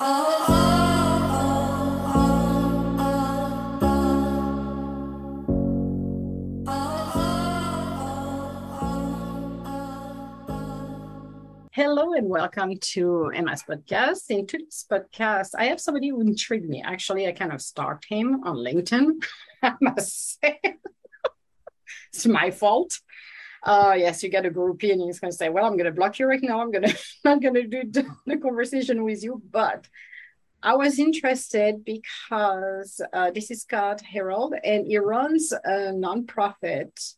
Hello and welcome to Emma's podcast. In today's podcast, I have somebody who intrigued me. Actually, I kind of stalked him on LinkedIn. I must say, it's my fault. Uh, yes, you get a groupie and he's going to say, "Well, I'm going to block you right now. I'm going to not going to do the, conversation with you." But I was interested because uh, this is Scott Herold, and he runs a nonprofit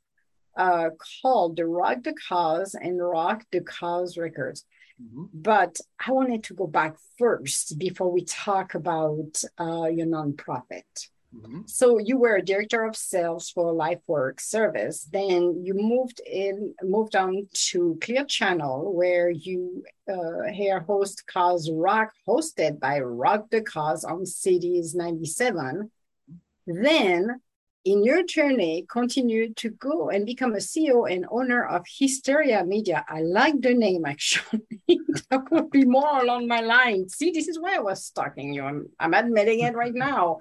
uh, called the Rock the Cause and Rock the Cause Records. Mm-hmm. But I wanted to go back first before we talk about uh, your nonprofit. Mm-hmm. So you were a director of sales for LifeWorks Service. Then you moved in, moved on to Clear Channel, where you uh, here host Cause Rock, hosted by Rock the Cause on Cities 97. Then in your journey, continue to go and become a CEO and owner of Hysteria Media. I like the name actually. that would be more along my line. See, this is why I was stalking you. I'm, I'm admitting it right now.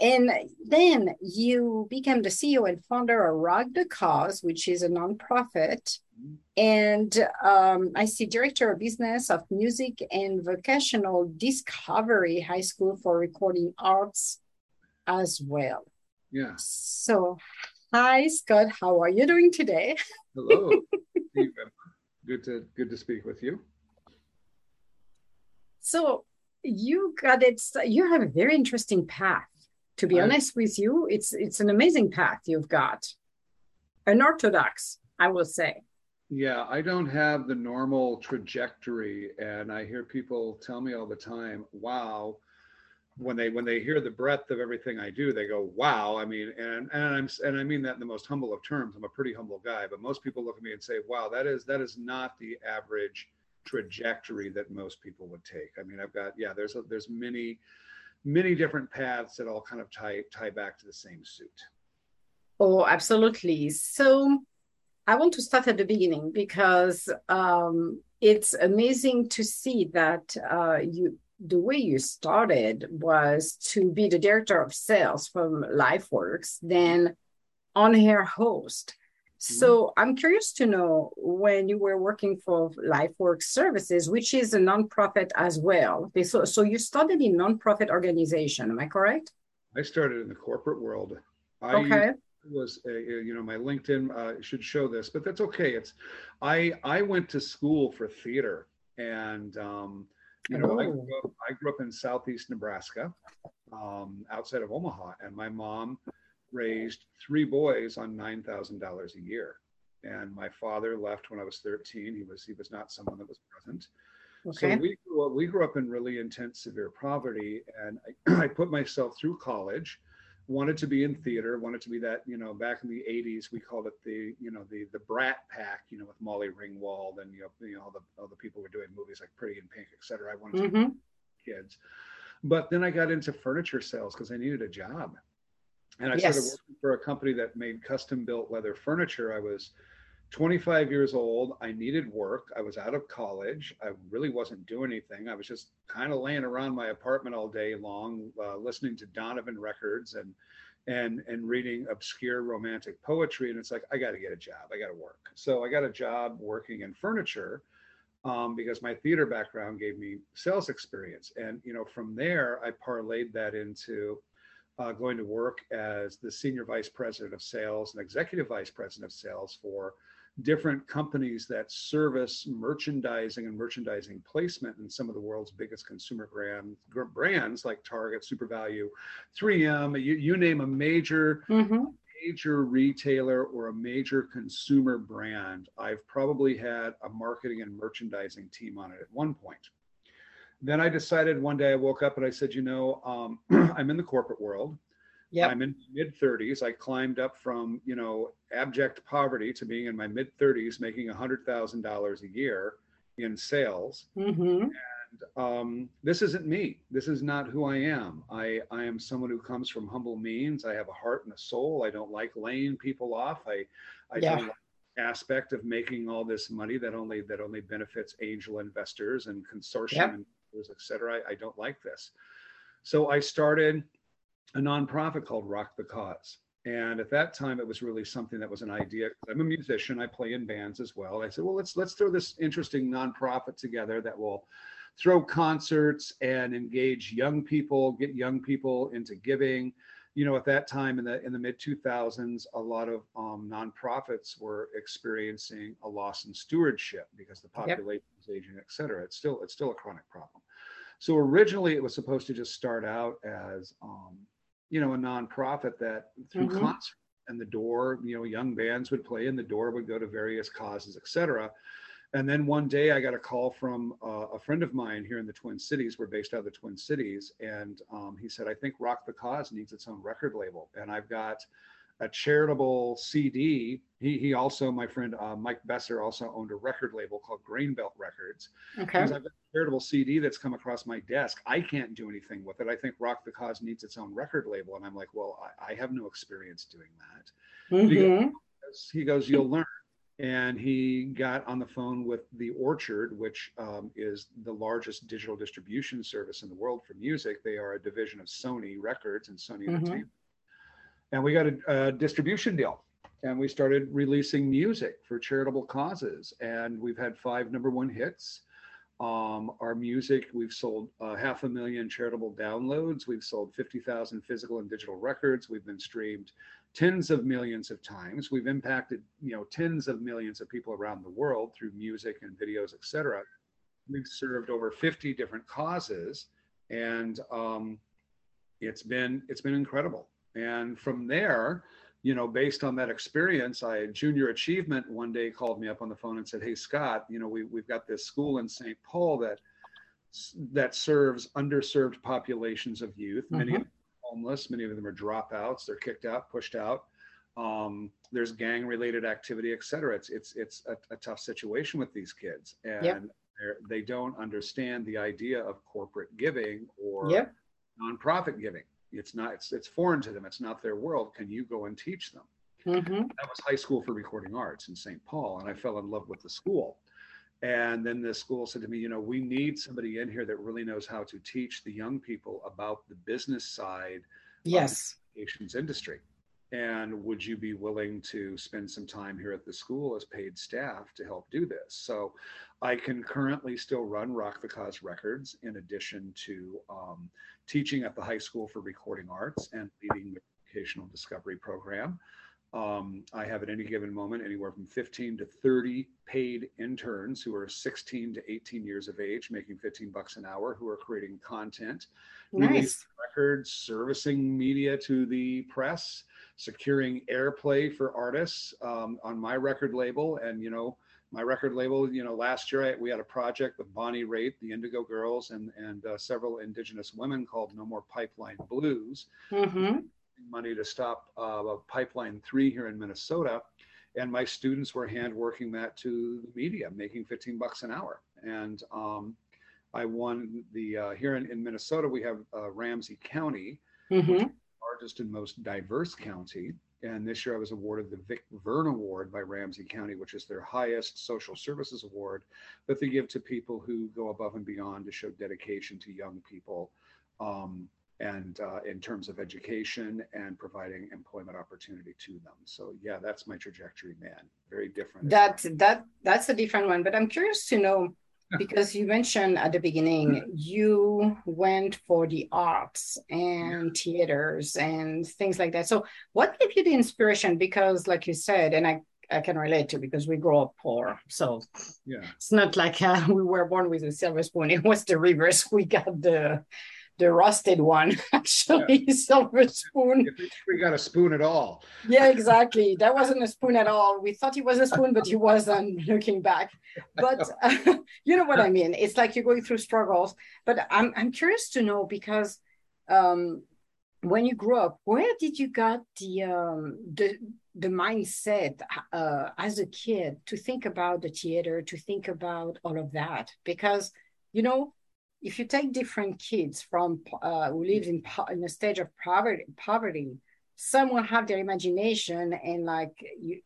And then you became the CEO and founder of Rock the Cause, which is a nonprofit. And um, I see director of business of music and vocational discovery high school for recording arts as well. Yeah. So, hi Scott, how are you doing today? Hello. good to good to speak with you. So, you got it. You have a very interesting path. To be I, honest with you, it's it's an amazing path you've got. Unorthodox, I will say. Yeah, I don't have the normal trajectory, and I hear people tell me all the time, "Wow." when they when they hear the breadth of everything I do, they go, "Wow!" I mean, and and I'm and I mean that in the most humble of terms. I'm a pretty humble guy, but most people look at me and say, "Wow, that is that is not the average trajectory that most people would take." I mean, I've got yeah, there's a, there's many many different paths that all kind of tie tie back to the same suit. Oh, absolutely. So I want to start at the beginning because um, it's amazing to see that uh, you the way you started was to be the director of sales from LifeWorks, then on air host. So mm-hmm. I'm curious to know when you were working for LifeWorks Services, which is a nonprofit as well. So, so you started in nonprofit organization, am I correct? I started in the corporate world. I okay. was a, you know my LinkedIn uh, should show this, but that's okay. It's I I went to school for theater and um, you know, oh. I, grew up, I grew up in southeast Nebraska, um, outside of Omaha, and my mom raised three boys on nine thousand dollars a year. And my father left when I was 13. He was he was not someone that was present. Okay. So we grew up, we grew up in really intense, severe poverty, and I, I put myself through college wanted to be in theater, wanted to be that, you know, back in the 80s, we called it the, you know, the the Brat Pack, you know, with Molly Ringwald and, you know, you know all, the, all the people were doing movies like Pretty in Pink, et cetera. I wanted mm-hmm. to kids. But then I got into furniture sales because I needed a job. And I yes. started working for a company that made custom built leather furniture. I was 25 years old. I needed work. I was out of college. I really wasn't doing anything. I was just kind of laying around my apartment all day long, uh, listening to Donovan records and and and reading obscure romantic poetry. And it's like I got to get a job. I got to work. So I got a job working in furniture um, because my theater background gave me sales experience. And you know, from there, I parlayed that into uh, going to work as the senior vice president of sales and executive vice president of sales for different companies that service merchandising and merchandising placement in some of the world's biggest consumer brand, brands like Target, SuperValu, 3M, you, you name a major mm-hmm. major retailer or a major consumer brand. I've probably had a marketing and merchandising team on it at one point. Then I decided one day I woke up and I said, you know, um, I'm in the corporate world. Yep. I'm in mid 30s. I climbed up from, you know, abject poverty to being in my mid 30s, making $100,000 a year in sales. Mm-hmm. And um, this isn't me. This is not who I am. I, I am someone who comes from humble means. I have a heart and a soul. I don't like laying people off. I, I yeah. don't like aspect of making all this money that only that only benefits angel investors and consortium yep. Etc. I, I don't like this. So I started a nonprofit called Rock the Cause. And at that time, it was really something that was an idea. I'm a musician. I play in bands as well. I said, well, let's let's throw this interesting nonprofit together that will throw concerts and engage young people, get young people into giving. You know, at that time in the in the mid 2000s, a lot of um, nonprofits were experiencing a loss in stewardship because the population aging, et cetera. It's still it's still a chronic problem. So originally, it was supposed to just start out as um, you know a nonprofit that through mm-hmm. concert and the door, you know, young bands would play and the door would go to various causes, et cetera. And then one day I got a call from uh, a friend of mine here in the Twin Cities. We're based out of the Twin Cities. And um, he said, I think Rock the Cause needs its own record label. And I've got a charitable CD. He, he also, my friend uh, Mike Besser, also owned a record label called Grainbelt Records. Okay. I've got a charitable CD that's come across my desk. I can't do anything with it. I think Rock the Cause needs its own record label. And I'm like, well, I, I have no experience doing that. Mm-hmm. He, goes, he goes, you'll learn and he got on the phone with the Orchard, which um, is the largest digital distribution service in the world for music. They are a division of Sony Records and Sony mm-hmm. Entertainment. And we got a, a, distribution deal, and we started releasing music for charitable causes. And we've had five number one hits. Um, our music, we've sold uh, half a million charitable downloads. We've sold 50,000 physical and digital records. We've been streamed tens of millions of times. We've impacted, you know, tens of millions of people around the world through music and videos, etc. We've served over 50 different causes, and um, it's been it's been incredible. And from there, you know, based on that experience, I Junior Achievement one day called me up on the phone and said, "Hey Scott, you know, we we've got this school in St. Paul that that serves underserved populations of youth, many mm-hmm homeless. Many of them are dropouts. They're kicked out, pushed out. Um, there's gang related activity, et cetera. It's, it's, it's a, a tough situation with these kids. And yep. they don't understand the idea of corporate giving or yep. nonprofit giving. It's not, it's, it's foreign to them. It's not their world. Can you go and teach them? Mm-hmm. That was high school for recording arts in St. Paul. And I fell in love with the school. And then the school said to me, you know, we need somebody in here that really knows how to teach the young people about the business side yes. of the communications industry. And would you be willing to spend some time here at the school as paid staff to help do this? So I can currently still run Rock the Cause Records in addition to um, teaching at the high school for recording arts and leading the educational discovery program. Um, I have at any given moment anywhere from 15 to 30 paid interns who are 16 to 18 years of age, making 15 bucks an hour, who are creating content, nice. records, servicing media to the press, securing airplay for artists um, on my record label. And, you know, my record label, you know, last year I, we had a project with Bonnie Raitt, the Indigo Girls, and, and uh, several Indigenous women called No More Pipeline Blues. Mm-hmm money to stop uh, pipeline three here in Minnesota. And my students were hand working that to the media, making 15 bucks an hour. And um, I won the, uh, here in, in, Minnesota, we have uh, Ramsey County, mm-hmm. which is the largest and most diverse county. And this year I was awarded the Vic Vern Award by Ramsey County, which is their highest social services award that they give to people who go above and beyond to show dedication to young people. Um, and uh, in terms of education and providing employment opportunity to them. So yeah, that's my trajectory, man. Very different. That that that's a different one. But I'm curious to know because you mentioned at the beginning you went for the arts and theaters and things like that. So what gave you the inspiration? Because like you said, and I I can relate to because we grew up poor. So yeah, it's not like uh, we were born with a silver spoon. It was the reverse. We got the the rusted one, actually, yeah. silver spoon. We got a spoon at all. yeah, exactly. That wasn't a spoon at all. We thought it was a spoon, but he wasn't looking back. But uh, you know what I mean? It's like you're going through struggles. But I'm, I'm curious to know because um, when you grew up, where did you got the, um, the, the mindset uh, as a kid to think about the theater, to think about all of that? Because, you know, if you take different kids from uh, who live in, in a stage of poverty, poverty, some will have their imagination and like you,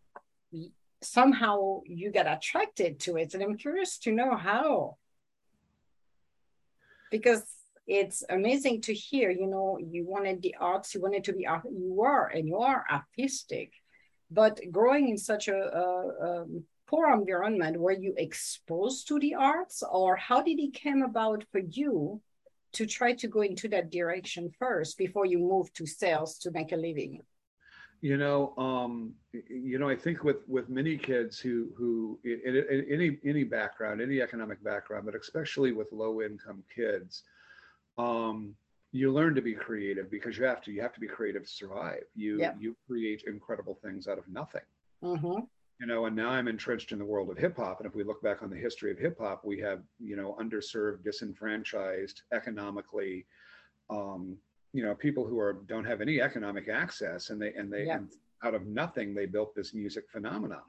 somehow you get attracted to it. And I'm curious to know how. because it's amazing to hear you know you wanted the arts you wanted to be art you are and you are artistic but growing in such a, a, a poor environment were you exposed to the arts or how did it came about for you to try to go into that direction first before you move to sales to make a living you know um, you know i think with with many kids who who in, in, any any background any economic background but especially with low income kids um, you learn to be creative because you have to you have to be creative to survive you yeah. you create incredible things out of nothing mm-hmm. You know and now i'm entrenched in the world of hip hop and if we look back on the history of hip hop we have you know underserved disenfranchised economically um, you know people who are don't have any economic access and they and they yeah. and out of nothing they built this music phenomenon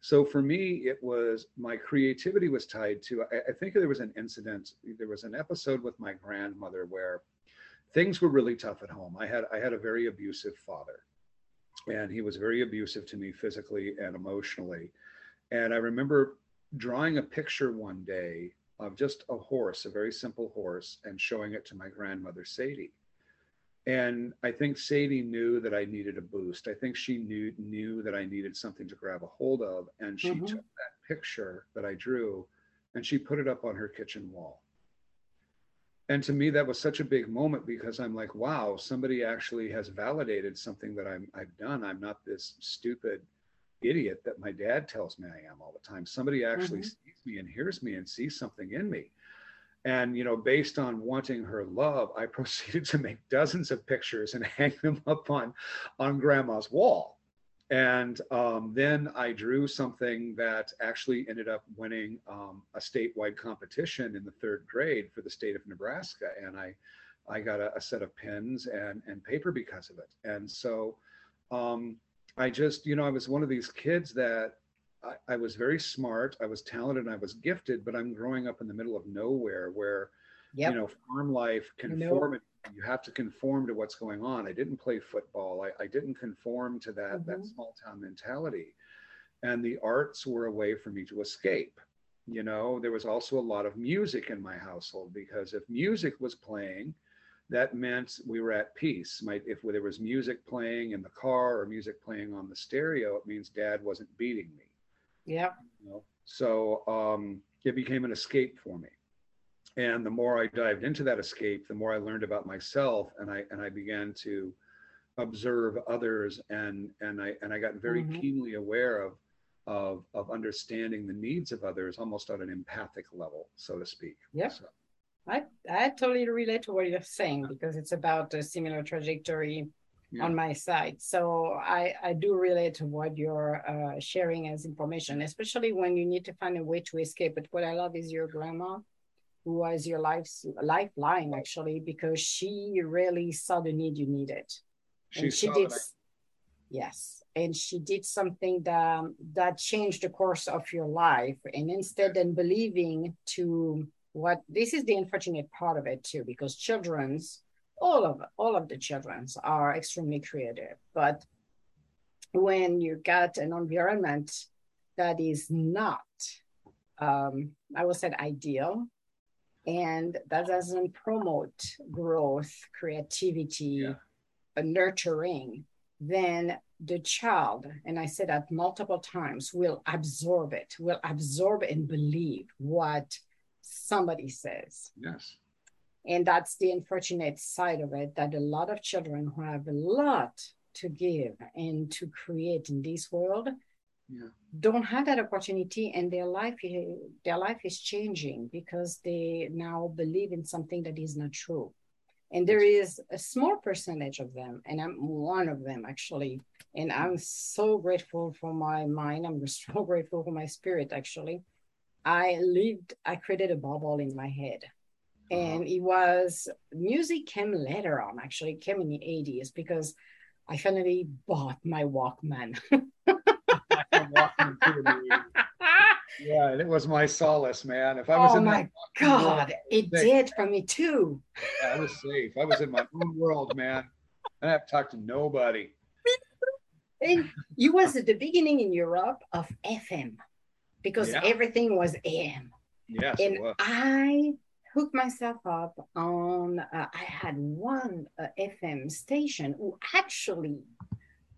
so for me it was my creativity was tied to I, I think there was an incident there was an episode with my grandmother where things were really tough at home. I had i had a very abusive father and he was very abusive to me physically and emotionally and i remember drawing a picture one day of just a horse a very simple horse and showing it to my grandmother sadie and I think Sadie knew that I needed a boost. I think she knew knew that I needed something to grab a hold of, and she mm-hmm. took that picture that I drew, and she put it up on her kitchen wall. And to me, that was such a big moment because I'm like, wow, somebody actually has validated something that I'm I've done. I'm not this stupid idiot that my dad tells me I am all the time. Somebody actually mm-hmm. sees me and hears me and sees something in me and you know based on wanting her love i proceeded to make dozens of pictures and hang them up on on grandma's wall and um, then i drew something that actually ended up winning um, a statewide competition in the third grade for the state of nebraska. And i i got a, a set of pens and and paper because of it. And so um, i just you know i was one of these kids that I, I, was very smart, I was talented, and I was gifted, but I'm growing up in the middle of nowhere where, yep. you know, farm life, conformity, you have to conform to what's going on. I didn't play football. I, I didn't conform to that, mm-hmm. that small town mentality. And the arts were a way for me to escape. You know, there was also a lot of music in my household because if music was playing, that meant we were at peace. My, if there was music playing in the car or music playing on the stereo, it means dad wasn't beating me. Yeah. You know? So um, it became an escape for me. And the more I dived into that escape, the more I learned about myself, and I and I began to observe others, and and I and I got very mm-hmm. keenly aware of of of understanding the needs of others, almost on an empathic level, so to speak. Yeah. So. I, I totally relate to what you're saying because it's about a similar trajectory yeah. on my side. So I, I do relate to what you're uh, sharing as information, especially when you need to find a way to escape. But what I love is your grandma, who was your life's lifeline actually, because she really saw the need you needed. She, and she did. Yes, and she did something that that changed the course of your life. And instead than believing to what this is the unfortunate part of it too, because children's all of all of the children's are extremely creative but when you get an environment that is not um, i will say ideal and that doesn't promote growth creativity yeah. nurturing. Then the child and i said that multiple times will absorb it will absorb and believe what somebody says. Yes. And that's the unfortunate side of it that a lot of children who have a lot to give and to create in this world yeah. don't have that opportunity and their life eh, their life is changing because they now believe in something that is not true. And there is a small percentage of them and i'm one of them actually. And i'm so grateful for my mind. I'm so grateful for my spirit actually. I lived i created a bubble in my head. Uh-huh. And it was music came later on actually. It came in the 80s because i finally bought my walkman yeah and it was my solace man. If i was oh in my god world, it did for me too. Yeah, i was safe. I was in my own world man. I have to talk to nobody. And you was at the beginning in europe of fm because yeah. everything was am yes and i hooked myself up on, uh, I had one uh, FM station who actually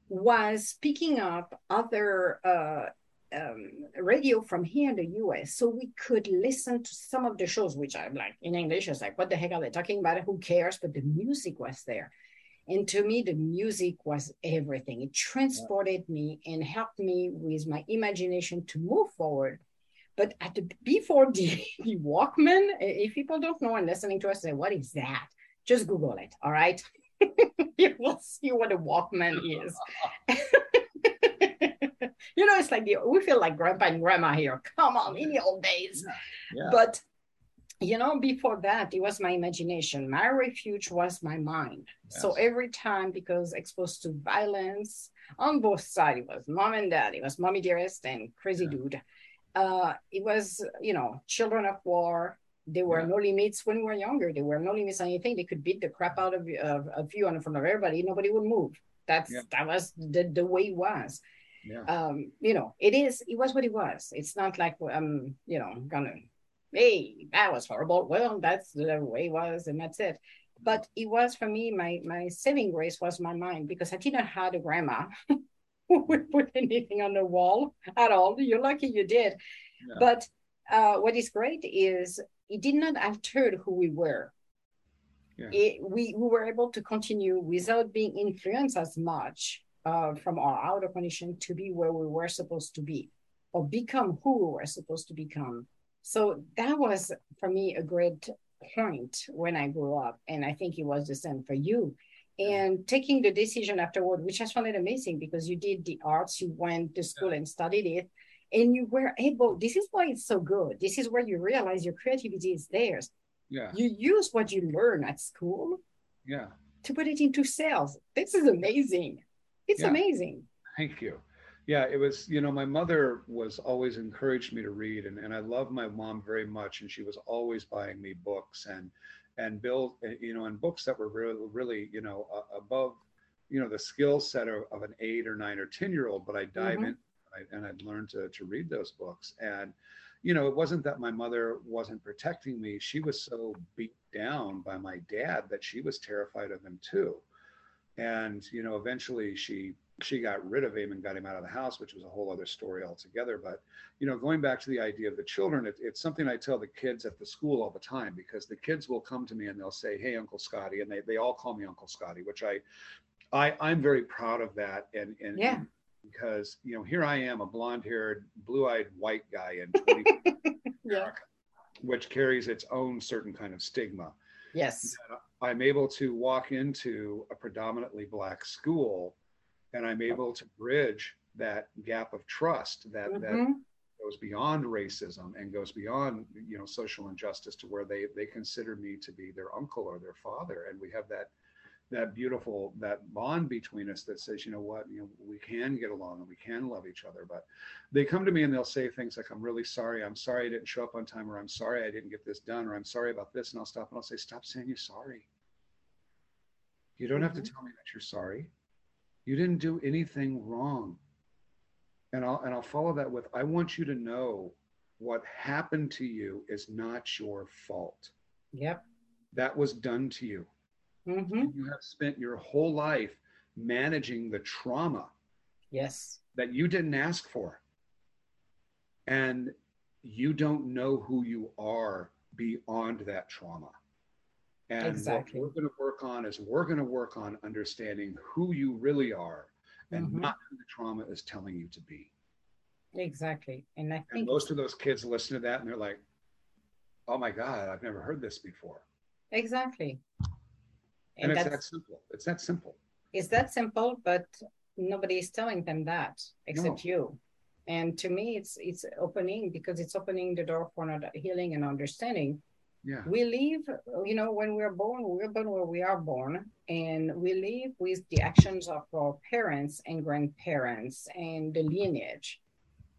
was picking up other uh, um, radio from here in the US. So we could listen to some of the shows, which I'm like in English, it's like, what the heck are they talking about? Who cares? But the music was there. And to me, the music was everything. It transported me and helped me with my imagination to move forward. But at the before the, the Walkman, if people don't know and listening to us say, what is that? Just Google it. All right. you will see what a Walkman is. you know, it's like the, we feel like grandpa and grandma here. Come on, in the old days. Yeah. Yeah. But you know, before that, it was my imagination. My refuge was my mind. Yes. So every time, because exposed to violence on both sides, it was mom and dad, it was mommy dearest and crazy yeah. dude. Uh, it was, you know, children of war. There were yeah. no limits when we were younger. There were no limits on anything. They could beat the crap out of, of, of you in front of everybody. Nobody would move. That's yeah. that was the, the way it was. Yeah. Um, you know, it is. It was what it was. It's not like I'm, um, you know, gonna hey, that was horrible. Well, that's the way it was, and that's it. But it was for me, my my saving grace was my mind because I didn't have a grandma who would put anything on the wall at all. You're lucky you did. Yeah. But uh, what is great is it did not alter who we were. Yeah. It, we, we were able to continue without being influenced as much uh, from our outer condition to be where we were supposed to be or become who we were supposed to become so that was for me a great point when I grew up. And I think it was the same for you. And taking the decision afterward, which I found it amazing because you did the arts, you went to school and studied it, and you were able, this is why it's so good. This is where you realize your creativity is theirs. Yeah. You use what you learn at school. Yeah. To put it into sales. This is amazing. It's yeah. amazing. Thank you yeah it was you know my mother was always encouraged me to read and, and i love my mom very much and she was always buying me books and and build eh, you know and books that were really really you know uh, above you know the skill set of, of, an eight or nine or ten year old but i dive mm-hmm. in and i'd learned to, to read those books and you know it wasn't that my mother wasn't protecting me she was so beat down by my dad that she was terrified of him too and you know eventually she she got rid of him and got him out of the house, which was a whole other story altogether. But you know, going back to the idea of the children, it, it's something I tell the kids at the school all the time because the kids will come to me and they'll say, "Hey, Uncle Scotty," and they they all call me Uncle Scotty, which I I I'm very proud of that. And and yeah. because you know here I am, a blonde-haired, blue-eyed white guy in yeah. which carries its own certain kind of stigma. Yes. I'm able to walk into a predominantly black school and I'm able to bridge that gap of trust that mm-hmm. that goes beyond racism and goes beyond you know social injustice to where they they consider me to be their uncle or their father and we have that that beautiful that bond between us that says you know what you know we can get along and we can love each other but they come to me and they'll say things like i'm really sorry i'm sorry i didn't show up on time or i'm sorry i didn't get this done or i'm sorry about this and i'll stop and i'll say stop saying you're sorry you don't mm-hmm. have to mm-hmm. tell me that you're sorry you didn't do anything wrong. And I'll, and I'll follow that with I want you to know what happened to you is not your fault. Yep. That was done to you. Mm-hmm. You have spent your whole life managing the trauma. Yes. That you didn't ask for. And you don't know who you are beyond that trauma. And exactly. what we're going to work on is we're going to work on understanding who you really are and mm-hmm. not who the trauma is telling you to be. Exactly. And I think and most of those kids listen to that and they're like, oh my God, I've never heard this before. Exactly. And, and it's that simple. It's that simple. It's that simple, but nobody is telling them that except no. you. And to me, it's it's opening because it's opening the door for healing and understanding yeah. We live, you know, when we're born, we're born where we are born, and we live with the actions of our parents and grandparents and the lineage.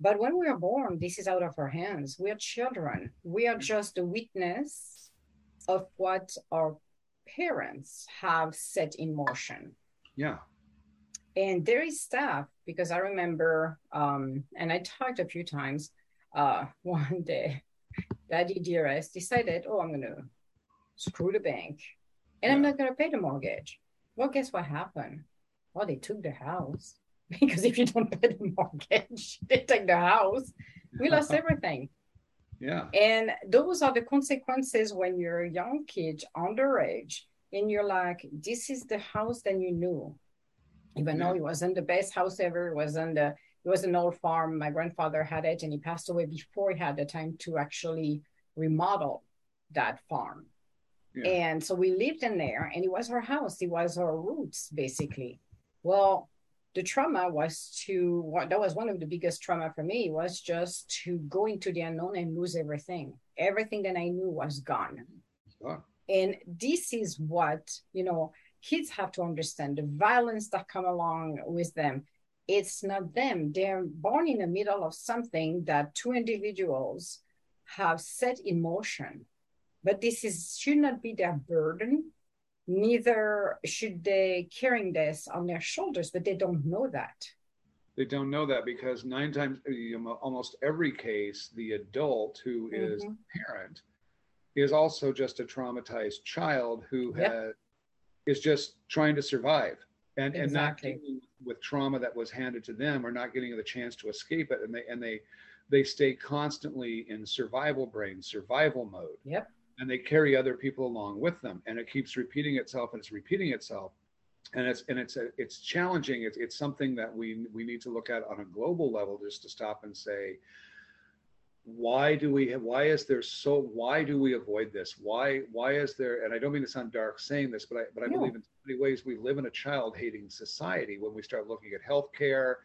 But when we are born, this is out of our hands. We are children. We are just a witness of what our parents have set in motion. Yeah. And there is stuff because I remember, um, and I talked a few times uh, one day daddy dearest decided, oh, I'm going to screw the bank and yeah. I'm not going to pay the mortgage. Well, guess what happened? Well, they took the house because if you don't pay the mortgage, they take the house. We lost everything. Yeah. And those are the consequences when you're a young kid, underage, and you're like, this is the house that you knew. Even yeah. though it wasn't the best house ever, it wasn't the it was an old farm. My grandfather had it and he passed away before he had the time to actually remodel that farm. Yeah. And so we lived in there and it was our house, it was our roots basically. Well, the trauma was to that was one of the biggest trauma for me was just to go into the unknown and lose everything. Everything that i knew was gone. And this is what you know kids have to understand the violence that come along with them. It's not them. They're born in the middle of something that two individuals have set in motion. But this is should not be their burden neither should they carrying this on their shoulders but they don't know that they don't know that because nine times almost every case the adult who is mm-hmm. parent is also just a traumatized child who yep. has, is just trying to survive and exactly. and not dealing with trauma that was handed to them or not getting the chance to escape it and they and they they stay constantly in survival brain survival mode yep and they carry other people along with them and it keeps repeating itself and it's repeating itself. And it's and it's a, it's challenging. It's, it's something that we we need to look at on a global level just to stop and say why do we have, why is there so why do we avoid this? Why why is there and i don't mean to sound dark saying this but i but i yeah. believe in so many ways we live in a child hating society when we start looking at healthcare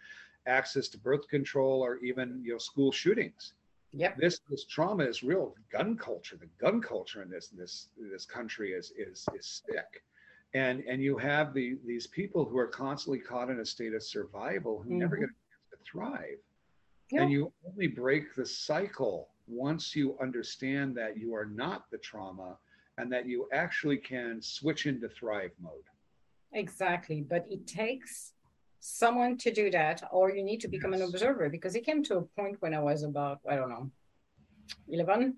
access to birth control or even you know school shootings Yep. This this trauma is real. Gun culture, the gun culture in this this this country is is is sick, and and you have the these people who are constantly caught in a state of survival who mm-hmm. never get to thrive, yep. and you only break the cycle once you understand that you are not the trauma and that you actually can switch into thrive mode. Exactly, but it takes someone to do that, or you need to become yes. an observer because it came to a point when I was about, I don't know, 11.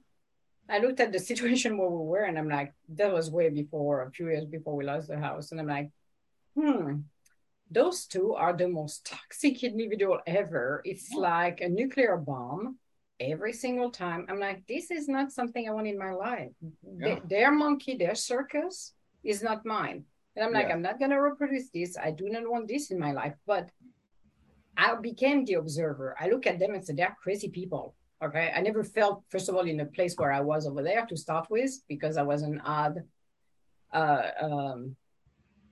I looked at the situation where we were and I'm like, that was way before, a few years before we lost the house. And I'm like, hmm, those two are the most toxic individual ever. It's like a nuclear bomb every single time. I'm like, this is not something I want in my life. Yeah. Their monkey, their circus is not mine. And I'm like, yeah. I'm not going to reproduce this. I do not want this in my life. But I became the observer. I look at them and say, they're crazy people. Okay. I never felt, first of all, in the place where I was over there to start with, because I was an odd uh, um,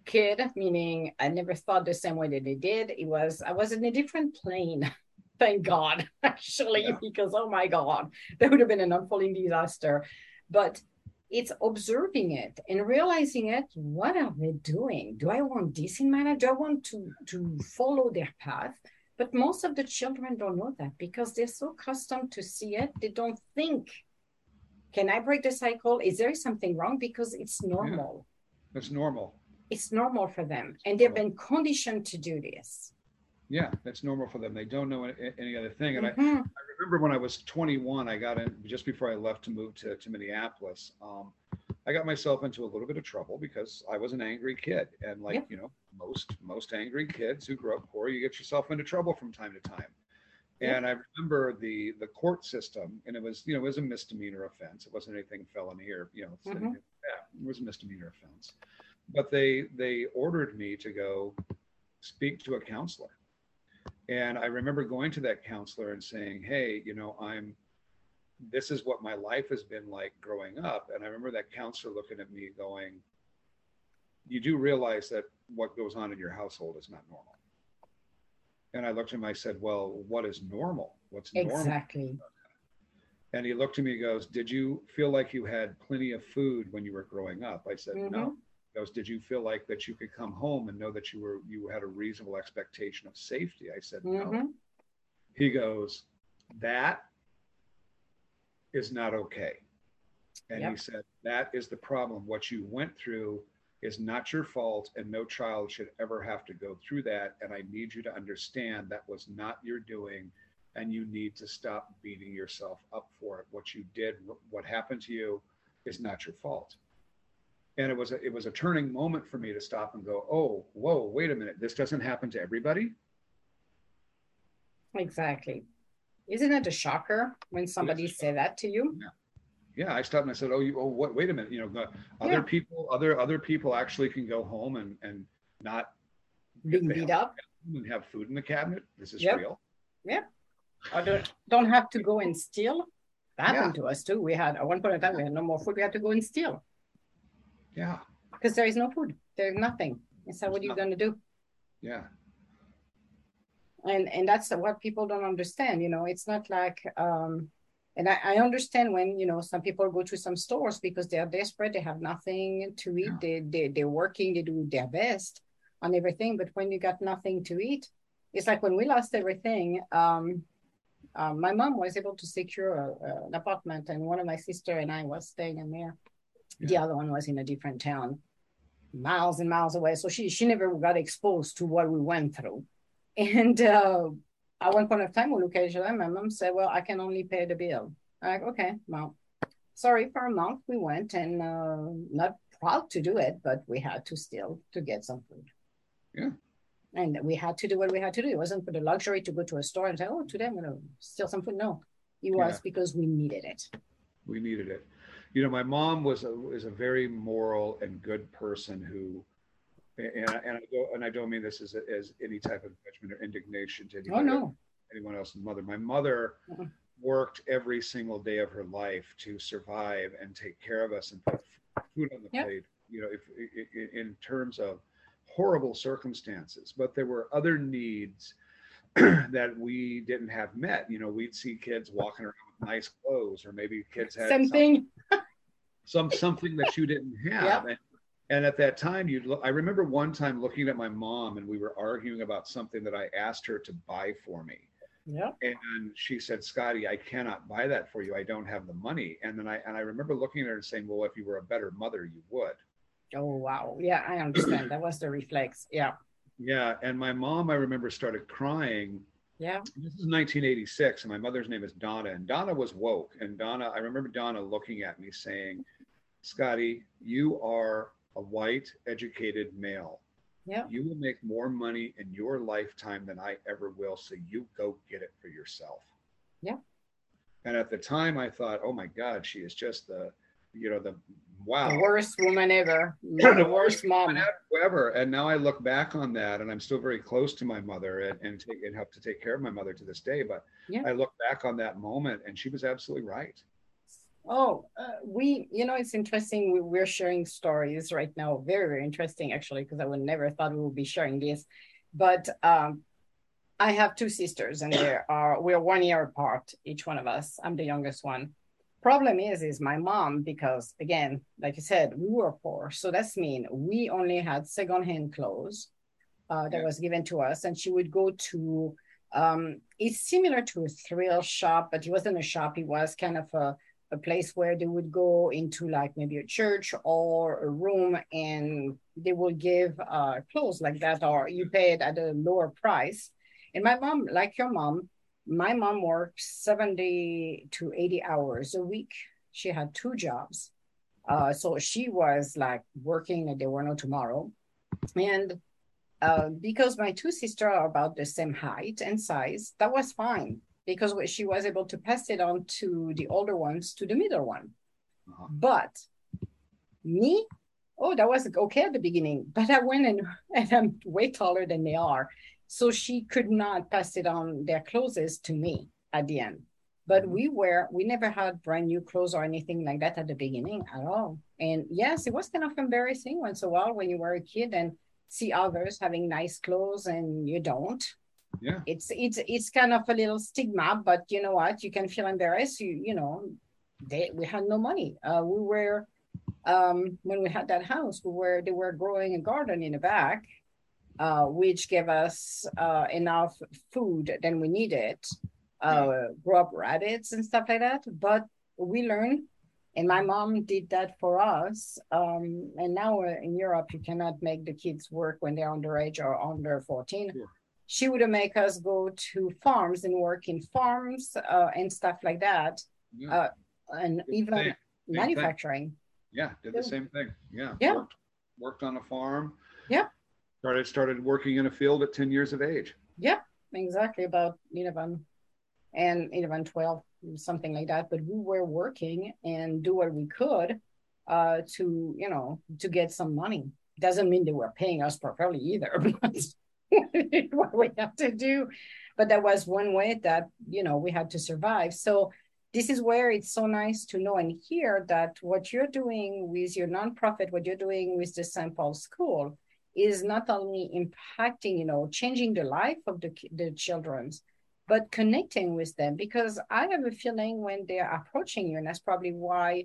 kid, meaning I never thought the same way that they did. It was, I was in a different plane. Thank God, actually, yeah. because oh my God, that would have been an unfolding disaster. But it's observing it and realizing it what are they doing? Do i want this in my life? Do i want to to follow their path? But most of the children don't know that because they're so accustomed to see it they don't think can i break the cycle? Is there something wrong? Because it's normal. Yeah, it's normal. It's normal for them and they've been conditioned to do this yeah, that's normal for them. They don't know any other thing. And mm-hmm. I, I, remember when I was 21, I got in just before I left to move to, to Minneapolis. Um, I got myself into a little bit of trouble because I was an angry kid, and like you know, most most angry kids who grow up poor, you get yourself into trouble from time to time. And I remember the the court system, and it was you know it was a misdemeanor offense. It wasn't anything felony or you know mm-hmm. yeah, it was a misdemeanor offense. But they they ordered me to go speak to a counselor and I remember going to that counselor and saying, Hey, you know, I'm, this is what my life has been like growing up. And I remember that counselor looking at me going, You do realize that what goes on in your household is not normal. And I looked at him, I said, Well, what is normal? What's normal? Exactly. And he looked at me and goes, Did you feel like you had plenty of food when you were growing up? I said, mm-hmm. No goes, did you feel like that you could come home and know that you were you had a reasonable expectation of safety? I said, mm-hmm. no. He goes, that is not okay. And yep. he said, that is the problem. What you went through is not your fault, and no child should ever have to go through that. And I need you to understand that was not your doing. and you need to stop beating yourself up for it. What you did, what happened to you, is not your fault. And it was a, it was a turning moment for me to stop and go, oh, whoa, wait a minute, this doesn't happen to everybody. Exactly. Isn't it a shocker when somebody say that to you? Yeah. Yeah, I stopped and I said, "Oh, you, oh, what? Wait a minute. You know, other yeah. people, other other people actually can go home and and not being beat up and have food in the cabinet. This is yep. real. Yeah, I don't don't have to go and steal. That happened yeah. to us too. We had at one point in time we had no more food. We had to go and steal. Yeah. Because there is no food. There's nothing. And so, what are you going to do? Yeah and and that's what people don't understand you know it's not like um and I, I understand when you know some people go to some stores because they are desperate they have nothing to eat they, they they're working they do their best on everything but when you got nothing to eat it's like when we lost everything um, um my mom was able to secure a, a, an apartment and one of my sister and i was staying in there yeah. the other one was in a different town miles and miles away so she she never got exposed to what we went through and uh, at one point of time, we look at each other. My mom said, "Well, I can only pay the bill." I'm like, "Okay, well, sorry." For a month, we went, and uh, not proud to do it, but we had to still to get some food. Yeah. And we had to do what we had to do. It wasn't for the luxury to go to a store and say, "Oh, today I'm going to steal some food." No, it was yeah. because we needed it. We needed it. You know, my mom was a was a very moral and good person who and, and I don't and I don't mean this as, as any type of judgment or indignation to anyone, oh, no. anyone else's mother. My mother uh-huh. worked every single day of her life to survive and take care of us and put food on the yep. plate. You know, if, if, in terms of horrible circumstances, but there were other needs that we didn't have met. You know, we'd see kids walking around with nice clothes, or maybe kids had something, some something that you didn't have. Yep. And, and at that time you look, i remember one time looking at my mom and we were arguing about something that i asked her to buy for me. Yeah and she said scotty i cannot buy that for you. I don't have the money. And then i and i remember looking at her and saying well if you were a better mother you would. Oh wow. Yeah i understand. That was the reflex. Yeah. Yeah and my mom i remember started crying. Yeah. This is 1986 and my mother's name is donna and donna was woke. And donna i remember donna looking at me saying scotty you are a white, educated male. Yeah. You will make more money in your lifetime than I ever will. So you go get it for yourself. Yeah. And at the time, I thought, oh my God, she is just the, you know, the wow, the worst woman ever, the worst mom ever. And now I look back on that, and I'm still very close to my mother, and and, take, and have to take care of my mother to this day. But yeah. I look back on that moment, and she was absolutely right. Oh, uh, we, you know, it's interesting. We, we're sharing stories right now. Very, very interesting, actually, because I would never thought we would be sharing this. But um, I have two sisters, and they are we're one year apart, each one of us. I'm the youngest one. Problem is, is my mom, because again, like you said, we were poor, so that's mean we only had secondhand clothes uh, that yeah. was given to us, and she would go to. Um, it's similar to a thrill shop, but it wasn't a shop. It was kind of a a place where they would go into like maybe a church or a room and they will give uh, clothes like that or you pay it at a lower price. And my mom like your mom my mom worked 70 to 80 hours a week. She had two jobs. Uh, so she was like working that there were no tomorrow. And uh, because my two sisters are about the same height and size that was fine because she was able to pass it on to the older ones to the middle one. Uh-huh. But me, oh, that was okay at the beginning, but I went and, and I'm way taller than they are. So she could not pass it on their clothes to me at the end. But mm-hmm. we were, we never had brand new clothes or anything like that at the beginning at all. And yes, it was kind of embarrassing once in a while when you were a kid and see others having nice clothes and you don't yeah. It's it's it's kind of a little stigma but you know what? You can feel embarrassed. You you know they we had no money. Uh, we were um when we had that house we were they were growing a garden in the back uh, which gave us uh, enough food than we needed uh, yeah. grow up rabbits and stuff like that. But we learned and my mom did that for us um, and now in europe you cannot make the kids work when they're underage or under 14 sure she would make us go to farms and work in farms uh, and stuff like that, yeah. uh, and even same, manufacturing. Same yeah, did the same thing. Yeah, yeah. Worked, worked on a farm. Yeah. Started started working in a field at ten years of age. Yeah, exactly about eleven and eleven twelve something like that. But we were working and do what we could uh, to you know to get some money. Doesn't mean they were paying us properly either. what we have to do. But that was one way that, you know, we had to survive. So this is where it's so nice to know and hear that what you're doing with your nonprofit, what you're doing with the St. Paul School is not only impacting, you know, changing the life of the, the children's, but connecting with them. Because I have a feeling when they're approaching you, and that's probably why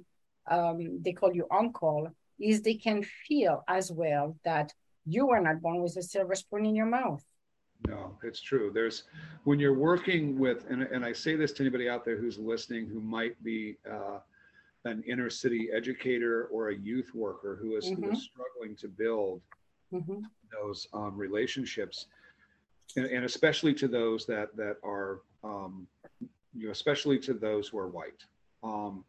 um, they call you uncle, is they can feel as well that you were not born with a silver spoon in your mouth. No, it's true. There's when you're working with, and, and I say this to anybody out there who's listening who might be uh, an inner city educator or a youth worker who is, mm-hmm. who is struggling to build mm-hmm. those um, relationships, and, and, especially to those that that are, um, you know, especially to those who are white. Um,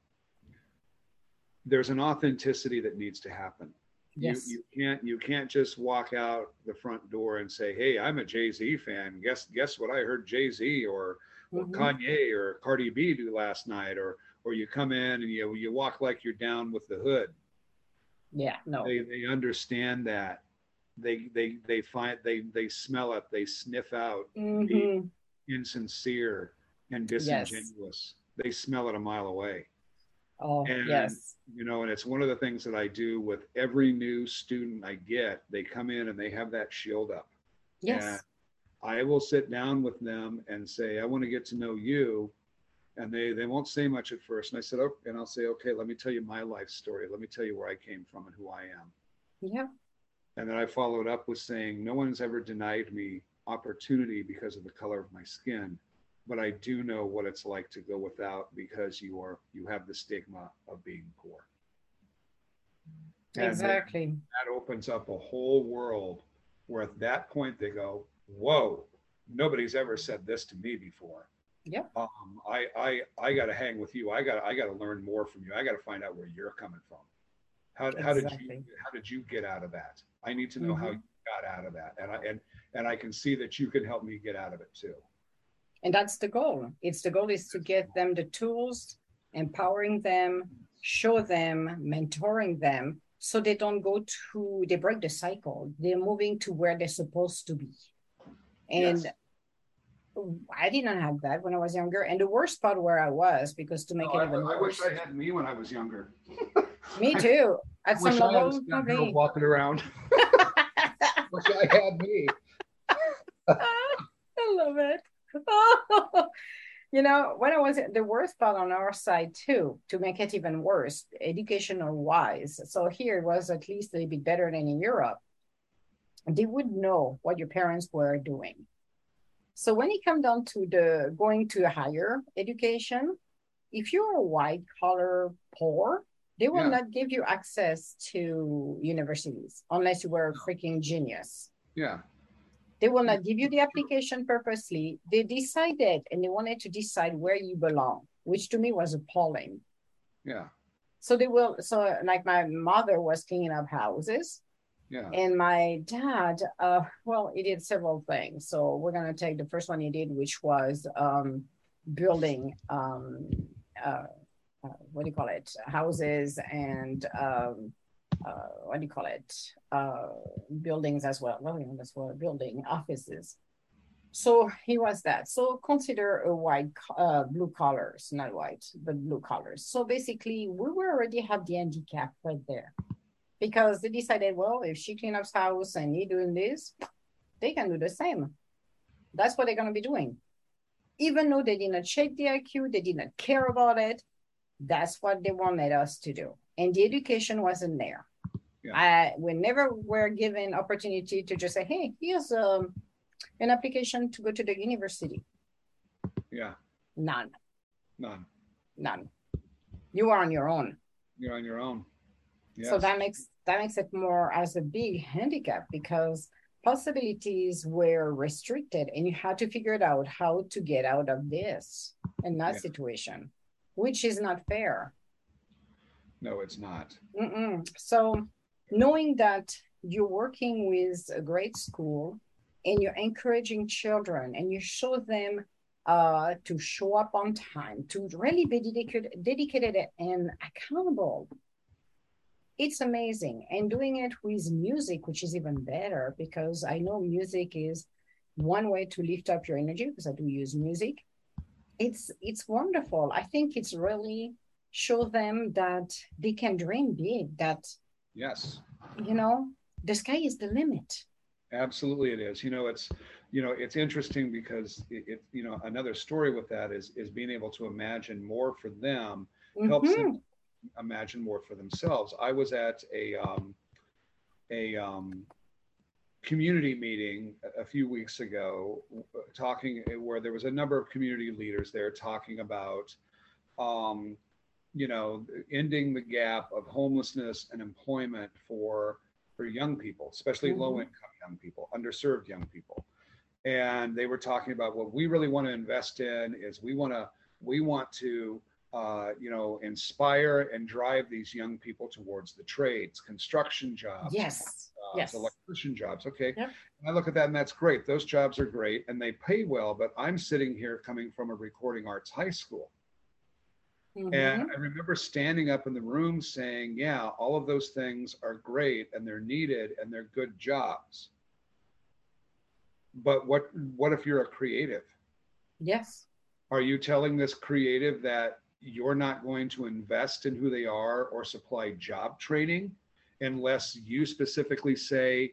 there's an authenticity that needs to happen Yes. You, you can't you can't just walk out the front door and say, "Hey, I'm a Jay Z fan. Guess guess what I heard Jay Z or, or mm-hmm. Kanye or Cardi B do last night?" Or or you come in and you you walk like you're down with the hood. Yeah, no. They they understand that. They they they find they they smell it. They sniff out mm-hmm. insincere and disingenuous. Yes. They smell it a mile away. Oh, and, yes. You know, and it's one of the things that I do with every new student I get. They come in and they have that shield up. Yes. And I will sit down with them and say, I want to get to know you. And they, they won't say much at first. And I said, oh, and I'll say, okay, let me tell you my life story. Let me tell you where I came from and who I am. Yeah. And then I followed up with saying, no one's ever denied me opportunity because of the color of my skin but I do know what it's like to go without because you are you have the stigma of being poor. And exactly. That, that opens up a whole world where at that point they go, "Whoa, nobody's ever said this to me before." Yeah. Um, I I I got to hang with you. I got I got to learn more from you. I got to find out where you're coming from. How, exactly. how did you how did you get out of that? I need to know mm-hmm. how you got out of that, and I and and I can see that you can help me get out of it too and that's the goal it's the goal is to get them the tools empowering them show them mentoring them so they don't go to they break the cycle they're moving to where they're supposed to be and yes. I did not have that when I was younger, and the worst part where I was because to make no, it even I, worse. I wish I had me when I was younger. me too. At I some level, probably walking around. wish I had me. Ah, I love it. you know, when I was the worst part on our side too, to make it even worse, educational wise. So here it was at least a bit better than in Europe. They would know what your parents were doing. So when it comes down to the going to higher education, if you're a white collar poor, they will yeah. not give you access to universities unless you were a freaking genius. Yeah. They will not give you the application purposely. They decided and they wanted to decide where you belong, which to me was appalling. Yeah. So they will, so like my mother was cleaning up houses. Yeah. And my dad, uh, well, he did several things. So we're going to take the first one he did, which was um, building, um, uh, uh, what do you call it, houses and um, uh, what do you call it, uh, buildings as well. Well, that's what building offices. So he was that. So consider a white, uh, blue collars, not white, but blue collars. So basically, we were already have the handicap right there, because they decided, well, if she clean up house and he doing this, they can do the same. That's what they're gonna be doing. Even though they did not check the IQ, they did not care about it. That's what they wanted us to do and the education wasn't there. Yeah. I, we never were given opportunity to just say, hey, here's um, an application to go to the university. Yeah. None. None. None. You are on your own. You're on your own. Yes. So that makes that makes it more as a big handicap because possibilities were restricted and you had to figure it out how to get out of this and that yeah. situation, which is not fair. No, it's not. Mm-mm. So, knowing that you're working with a great school and you're encouraging children and you show them uh, to show up on time, to really be dedicated, dedicated and accountable. It's amazing. And doing it with music, which is even better because I know music is one way to lift up your energy because I do use music. It's it's wonderful. I think it's really show them that they can dream big, that yes, you know, the sky is the limit. Absolutely, it is. You know, it's you know it's interesting because it, it, you know another story with that is is being able to imagine more for them mm-hmm. helps them imagine more for themselves. I was at a um, a um, community meeting a few weeks ago, talking where there was a number of community leaders there talking about um, you know ending the gap of homelessness and employment for for young people, especially mm-hmm. low income young people, underserved young people. And they were talking about what we really want to invest in is we want to we want to uh, you know inspire and drive these young people towards the trades, construction jobs, yes, jobs, yes, electrician jobs. Okay, yep. I look at that and that's great. Those jobs are great and they pay well. But I'm sitting here coming from a recording arts high school Mm-hmm. And I remember standing up in the room saying, Yeah, all of those things are great and they're needed and they're good jobs. But what what if you're a creative? Yes. Are you telling this creative that you're not going to invest in who they are or supply job training unless you specifically say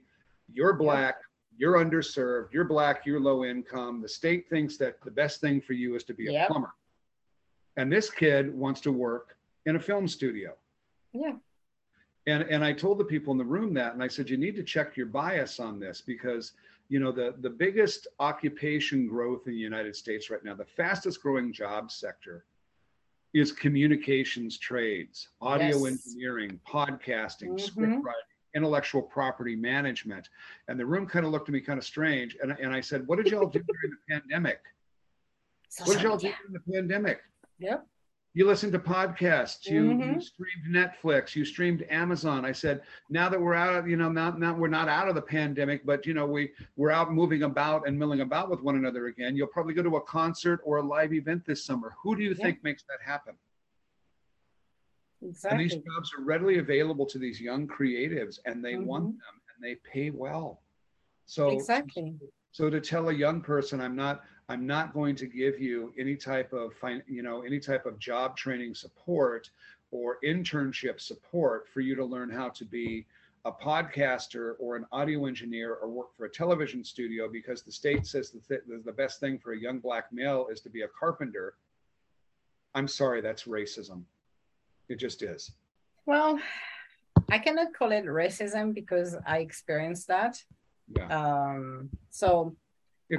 you're black, you're underserved, you're black, you're low income. The state thinks that the best thing for you is to be a yep. plumber and this kid wants to work in a film studio. Yeah. And and I told the people in the room that, and I said, you need to check your bias on this because you know the the biggest occupation growth in the United States right now, the fastest growing job sector is communications trades, audio yes. engineering, podcasting, mm-hmm. script writing, intellectual property management. And the room kind of looked at me kind of strange. And, and I said, What did y'all do during the pandemic? what did y'all do during the pandemic? Yep. You listened to podcasts. You, mm-hmm. you, streamed Netflix. You streamed Amazon. I said, now that we're out of, you know, now, now we're not out of the pandemic, but you know, we we're out moving about and milling about with one another again. You'll probably go to a concert or a live event this summer. Who do you think makes that happen? Exactly. And these jobs are readily available to these young creatives, and they mm-hmm. want them, and they pay well. So exactly. So to tell a young person, I'm not I'm not going to give you any type of you know any type of job training support or internship support for you to learn how to be a podcaster or an audio engineer or work for a television studio because the state says the, th- the best thing for a young black male is to be a carpenter. I'm sorry, that's racism. It just is. Well, I cannot call it racism because I experienced that. Yeah. Um, so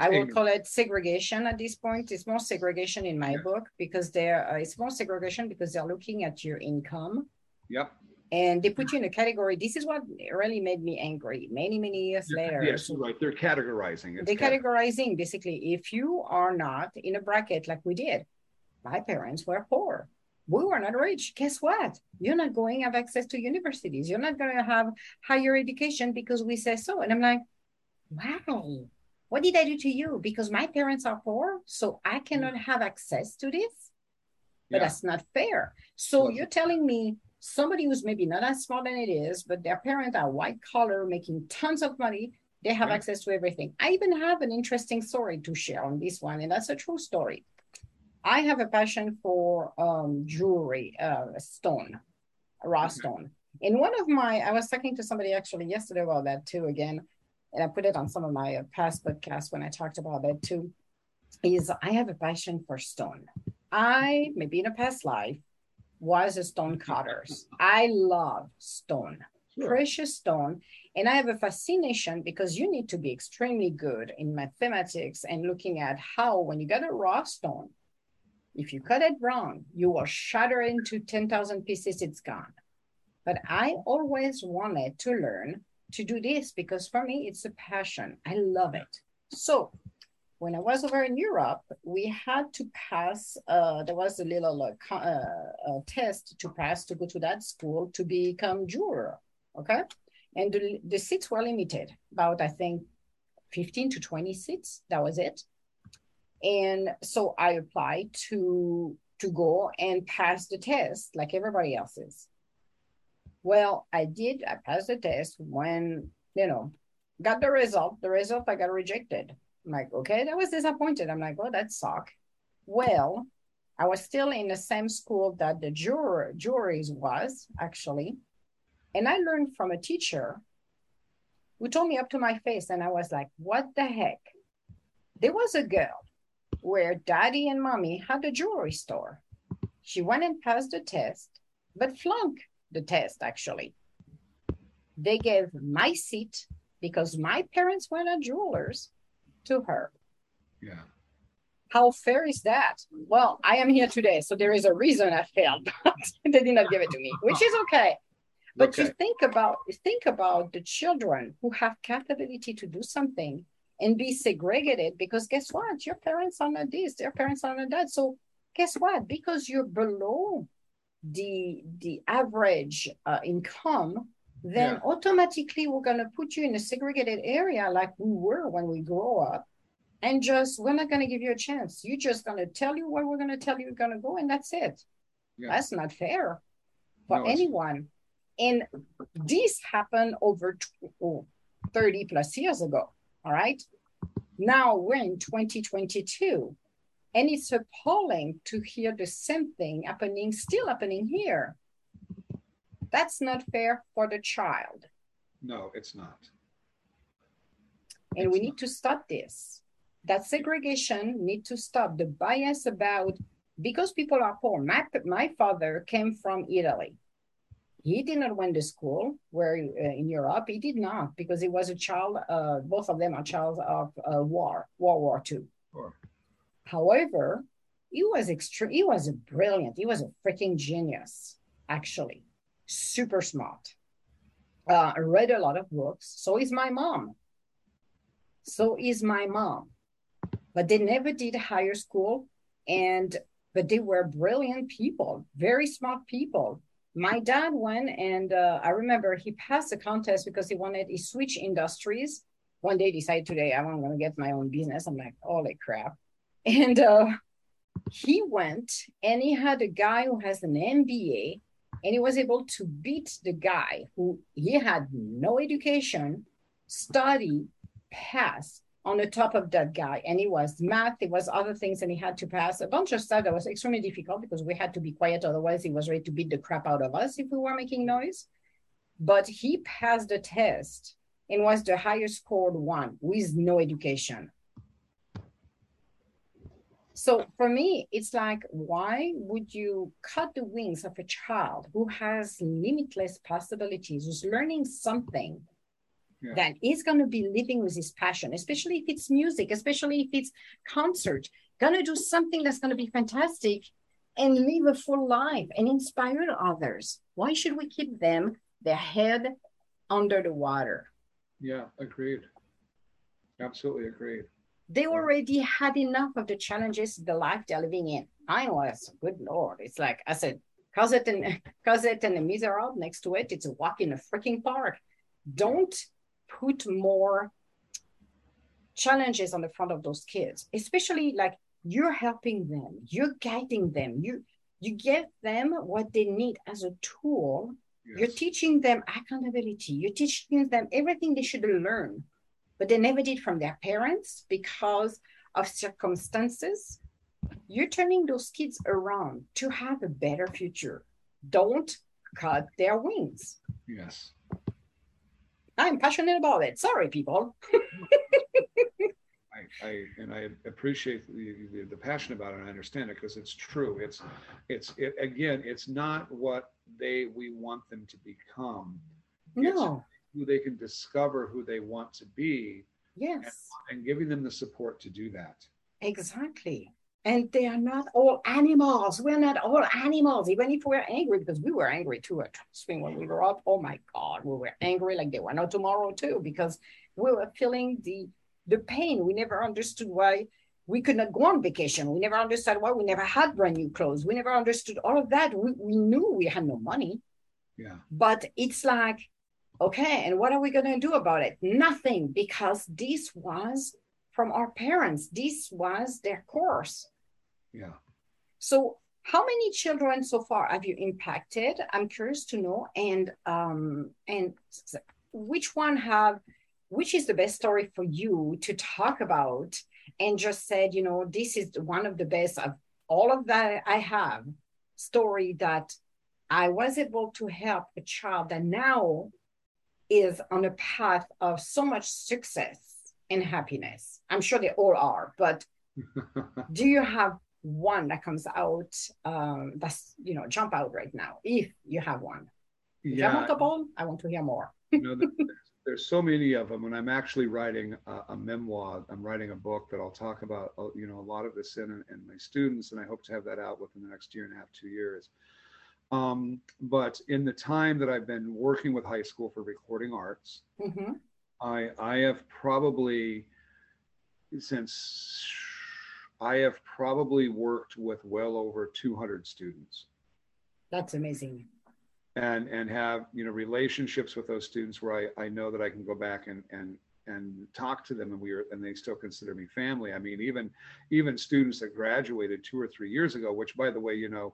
I will call it segregation at this point. It's more segregation in my yeah. book because they're uh, it's more segregation because they're looking at your income. Yep. And they put you in a category. This is what really made me angry. Many many years yeah, later. Yes, right. They're categorizing. It's they're categorizing basically. If you are not in a bracket like we did, my parents were poor. We were not rich. Guess what? You're not going to have access to universities. You're not going to have higher education because we say so. And I'm like, wow what did I do to you? Because my parents are poor, so I cannot have access to this. But yeah. that's not fair. So you're telling me somebody who's maybe not as smart than it is, but their parents are white collar, making tons of money, they have yeah. access to everything. I even have an interesting story to share on this one, and that's a true story. I have a passion for um, jewelry, uh, stone, raw stone. In one of my, I was talking to somebody actually yesterday about that too. Again, and I put it on some of my uh, past podcasts when I talked about that too, is I have a passion for stone. I, maybe in a past life, was a stone cutter. I love stone, sure. precious stone. And I have a fascination because you need to be extremely good in mathematics and looking at how, when you get a raw stone, if you cut it wrong, you will shatter into 10,000 pieces, it's gone. But I always wanted to learn to do this because for me, it's a passion. I love it. So when I was over in Europe, we had to pass, uh, there was a little uh, uh, test to pass to go to that school to become juror. Okay. And the, the seats were limited, about, I think, 15 to 20 seats. That was it. And so I applied to to go and pass the test like everybody else is. Well, I did. I passed the test when, you know, got the result. The result, I got rejected. I'm like, okay, that was disappointed. I'm like, oh, that sucked. Well, I was still in the same school that the juror, juries was actually. And I learned from a teacher who told me up to my face, and I was like, what the heck? There was a girl where daddy and mommy had a jewelry store. She went and passed the test, but flunked the test actually. They gave my seat because my parents were not jewelers to her. Yeah. How fair is that? Well, I am here today, so there is a reason I failed, but they did not give it to me, which is okay. But okay. you think about think about the children who have capability to do something and be segregated because guess what? Your parents are not this, their parents are not that. So guess what? Because you're below the the average uh, income, then yeah. automatically we're going to put you in a segregated area like we were when we grow up and just we're not going to give you a chance. You're just going to tell you where we're going to tell you you're going to go and that's it. Yeah. that's not fair for no, anyone. And this happened over oh, 30 plus years ago all right? Now we're in 2022 and it's appalling to hear the same thing happening still happening here that's not fair for the child. No, it's not. And it's we not. need to stop this. That segregation need to stop. The bias about because people are poor. My, my father came from Italy. He did not went to school where uh, in Europe. He did not because he was a child. Uh, both of them are child of uh, war, World War II. Sure. However, he was extreme. He was a brilliant. He was a freaking genius, actually super smart. Uh, read a lot of books. So is my mom. So is my mom. But they never did higher school, and but they were brilliant people, very smart people. My dad went, and uh, I remember he passed the contest because he wanted he switch industries. One day, decided today I'm going to get my own business. I'm like, holy crap! And uh, he went, and he had a guy who has an MBA and he was able to beat the guy who he had no education, study, pass on the top of that guy. And it was math, it was other things, and he had to pass a bunch of stuff that was extremely difficult because we had to be quiet, otherwise he was ready to beat the crap out of us if we were making noise. But he passed the test and was the highest scored one with no education. So for me, it's like, why would you cut the wings of a child who has limitless possibilities, who's learning something yeah. that is going to be living with his passion, especially if it's music, especially if it's concert, going to do something that's going to be fantastic and live a full life and inspire others. Why should we keep them their head under the water? Yeah, agreed. Absolutely agreed they already had enough of the challenges the life they're living in. I was, good lord. It's like I said, Cosette and Cosette and the Miserable next to it. It's a walk in a freaking park. Don't put more challenges on the front of those kids, especially like you're helping them, you're guiding them, you you give them what they need as a tool. Yes. You're teaching them accountability. You're teaching them everything they should learn but they never did from their parents because of circumstances. You're turning those kids around to have a better future. Don't cut their wings. Yes. I'm passionate about it. Sorry, people. I, I, and I appreciate the, the, the, passion about it and I understand it because it's true. It's it's it, again, it's not what they we want them to become. No who they can discover who they want to be yes and, and giving them the support to do that exactly And they are not all animals. We're not all animals, even if we're angry, because we were angry too at swing when we grew up. Oh my God, we were angry like they were not tomorrow too, because we were feeling the the pain. We never understood why we could not go on vacation. We never understood why we never had brand new clothes. We never understood all of that. We, we knew we had no money. Yeah. But it's like, okay, and what are we going to do about it? Nothing, because this was from our parents. This was their course. Yeah. So, how many children so far have you impacted? I'm curious to know, and um, and which one have, which is the best story for you to talk about? And just said, you know, this is one of the best of all of that I have story that I was able to help a child that now is on a path of so much success and happiness. I'm sure they all are, but do you have one that comes out um, that's you know jump out right now if you have one if yeah. multiple i want to hear more you know, there's, there's, so many of them and i'm actually writing a, a, memoir i'm writing a book that i'll talk about uh, you know a lot of this in, in my students and i hope to have that out within the next year and a half two years um, but in the time that i've been working with high school for recording arts mm-hmm. i i have probably since I have probably worked with well over 200 students. That's amazing. And and have you know relationships with those students where I, I know that I can go back and and and talk to them and we are and they still consider me family. I mean even even students that graduated two or three years ago, which by the way, you know,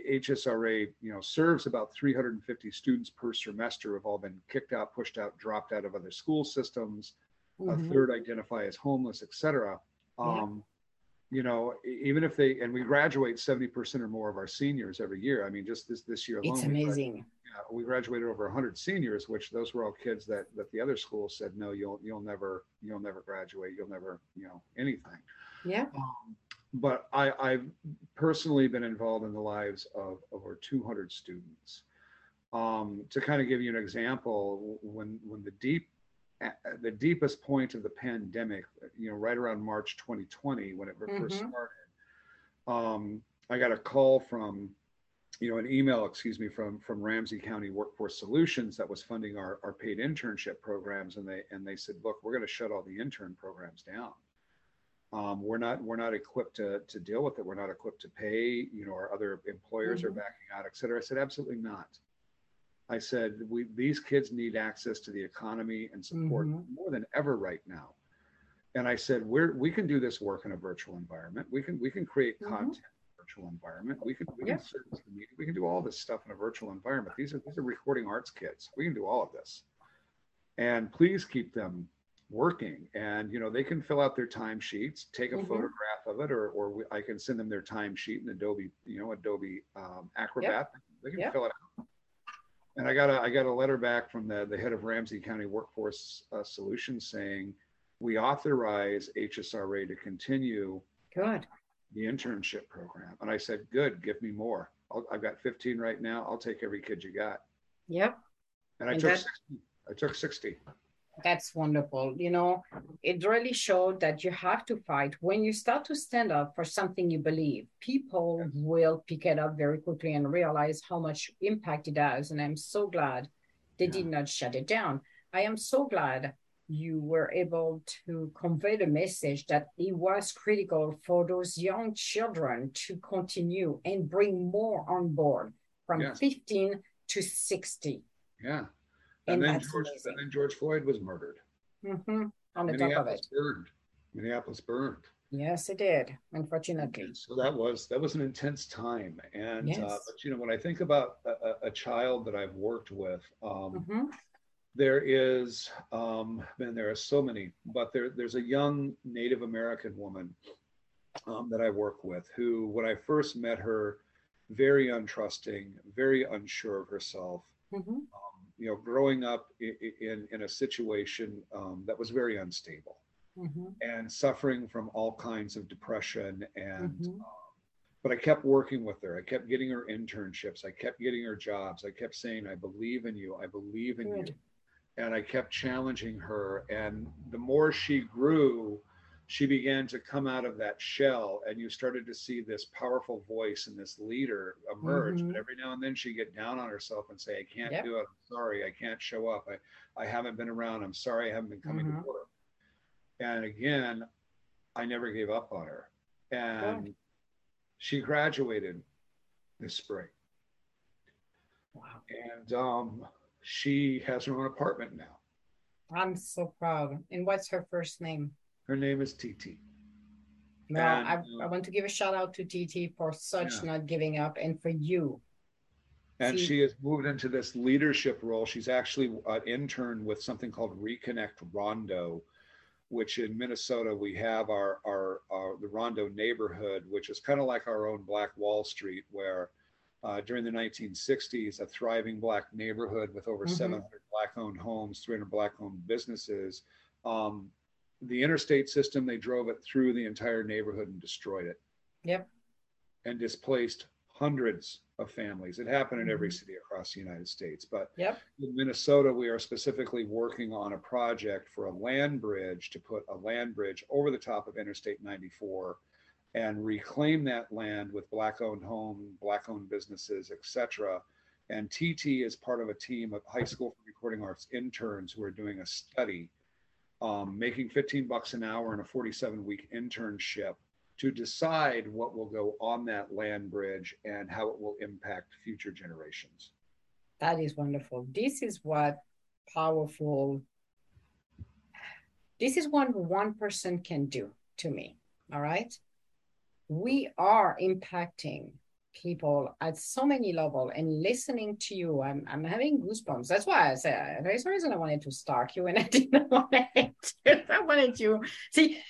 HSRA, you know, serves about 350 students per semester have all been kicked out, pushed out, dropped out of other school systems. Mm-hmm. A third identify as homeless, etc. Um, you know, even if they and we graduate 70% or more of our seniors every year. I mean, just this this year alone. It's amazing. We, yeah, we graduated over 100 seniors, which those were all kids that that the other schools said, no, you'll you'll never you'll never graduate, you'll never you know anything. Yeah. Um, but I, I've personally been involved in the lives of over 200 students. Um, to kind of give you an example, when when the deep the deepest point of the pandemic, you know, right around March 2020 when it mm-hmm. first started, um, I got a call from, you know, an email, excuse me, from from Ramsey County Workforce Solutions that was funding our, our paid internship programs, and they and they said, look, we're going to shut all the intern programs down. Um, we're not we're not equipped to, to deal with it. We're not equipped to pay. You know, our other employers mm-hmm. are backing out, et cetera. I said, absolutely not. I said, we, these kids need access to the economy and support mm-hmm. more than ever right now. And I said, we're, we can do this work in a virtual environment. We can, we can create mm-hmm. content in a virtual environment. We can, we, can service the media. we can do all this stuff in a virtual environment. These are, these are recording arts kids. We can do all of this. And please keep them working and you know they can fill out their timesheets take a mm-hmm. photograph of it or or we, i can send them their timesheet in adobe you know adobe um, acrobat yep. they can yep. fill it out and I got a I got a letter back from the the head of Ramsey County Workforce uh, Solutions saying we authorize HSRA to continue good the internship program. And I said, good, give me more. i have got 15 right now. I'll take every kid you got. Yep. And I and took 60. I took 60 that's wonderful. You know, it really showed that you have to fight. When you start to stand up for something you believe, people will pick it up very quickly and realize how much impact it has. And I'm so glad they yeah. did not shut it down. I am so glad you were able to convey the message that it was critical for those young children to continue and bring more on board from yes. 15 to 60. Yeah. And, then George, and then George Floyd was murdered. Mm-hmm. On the top of it, burned. Minneapolis burned. Yes, it did. Unfortunately. So that was that was an intense time, and uh, yes. uh, but you know when I think about a, a child that I've worked with, um, mm-hmm. there is, um, man, there are so many, but there there's a young Native American woman um, that I work with who, when I first met her, very untrusting, very unsure of herself. Mm-hmm. Um, you know, growing up in in, in a situation um, that was very unstable mm-hmm. and suffering from all kinds of depression and. Mm-hmm. Um, but I kept working with her. I kept getting her internships. I kept getting her jobs. I kept saying, "I believe in you. I believe in Good. you," and I kept challenging her. And the more she grew, she began to come out of that shell and you started to see this powerful voice and this leader emerge. Mm-hmm. but every now and then she'd get down on herself and say i can't yep. do it. I'm sorry. I can't show up. I, I haven't been around. I'm sorry i haven't been coming mm-hmm. to work. And again i never gave up on her. And Good. she graduated this spring. Wow. And um, she has her own apartment now. I'm so proud. And what's her first name her name is TT. No, and, I, uh, I want to give a shout out to TT for such yeah. not giving up and for you. And See, she has moved into this leadership role. She's actually an intern with something called Reconnect Rondo, which in Minnesota we have our, our, our the Rondo neighborhood, which is kind of like our own Black Wall Street, where uh, during the 1960s, a thriving Black neighborhood with over mm-hmm. 700 Black-owned homes, 300 Black-owned businesses. Um, the interstate system, they drove it through the entire neighborhood and destroyed it. Yep. And displaced hundreds of families. It happened in every mm-hmm. city across the United States. But yep. in Minnesota, we are specifically working on a project for a land bridge to put a land bridge over the top of Interstate 94 and reclaim that land with black owned home, black owned businesses, etc. And TT is part of a team of high school for recording arts interns who are doing a study um, making 15 bucks an hour and a 47 week internship to decide what will go on that land bridge and how it will impact future generations. That is wonderful. This is what powerful, this is what one person can do to me. All right. We are impacting people at so many level and listening to you i'm, I'm having goosebumps. That's why i said there's a reason i wanted to stalk you and i didn't want to i wanted to see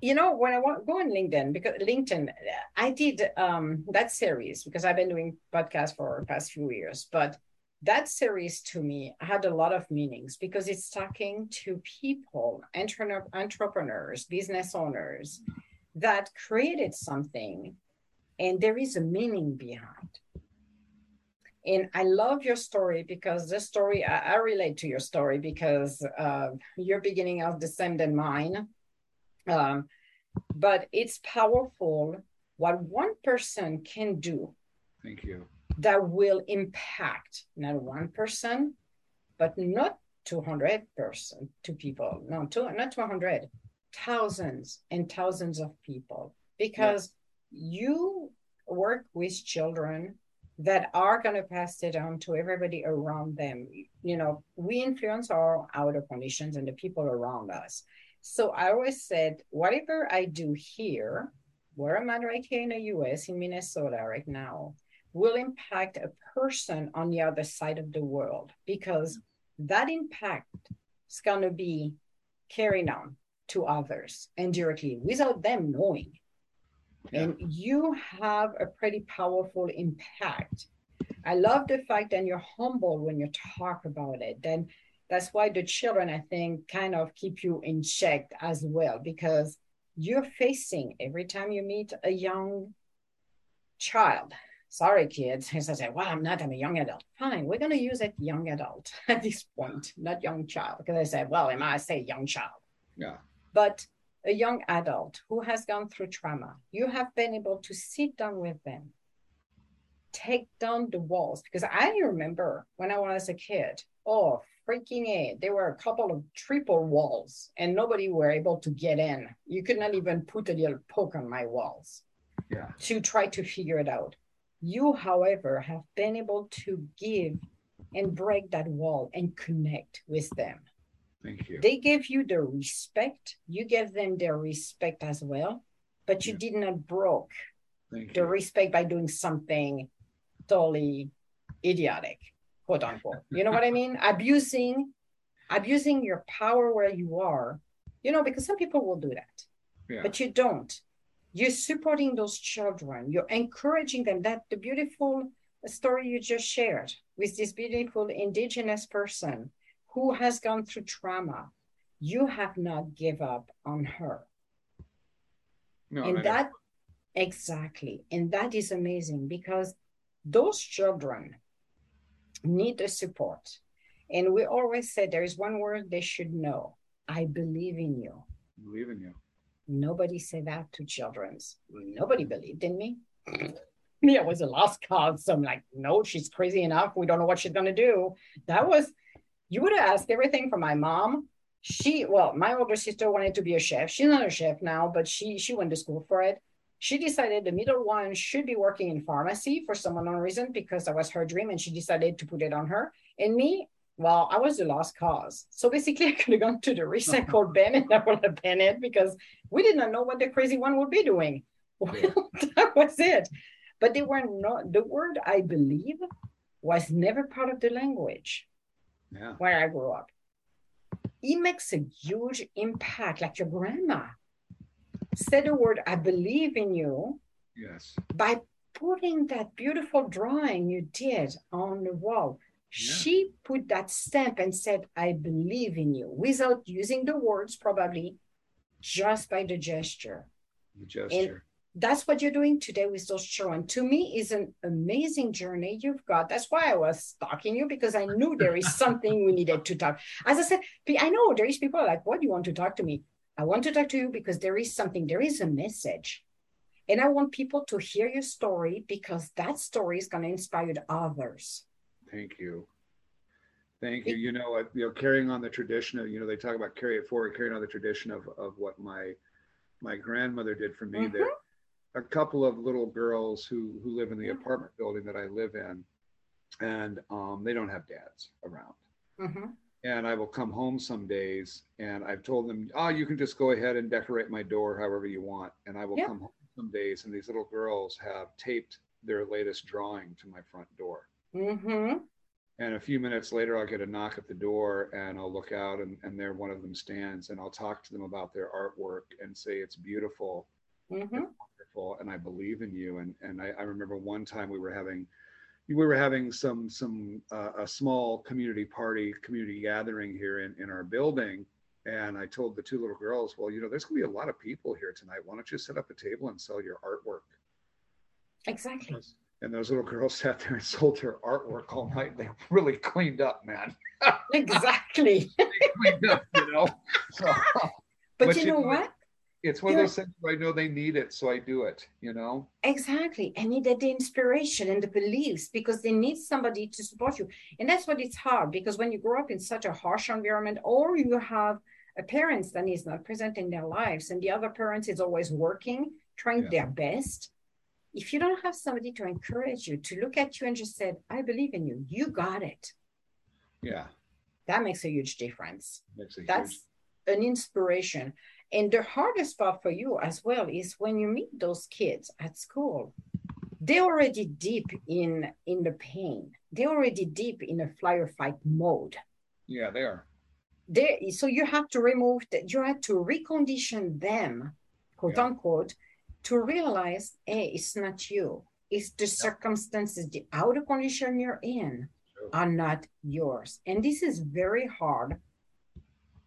you know when i want go on linkedin because linkedin i did um that series because i've been doing podcasts for past few years but that series to me had a lot of meanings because it's talking to people entre- entrepreneurs business owners that created something and there is a meaning behind. And i love your story because this story i, I relate to your story because uh, your beginning is the same than mine. Um, but it's powerful what one person can do thank you. that will impact not one person but not 200 person to people. No two, not 200 thousands and thousands of people. Because you work with children that are going to pass it on to everybody around them. You know, we influence our outer conditions and the people around us. So I always said, whatever I do here, where I'm at right here in the US, in Minnesota right now, will impact a person on the other side of the world because that impact is going to be carried on to others indirectly without them knowing. Yeah. And you have a pretty powerful impact. I love the fact that you're humble when you talk about it. Then that's why the children, I think, kind of keep you in check as well, because you're facing every time you meet a young child. Sorry, kids. As I say, well, I'm not, I'm a young adult. Fine, we're going to use it young adult at this point, not young child, because I said, well, am I say young child? Yeah. But a young adult who has gone through trauma, you have been able to sit down with them, take down the walls. Because I remember when I was a kid, oh, freaking A, there were a couple of triple walls and nobody were able to get in. You could not even put a little poke on my walls yeah. to try to figure it out. You, however, have been able to give and break that wall and connect with them. Thank you. They gave you the respect. You gave them their respect as well, but you yeah. did not broke Thank the you. respect by doing something totally idiotic, quote unquote. You know what I mean? Abusing, abusing your power where you are. You know, because some people will do that, yeah. but you don't. You're supporting those children. You're encouraging them. That the beautiful story you just shared with this beautiful indigenous person who has gone through trauma, you have not give up on her. No, and that exactly, and that is amazing because those children need the support. And we always say there is one word they should know. I believe in you. believe in you. Nobody said that to children's. Nobody believed in me. me, I was a lost cause. So I'm like, no, she's crazy enough. We don't know what she's gonna do. That was you would have asked everything from my mom. She, well, my older sister wanted to be a chef. She's not a chef now, but she she went to school for it. She decided the middle one should be working in pharmacy for some unknown reason because that was her dream, and she decided to put it on her. And me, well, I was the lost cause. So basically, I could have gone to the recycle bin and I would have been it because we did not know what the crazy one would be doing. Well, that was it. But they were not, the word I believe was never part of the language yeah. where I grew up. It makes a huge impact, like your grandma said the word, I believe in you. Yes. By putting that beautiful drawing you did on the wall. Yeah. She put that stamp and said, I believe in you, without using the words, probably just by the gesture. The gesture that's what you're doing today with those children. To me, is an amazing journey you've got. That's why I was stalking you because I knew there is something we needed to talk. As I said, I know there is people like, "What do you want to talk to me?" I want to talk to you because there is something. There is a message, and I want people to hear your story because that story is going to inspire others. Thank you. Thank you. You know, you know, carrying on the tradition of, you know, they talk about carry it forward, carrying on the tradition of of what my my grandmother did for me. Mm-hmm. That a couple of little girls who who live in the apartment building that I live in, and um, they don't have dads around. Mm-hmm. And I will come home some days, and I've told them, "Oh, you can just go ahead and decorate my door however you want." And I will come home some days, and these little girls have taped their latest drawing to my front door. Mm-hmm. And a few minutes later, I'll get a knock at the door, and I'll look out, and, and there one of them stands, and I'll talk to them about their artwork and say it's beautiful. Mm-hmm wonderful and I believe in you. And and I, I remember one time we were having we were having some some uh, a small community party community gathering here in, in our building. And i told the two little girls well you know there's going to be a lot of people here tonight. Why don't you set up a table and sell your artwork? Exactly. And those little girls sat there and sold their artwork all night. They really cleaned up man. Exactly. Cleaned up you know? So, but, but, you, know, know what it's one of those things where I know they need it, so I do it, you know? Exactly. I needed the inspiration and the beliefs because they need somebody to support you. And that's what it's hard because when you grow up in such a harsh environment, or you have a parent that is not present in their lives, and the other parent is always working, trying yeah. their best. If you don't have somebody to encourage you, to look at you and just said, I believe in you, you got it. Yeah. That makes a huge difference. Makes a That's huge... an inspiration. And the hardest part for you as well is when you meet those kids at school, they're already deep in in the pain. They're already deep in a fly or fight mode. Yeah, they are. They so you have to remove that. You have to recondition them, quote yeah. unquote, to realize, hey, it's not you. It's the yeah. circumstances, the outer condition you're in sure. are not yours. And this is very hard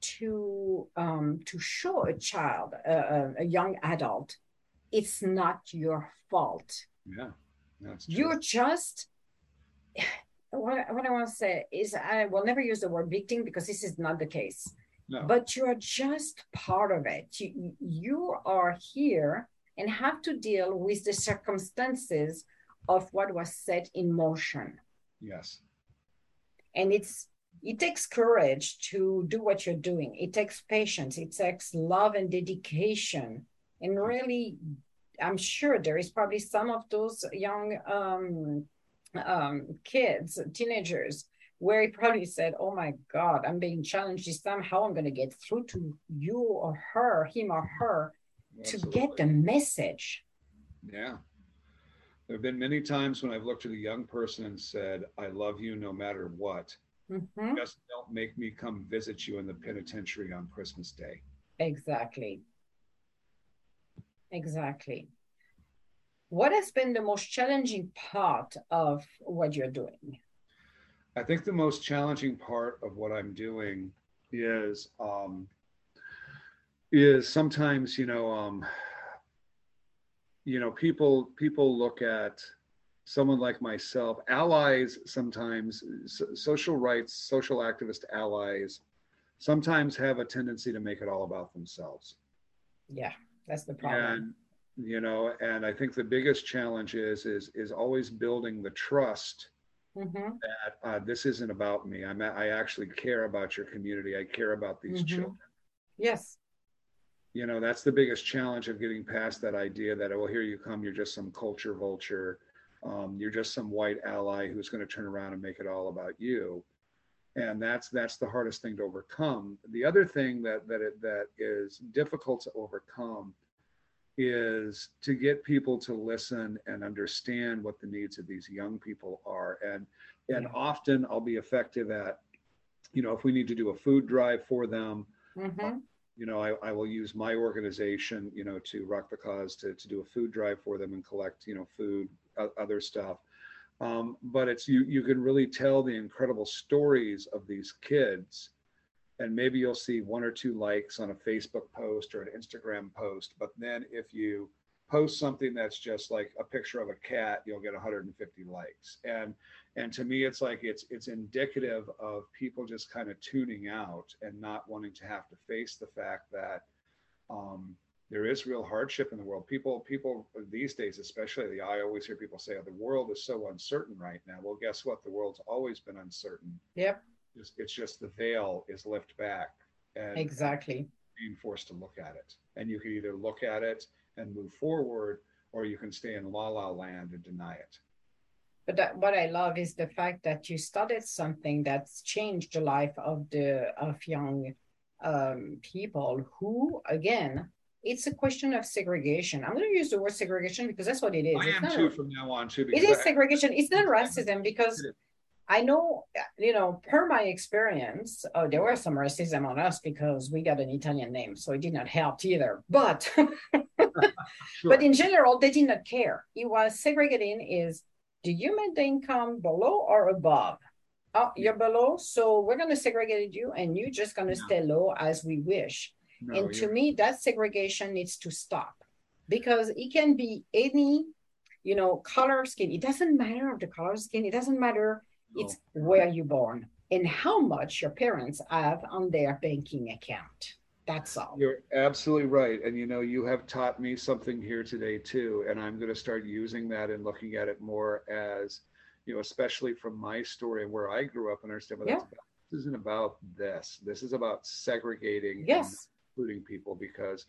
to um, to show a child, a, a, young adult, it's not your fault. Yeah, that's true. You're just what, what I want to say is I will never use the word victim because this is not the case. No. But you're just part of it. You, you are here and have to deal with the circumstances of what was set in motion. Yes. And it's it takes courage to do what you're doing. It takes patience. It takes love and dedication. And really, I'm sure there is probably some of those young um, um, kids, teenagers, where he probably said, Oh my God, I'm being challenged this time. How I'm going to get through to you or her, him or her, Absolutely. to get the message. Yeah. There have been many times when I've looked at a young person and said, I love you no matter what Mm-hmm. Just don't make me come visit you in the penitentiary on Christmas Day. Exactly. Exactly. What has been the most challenging part of what you're doing? I think the most challenging part of what I'm doing is um, is sometimes you know um, you know people people look at someone like myself, allies sometimes, social rights, social activist allies, sometimes have a tendency to make it all about themselves. Yeah. That's the problem. And you know, and I think the biggest challenge is is is always building the trust mm-hmm. that uh, this isn't about me. I'm I actually care about your community. I care about these mm-hmm. children. Yes. You know, that's the biggest challenge of getting past that idea that, oh, here you come, you're just some culture vulture. Um, you're just some white ally who's going to turn around and make it all about you. And that's that's the hardest thing to overcome. The other thing that that it, that is difficult to overcome is to get people to listen and understand what the needs of these young people are and and yeah. often i'll be effective at you know if we need to do a food drive for them mm-hmm. You know I, I will use my organization you know to rock the cause to, to do a food drive for them and collect you know food other stuff um, but it's you you can really tell the incredible stories of these kids and maybe you'll see one or two likes on a Facebook post or an Instagram post. But then if you post something that's just like a picture of a cat, you'll get 150 likes. And and to me, it's like it's it's indicative of people just kind of tuning out and not wanting to have to face the fact that um, there is real hardship in the world. People people these days, especially, the I always hear people say, "Oh, the world is so uncertain right now." Well, guess what? The world's always been uncertain. Yep it's, it's just the veil is lifted back and exactly being forced to look at it. And you can either look at it and move forward, or you can stay in la la land and deny it. But that, what I love is the fact that you studied something that's changed the life of the of young um, people who, again, it's a question of segregation. I'm going to use the word segregation because that's what it is. I it's am too a, from now on too. It is segregation. It's not racism because I know, you know, per my experience, oh, there was some racism on us because we got an Italian name, so it did not help either. But, sure. but in general, they did not care. It was segregating is, do you make the income below or above? Oh, you're below, so we're going to segregate you, and you're just going to no. stay low as we wish. No, and to me, that segregation needs to stop because it can be any, you know, color skin. It doesn't matter of the color skin. It doesn't matter Oh. it's where you're born and how much your parents have on their banking account. That's all. You're absolutely right. And you know, you have taught me something here today too. And I'm going to start using that and looking at it more as, you know, especially from my story and where I grew up and understand what yeah. This isn't about this. This is about segregating yes. including people because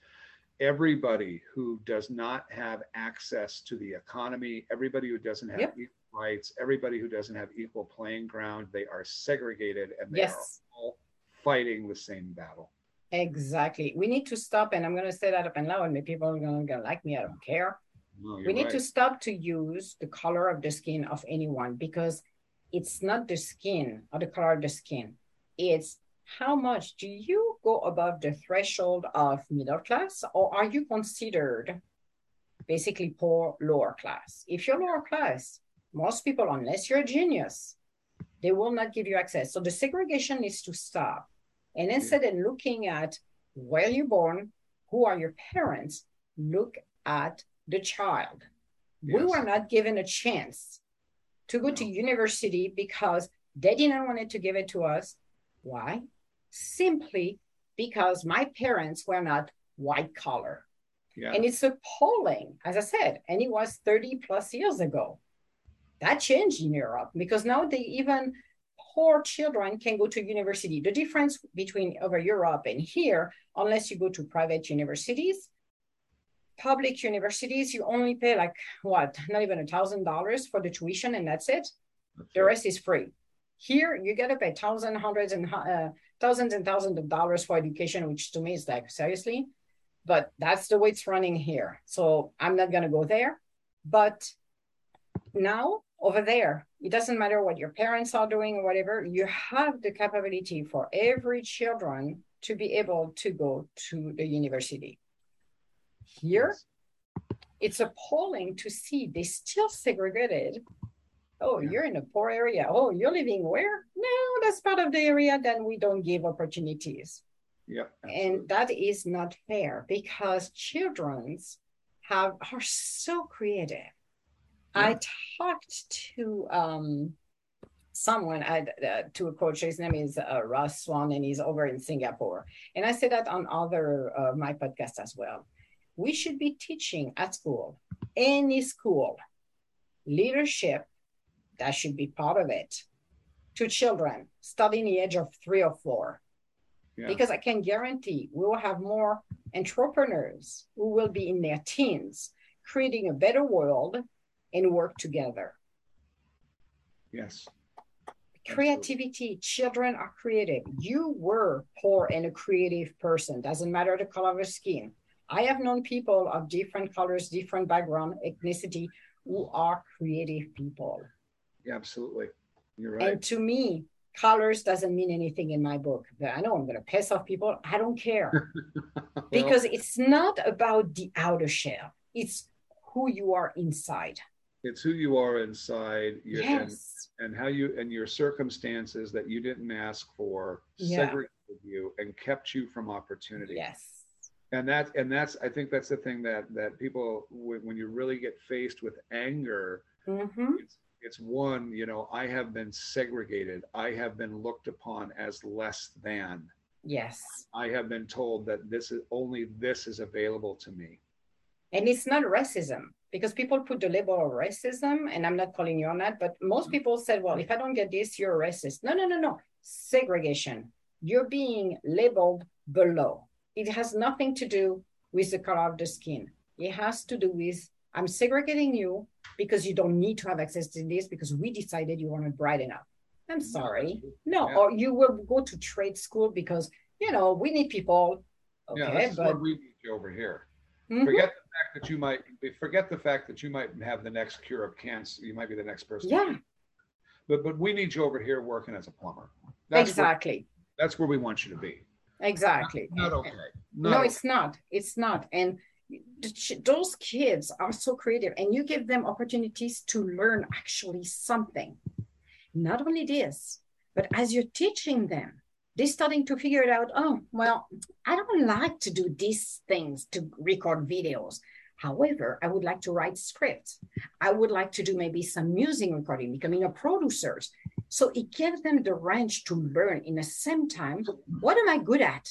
everybody who does not have access to the economy, everybody who doesn't have yep rights, everybody who doesn't have equal playing ground, they are segregated and they yes. are all fighting the same battle. Exactly. We need to stop, and I'm going to say that up and loud, and people are going to like me. I don't care. No, we need right. to stop to use the color of the skin of anyone because it's not the skin or the color of the skin. It's how much do you go above the threshold of middle class, or are you considered basically poor lower class? If you're lower class, most people, unless you're a genius, they will not give you access. So the segregation needs to stop. And instead of looking at where you're born, who are your parents, look at the child. Yes. We were not given a chance to go to university because they didn't want to give it to us. Why? Simply because my parents were not white collar. Yeah. And it's appalling, as I said, and it was 30 plus years ago. That changed in Europe because now they even poor children can go to university. The difference between over Europe and here, unless you go to private universities, public universities, you only pay like what, not even a thousand dollars for the tuition, and that's it. The rest is free. Here, you got to pay thousands, hundreds, and uh, thousands and thousands of dollars for education, which to me is like seriously. But that's the way it's running here. So I'm not going to go there. But now over there. It doesn't matter what your parents are doing or whatever, you have the capability for every children to be able to go to the university. Here, it's appalling to see they still segregated. Oh, you're in a poor area. Oh, you're living where? No, that's part of the area. Then we don't give opportunities. Yeah. And that is not fair because children's have are so creative I talked to um, someone uh, to a coach. His name is uh, Russ Swan, and he's over in Singapore. And I said that on other uh, my podcasts as well. we should be teaching at school, any school, leadership, that should be part of it, to children starting the age of three or four. Yeah. Because I can guarantee we will have more entrepreneurs who will be in their teens creating a better world and work together. Yes. Creativity, children are creative. You were poor and a creative person, doesn't matter the color of your skin. I have known people of different colors, different background, ethnicity, who are creative people. Yeah, absolutely. You're right. And to me, colors doesn't mean anything in my book. But I know I'm going to piss off people. I don't care well, because it's not about the outer shell. It's who you are inside. It's who you are inside. Your, yes. And, and, how you and your circumstances that you didn't ask for yeah. segregated you and kept you from opportunity. Yes. And that and that's I think that's the thing that that people when you really get faced with anger, mm-hmm. it's, it's one you know I have been segregated. I have been looked upon as less than. Yes. I have been told that this is only this is available to me. And it's not racism because people put the label of racism, and I'm not calling you on that, but most mm-hmm. people said, well, if I don't get this, you're racist. No, no, no, no. Segregation. You're being labeled below. It has nothing to do with the color of the skin. It has to do with I'm segregating you because you don't need to have access to this because we decided you weren't bright enough. I'm sorry. No, yeah. or you will go to trade school because you know we need people. Okay, yeah, but we need over here. Mm-hmm. Forget fact that you might forget the fact that you might have the next cure of cancer. You might be the next person. Yeah. But but we need you over here working as a plumber. That's exactly. Where, that's where we want you to be. Exactly. Not, not okay. Not no, okay. it's not. It's not. And those kids are so creative, and you give them opportunities to learn actually something. Not only this, but as you're teaching them, they're starting to figure it out. Oh, well, I don't like to do these things to record videos. However, I would like to write scripts. I would like to do maybe some music recording, becoming a producer. So it gives them the range to learn in the same time. What am I good at?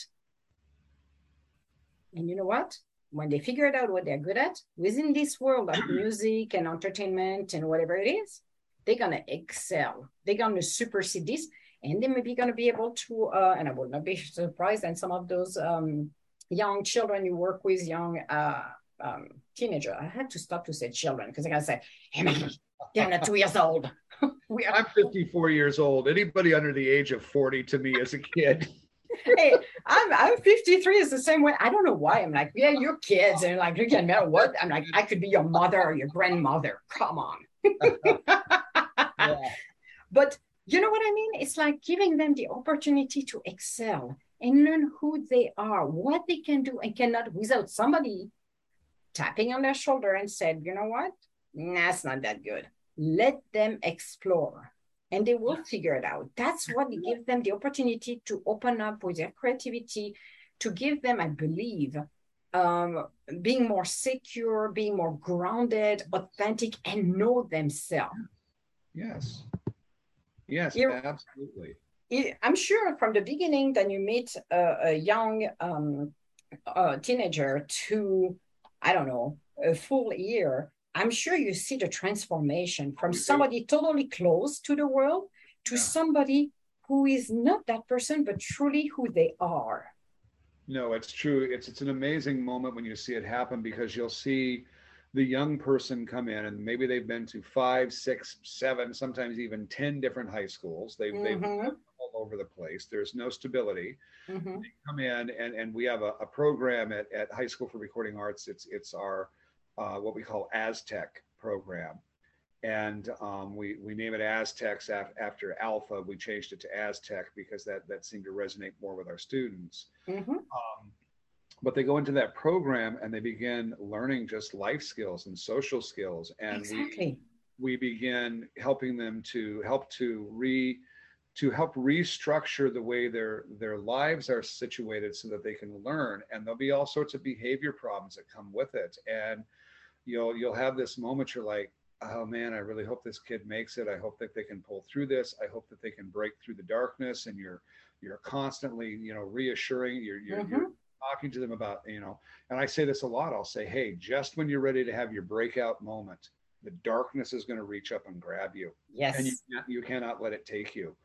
And you know what? When they figure it out what they're good at within this world of music and entertainment and whatever it is, they're gonna excel. They're gonna supersede this and they may be going to be able to, uh, and I would not be surprised, and some of those um, young children you work with, young uh, um, teenager, I had to stop to say children because I got to say, hey man, you're not two years old. we are- I'm 54 years old. Anybody under the age of 40 to me is a kid. hey, I'm I'm 53 is the same way. I don't know why. I'm like, yeah, you're kids. And like, you can matter what. I'm like, I could be your mother or your grandmother. Come on. yeah. But you know what I mean? It's like giving them the opportunity to excel and learn who they are, what they can do and cannot without somebody tapping on their shoulder and said, you know what? That's not that good. Let them explore and they will figure it out. That's what gives them the opportunity to open up with their creativity, to give them, I believe, um, being more secure, being more grounded, authentic, and know themselves. Yes. Yes, You're, absolutely. I'm sure from the beginning that you meet a, a young um, a teenager to, I don't know, a full year, I'm sure you see the transformation from somebody totally close to the world to yeah. somebody who is not that person, but truly who they are. No, it's true. It's it's an amazing moment when you see it happen because you'll see the young person come in and maybe they've been to five, six, seven, sometimes even 10 different high schools. They've, mm-hmm. they've all over the place. There's no stability. Mm-hmm. They come in and, and we have a, a, program at, at High School for Recording Arts. It's, it's our, uh, what we call Aztec program. And um, we, we name it Aztecs af- after Alpha. We changed it to Aztec because that, that seemed to resonate more with our students. Mm-hmm. Um, but they go into that program and they begin learning just life skills and social skills and exactly. we, we begin helping them to help to re to help restructure the way their their lives are situated so that they can learn and there'll be all sorts of behavior problems that come with it and you'll you'll have this moment you're like oh man i really hope this kid makes it i hope that they can pull through this i hope that they can break through the darkness and you're you're constantly you know reassuring you're you're, mm-hmm. you're talking to them about, you know, and I say this a lot. I'll say, hey, just when you're ready to have your breakout moment, the darkness is going to reach up and grab you. Yes. And you, you cannot let it take you.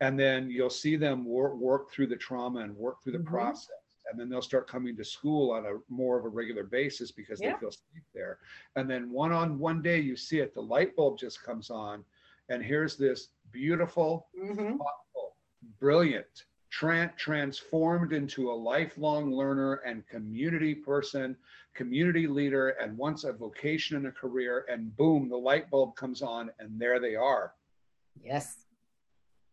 And then you'll see them work, work through the trauma and work through the mm-hmm. process. And then they'll start coming to school on a more of a regular basis because yeah. they feel safe there. And then one on one day, you see it, the light bulb just comes on. And here's this beautiful, mm-hmm. thoughtful, brilliant, tra- transformed into a lifelong learner and community person, community leader, and once a vocation and a career, and boom, the light bulb comes on, and there they are. Yes.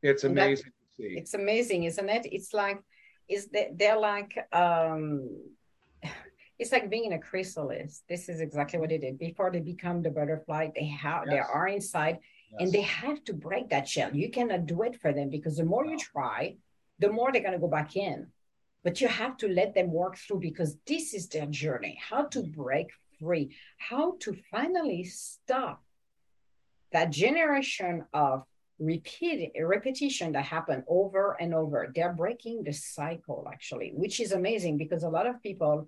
It's amazing that, to see. It's amazing, isn't it? It's like, is that they're like, um, it's like being a chrysalis. This is exactly what it is. Before they become the butterfly, they have yes. they are inside yes. and they have to break that shell. You cannot do it for them because the more you try, the more they're going to go back in. But you have to let them work through because this is their journey how to break free, how to finally stop that generation of repeat repetition that happen over and over. They're breaking the cycle, actually, which is amazing because a lot of people,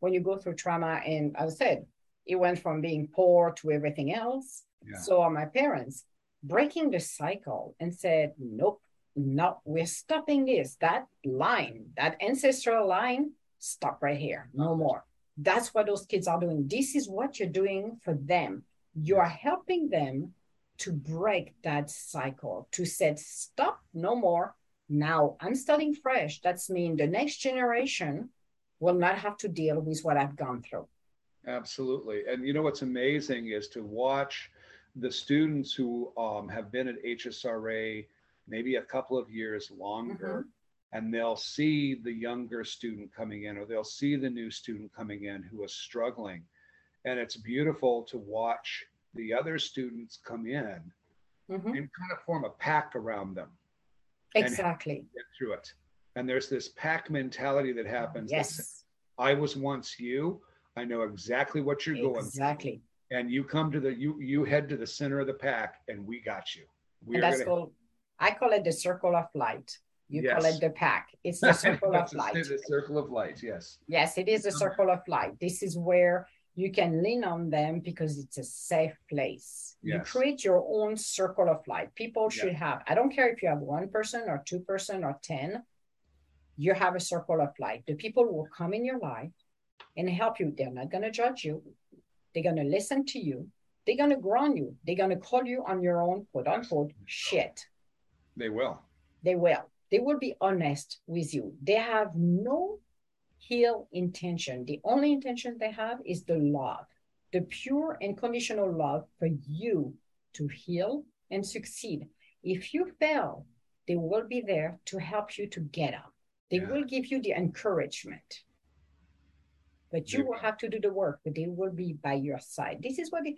when you go through trauma, and as I said, it went from being poor to everything else. Yeah. So are my parents breaking the cycle and said, nope, no, we're stopping this. That line, that ancestral line, stop right here. No more. That's what those kids are doing. This is what you're doing for them. You are helping them to break that cycle, to say, stop, no more. Now I'm starting fresh. That's mean the next generation will not have to deal with what I've gone through. Absolutely. And you know what's amazing is to watch the students who um, have been at HSRA maybe a couple of years longer. Mm-hmm. And they'll see the younger student coming in, or they'll see the new student coming in who is struggling. And it's beautiful to watch the other students come in mm-hmm. and kind of form a pack around them. Exactly. Get through it. And there's this pack mentality that happens. Yes. I was once you. I know exactly what you're going Exactly. And you come to the you you head to the center of the pack and we got you. We and that's gonna, I call it the circle of light. You yes. call it the pack. It's the circle of light. The circle of light, yes. Yes, it is the circle of light. This is where you can lean on them because it's a safe place. Yes. You create your own circle of light. People should have, I don't care if you have one person or two person or 10, you have a circle of light. The people will come in your life and help you. They're not going to judge you. They're going to listen to you. They're going to ground you. They're going to call you on your own, quote unquote, shit. They will. They will. They will be honest with you. They have no heal intention. The only intention they have is the love, the pure and conditional love for you to heal and succeed. If you fail, they will be there to help you to get up. They yeah. will give you the encouragement. But you will have to do the work, but they will be by your side. This is what, it,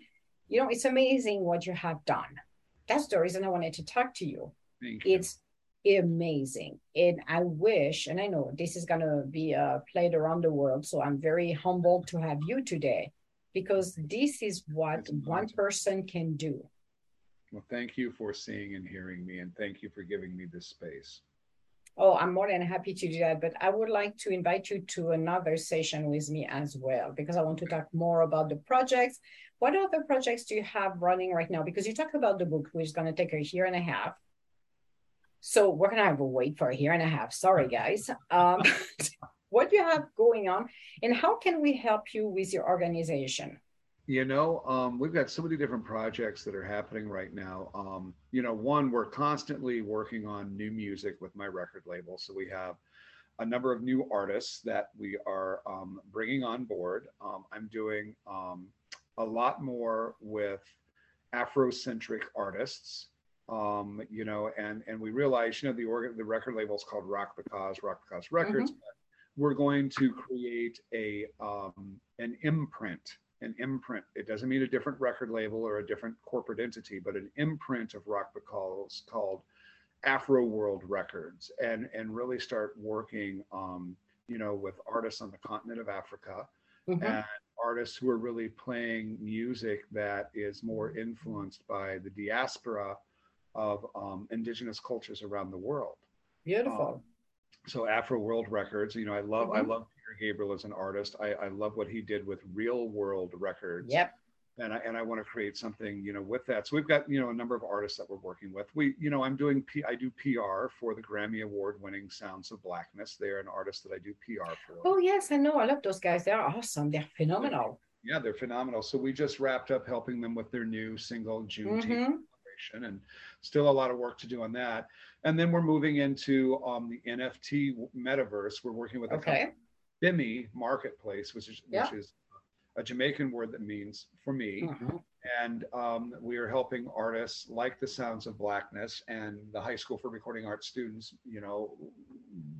you know, it's amazing what you have done. That's the reason I wanted to talk to you it's amazing. And I wish, and I know this is going to be uh, played around the world. So I'm very humbled to have you today because this is what one person can do. Well, thank you for seeing and hearing me, and thank you for giving me this space. Oh, I'm more than happy to do that. But I would like to invite you to another session with me as well, because I want to talk more about the projects. What other projects do you have running right now? Because you talk about the book, which is going to take a year and a half. So we're gonna have to wait for a year and a half. Sorry, guys. Um, what do you have going on, and how can we help you with your organization? You know, um, we've got so many different projects that are happening right now. Um, you know, one, we're constantly working on new music with my record label. So we have a number of new artists that we are um, bringing on board. Um, I'm doing um, a lot more with Afrocentric artists um, you know, and and we realized, you know, the organ, the record label is called Rock the Cause, Rock the Cause Records. Mm-hmm. We're going to create a um, an imprint, an imprint. It doesn't mean a different record label or a different corporate entity, but an imprint of Rock the Cause called Afro World Records, and and really start working, um, you know, with artists on the continent of Africa. Mm-hmm. And artists who are really playing music that is more influenced by the diaspora of um, indigenous cultures around the world. Beautiful. Um, so Afro World Records, you know, I love mm-hmm. I love Peter Gabriel as an artist. I, I love what he did with Real World Records. Yep. And I, and I want to create something, you know, with that. So we've got, you know, a number of artists that we're working with. We, you know, I'm doing, P, I do PR for the Grammy Award winning Sounds of Blackness. They're an artist that I do PR for. Oh, yes, I know. I love those guys. They're awesome. They're phenomenal. Yeah, they're phenomenal. So we just wrapped up helping them with their new single Juneteenth Mhm. And still a lot of work to do on that. And then we're moving into um, the NFT metaverse. We're working with a Okay. Bimmy Marketplace, which is Yeah. which is a Jamaican word that means for me. Mhm. And um, we are helping artists like the Sounds of Blackness and the High School for Recording Arts students, you know,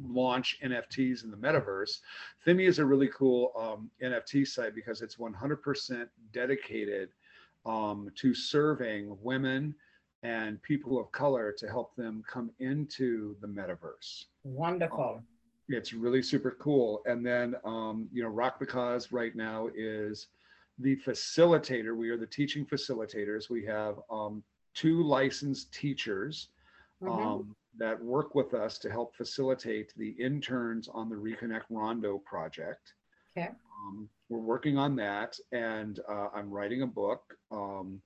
launch NFTs in the metaverse. Thimi is a really cool um, NFT site because it's 100% dedicated um, to serving women and people of color to help them come into the metaverse Wonderful. it's really super cool. And then, um, you know, Rock the Cause right now is the facilitator. We are the teaching facilitators. We have um, two licensed teachers Mhm. um, that work with us to help facilitate the interns on the Reconnect Rondo project. Okay. Um, we're working on that, and uh, I'm writing a book. Um,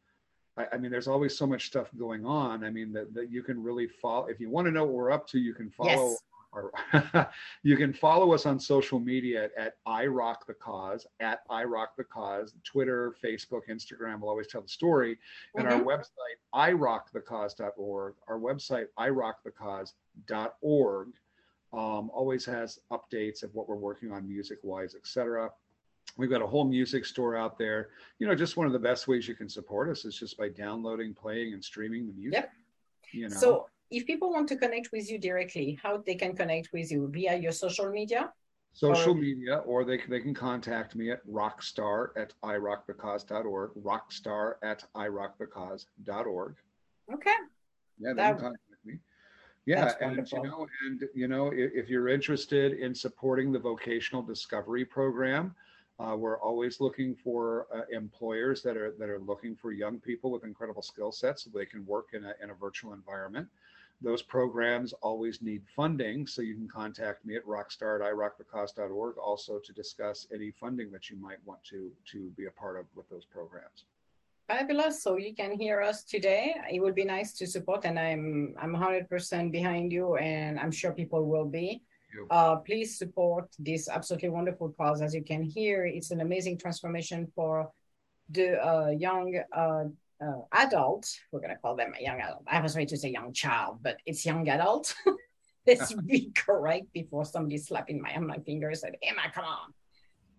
I, I mean, there's always so much stuff going on. I mean, that, that you can really follow. If you want to know what we're up to, you can follow. Yes. Our, you can follow us on social media at at I Rock the Cause, at I Rock the Cause, Twitter, Facebook, Instagram will always tell the story. And our Mhm. website, irockthecause.org, our website, irockthecause.org, um, always has updates of what we're working on music wise, etc. We've got a whole music store out there. You know, just one of the best ways you can support us is just by downloading, playing, and streaming the music. Yep. You know, So, if people want to connect with you directly, how they can connect with you via your social media? social or- media, or they, they can contact me at rockstar at irockthecause.org, rockstar at irockthecause.org. Okay. Yeah, they That- can contact me. Yeah, and you know, and you know, if, if you're interested in supporting the vocational discovery program, uh, we're always looking for uh, employers that are that are looking for young people with incredible skill sets so they can work in a in a virtual environment. Those programs always need funding, so you can contact me at rockstar at irockthecause.org also to discuss any funding that you might want to to be a part of with those programs. Fabulous. So you can hear us today. It would be nice to support, and I'm I'm 100% behind you, and I'm sure people will be. Uh, please support this absolutely wonderful cause. As you can hear, it's an amazing transformation for the uh, young uh, uh, adult. We're gonna call them a young adult. I was ready to say young child, but it's young adult. Let's be correct before somebody slapping my on my fingers and Emma, come on.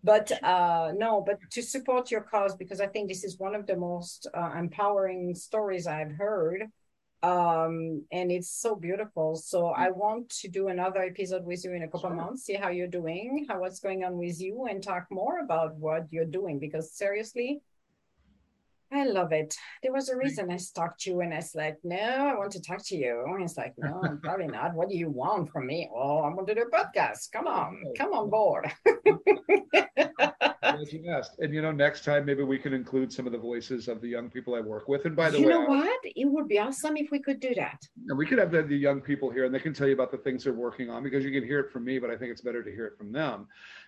But uh, no, but to support your cause because I think this is one of the most uh, empowering stories I've heard um and it's so beautiful so i want to do another episode with you in a couple Sure. months see how you're doing how what's going on with you and talk more about what you're doing because seriously i love it. There was a reason i stalked you and i was like no i want to talk to you. And it's like no probably not. What do you want from me? Oh i want to do a podcast. Come on. Come on board. Glad you asked. And you know, next time maybe we can include some of the voices of the young people I work with. And by the you way, you know what? It would be awesome if we could do that. And we could have the, the young people here, and they can tell you about the things they're working on because you can hear it from me, but I think it's better to hear it from them.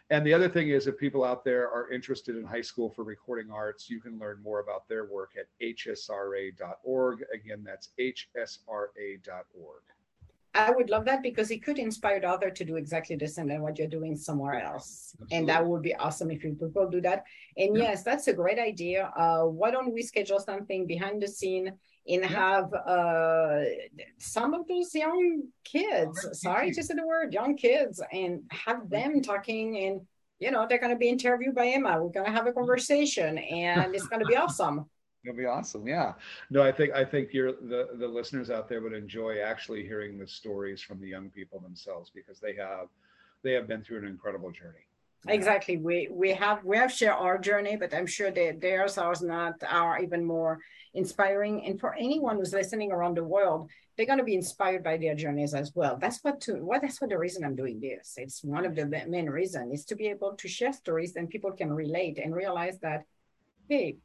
And the other thing is, if people out there are interested in high school for recording arts, you can learn more about their work at hsra.org. Again, that's hsra.org. I would love that because it could inspire the other to do exactly the same than what you're doing somewhere else. And that would be awesome if you people do that. And Yeah. yes, that's a great idea. Uh, why don't we schedule something behind the scene and Yeah. have uh, some of those young kids, Alright, sorry to say the word, young kids, and have them talking and you know, they're going to be interviewed by Emma. We're going to have a conversation and it's going to be awesome. It'll be awesome. Yeah. No, I think I think you're the the listeners out there would enjoy actually hearing the stories from the young people themselves because they have they have been through an incredible journey. Exactly. We we have we have shared our journey, but I'm sure that theirs are not are even more inspiring. And for anyone who's listening around the world, they're going to be inspired by their journeys as well. That's what to what that's what the reason I'm doing this. It's one of the main reason is to be able to share stories and people can relate and realize that, hey,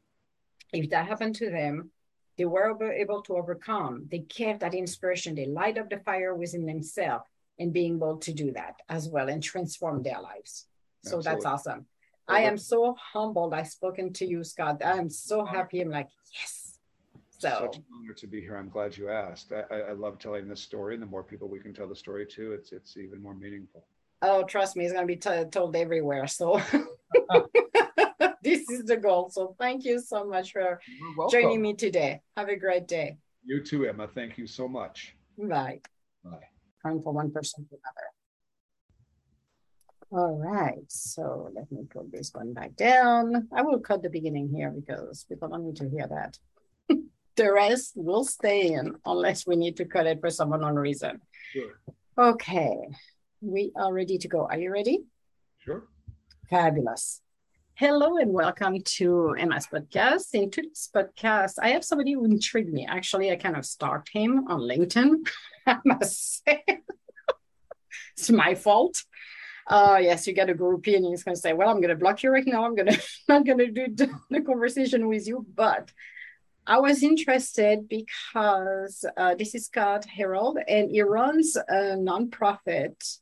if that happened to them, they were able- to overcome. They kept that inspiration. They light up the fire within themselves and being able to do that as well and transform their lives. So Absolutely. that's awesome. I am so humbled. I've spoken to you, Scott. I am so happy. I'm like, yes. So Such an honor to be here. I'm glad you asked. I, I, love telling this story, and the more people we can tell the story to, it's it's even more meaningful. Oh, trust me, it's going to be t- told everywhere. So this is the goal. So thank you so much for joining me today. Have a great day. You too, Emma. Thank you so much. Bye. Bye. Time for one person to another. All right, so let me put this one back down. I will cut the beginning here because people don't need to hear that. The rest will stay in unless we need to cut it for some unknown reason. Sure. Okay, we are ready to go. Are you ready? Sure. Fabulous. Hello and welcome to Emma's podcast. In today's podcast, I have somebody who intrigued me. Actually, I kind of stalked him on LinkedIn. I must say, it's my fault. Uh, yes, you get a groupie and he's going to say, "Well, I'm going to block you right now. I'm going to not going to do the conversation with you." But I was interested because uh, this is Scott Herold, and he runs a nonprofit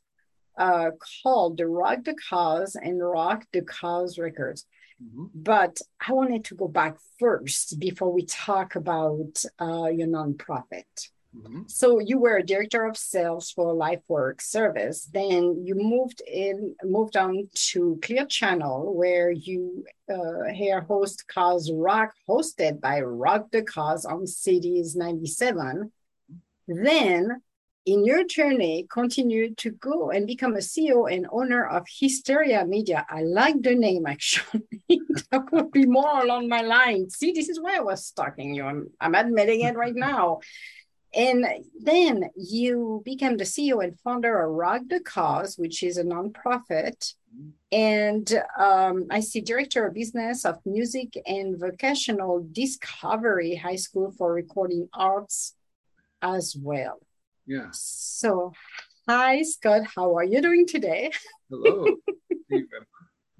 uh, called the Rock the Cause and Rock the Cause Records. Mhm. But I wanted to go back first before we talk about uh, your nonprofit. Mhm. So you were a director of sales for LifeWork Service. Then you moved in, moved on to Clear Channel, where you uh, here host Cause Rock, hosted by Rock the Cause on Cities 97. Then in your journey, continue to go and become a CEO and owner of Hysteria Media. I like the name actually. that would be more along my line. See, this is why I was stalking you. I'm, I'm admitting it right now. And then you became the CEO and founder of Rock the Cause, which is a nonprofit. And um, I see director of business of music and vocational discovery high school for recording arts as well. Yeah. So, hi Scott, how are you doing today? Hello.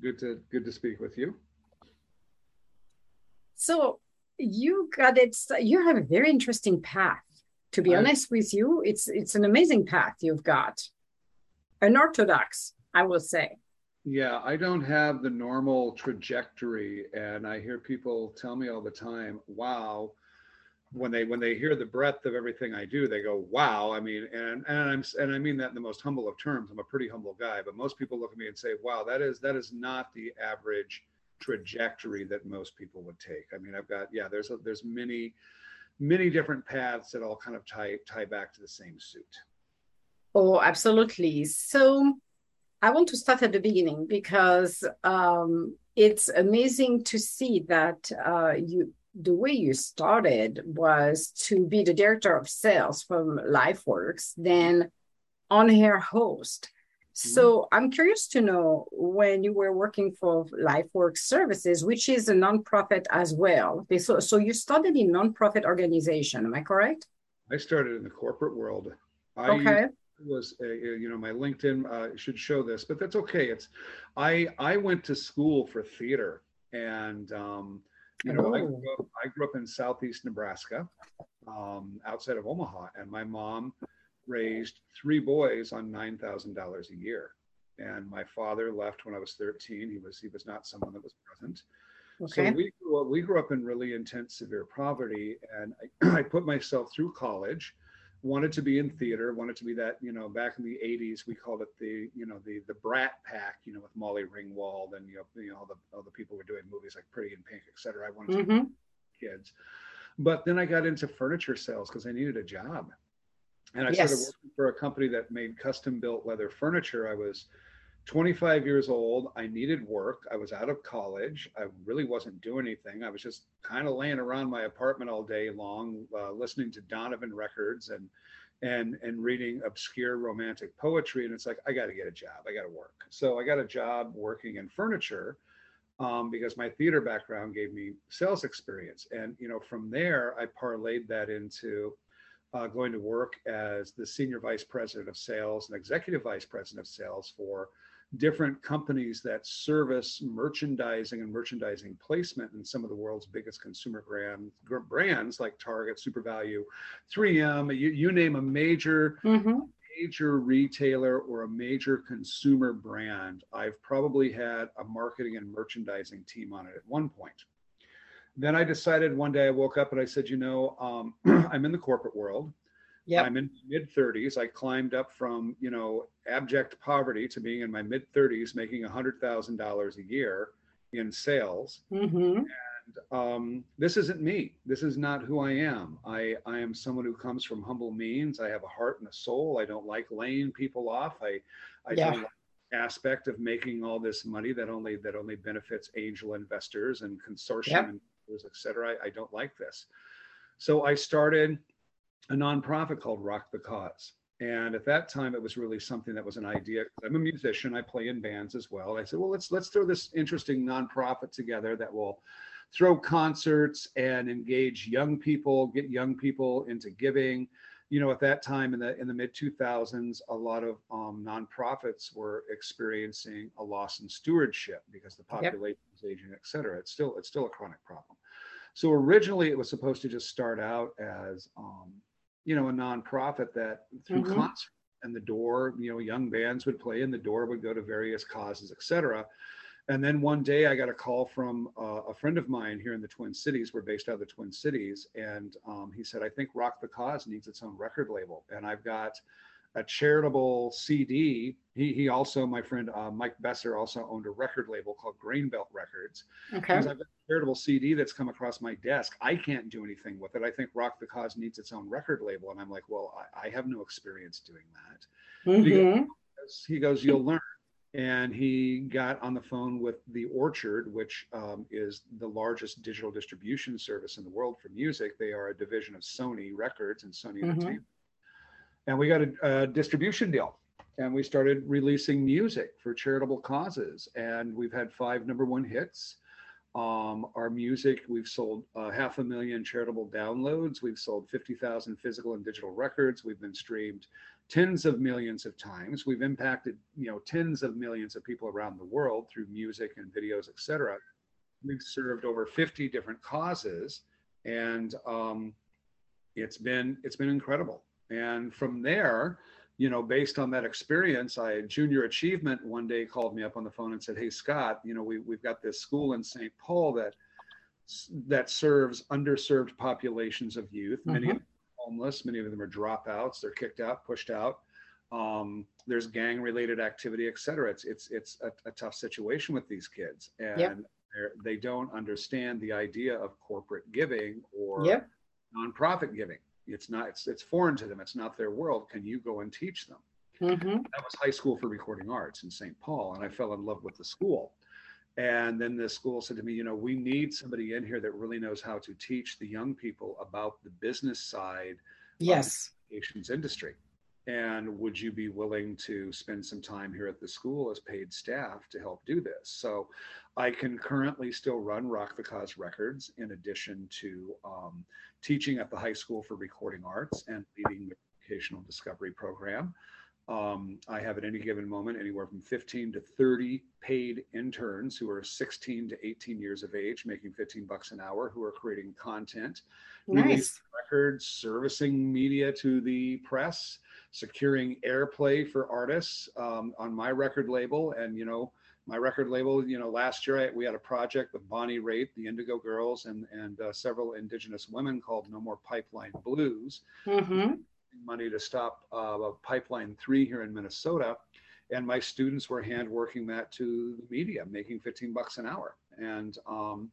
Good to good to speak with you. So, you got it. You have a very interesting path. To be honest with you, it's it's an amazing path you've got. Unorthodox, I will say. Yeah, I don't have the normal trajectory, and I hear people tell me all the time, "Wow." When they when they hear the breadth of everything I do, they go, "Wow!" I mean, and and I'm and I mean that in the most humble of terms. I'm a pretty humble guy, but most people look at me and say, "Wow, that is that is not the average trajectory that most people would take." I mean, I've got yeah, there's a, there's many many different paths that all kind of tie tie back to the same suit. Oh, absolutely. So I want to start at the beginning because um, it's amazing to see that uh, you the way you started was to be the director of sales from LifeWorks, then on-air host. So I'm curious to know when you were working for LifeWorks Services, which is a nonprofit as well. Okay, So, so you started in nonprofit organization, am I correct? I started in the corporate world. I Okay. was a, you know my linkedin uh, should show this but that's okay it's i i went to school for theater and um you know I, Oh. grew up, I grew up in southeast nebraska um outside of omaha and my mom raised three boys on $9000 a year and my father left when i was 13 he was he was not someone that was present Okay. so we grew up, we grew up in really intense, severe poverty, and I, I put myself through college. Wanted to be in theater. Wanted to be that. You know, back in the '80s, we called it the you know the the Brat Pack. You know, with Molly Ringwald and you know, you know all the all the people were doing movies like Pretty in Pink, et cetera. I wanted to hmm be kids, but then I got into furniture sales because I needed a job, and I started working for a company that made custom built leather furniture. I was 25 years old. I needed work. I was out of college. I really wasn't doing anything. I was just kind of laying around my apartment all day long, uh, listening to Donovan records and and and reading obscure romantic poetry. And it's like I got to get a job. I got to work. So I got a job working in furniture um, because my theater background gave me sales experience. And you know, from there, I parlayed that into uh, going to work as the senior vice president of sales and executive vice president of sales for different companies that service merchandising and merchandising placement in some of the world's biggest consumer brand, brands like Target, SuperValu, 3M, you, you name a major hmm major retailer or a major consumer brand, I've probably had a marketing and merchandising team on it at one point. Then I decided one day I woke up and I said, you know, um, I'm in the corporate world. Yeah. I'm in mid 30s. I climbed up from, you know, abject poverty to being in my mid 30s, making $100,000 a year in sales. Mm-hmm um, this isn't me. This is not who I am. I, I am someone who comes from humble means. I have a heart and a soul. I don't like laying people off. I, I yeah. don't like aspect of making all this money that only that only benefits angel investors and consortium yep. investors, et cetera. I, I don't like this. So I started a nonprofit called Rock the Cause. And at that time, it was really something that was an idea. I'm a musician. I play in bands as well. I said, well, let's let's throw this interesting nonprofit together that will throw concerts and engage young people, get young people into giving. You know, at that time in the in the mid 2000s, a lot of um, nonprofits were experiencing a loss in stewardship because the population aging, et cetera. It's still it's still a chronic problem. So originally, it was supposed to just start out as um, you know a nonprofit that through mm-hmm. concerts and the door, you know, young bands would play and the door would go to various causes, et cetera. And then one day I got a call from uh, a friend of mine here in the Twin Cities. We're based out of the Twin Cities. And um, he said, I think Rock the Cause needs its own record label. And I've got a charitable CD. He, he also, my friend uh, Mike Besser, also owned a record label called Grainbelt Records. Okay. I've got a charitable CD that's come across my desk. I can't do anything with it. I think Rock the Cause needs its own record label. And I'm like, well, I, I have no experience doing that. Mm-hmm. He, goes, he goes, you'll learn and he got on the phone with the Orchard, which um, is the largest digital distribution service in the world for music. They are a division of Sony Records and Sony mm-hmm. Entertainment. And we got a, a, distribution deal, and we started releasing music for charitable causes. And we've had five number one hits. Um, our music, we've sold uh, half a million charitable downloads. We've sold 50,000 physical and digital records. We've been streamed tens of millions of times. We've impacted, you know, tens of millions of people around the world through music and videos, etc. We've served over 50 different causes, and um, it's been it's been incredible. And from there, you know, based on that experience, I Junior Achievement one day called me up on the phone and said, "Hey Scott, you know, we we've got this school in St. Paul that that serves underserved populations of youth. Mm-hmm. Many of them are homeless. Many of them are dropouts. They're kicked out, pushed out. Um, there's gang-related activity, et cetera. It's it's it's a, a tough situation with these kids, and yep. they don't understand the idea of corporate giving or yep. nonprofit giving. It's not. It's it's foreign to them. It's not their world. Can you go and teach them? Mm-hmm. That was high school for recording arts in St. Paul, and I fell in love with the school. And then the school said to me, you know, we need somebody in here that really knows how to teach the young people about the business side yes. of the communications industry. And would you be willing to spend some time here at the school as paid staff to help do this? So I can currently still run Rock the Cause Records in addition to um, teaching at the high school for recording arts and leading the educational discovery program. Um, I have at any given moment anywhere from 15 to 30 paid interns who are 16 to 18 years of age, making 15 bucks an hour, who are creating content, nice. records, servicing media to the press, securing airplay for artists um, on my record label. And, you know, my record label, you know, last year I, we had a project with Bonnie Raitt, the Indigo Girls, and, and uh, several Indigenous women called No More Pipeline Blues. Mm-hmm money to stop uh, pipeline three here in Minnesota. And my students were hand working that to the media, making 15 bucks an hour. And um,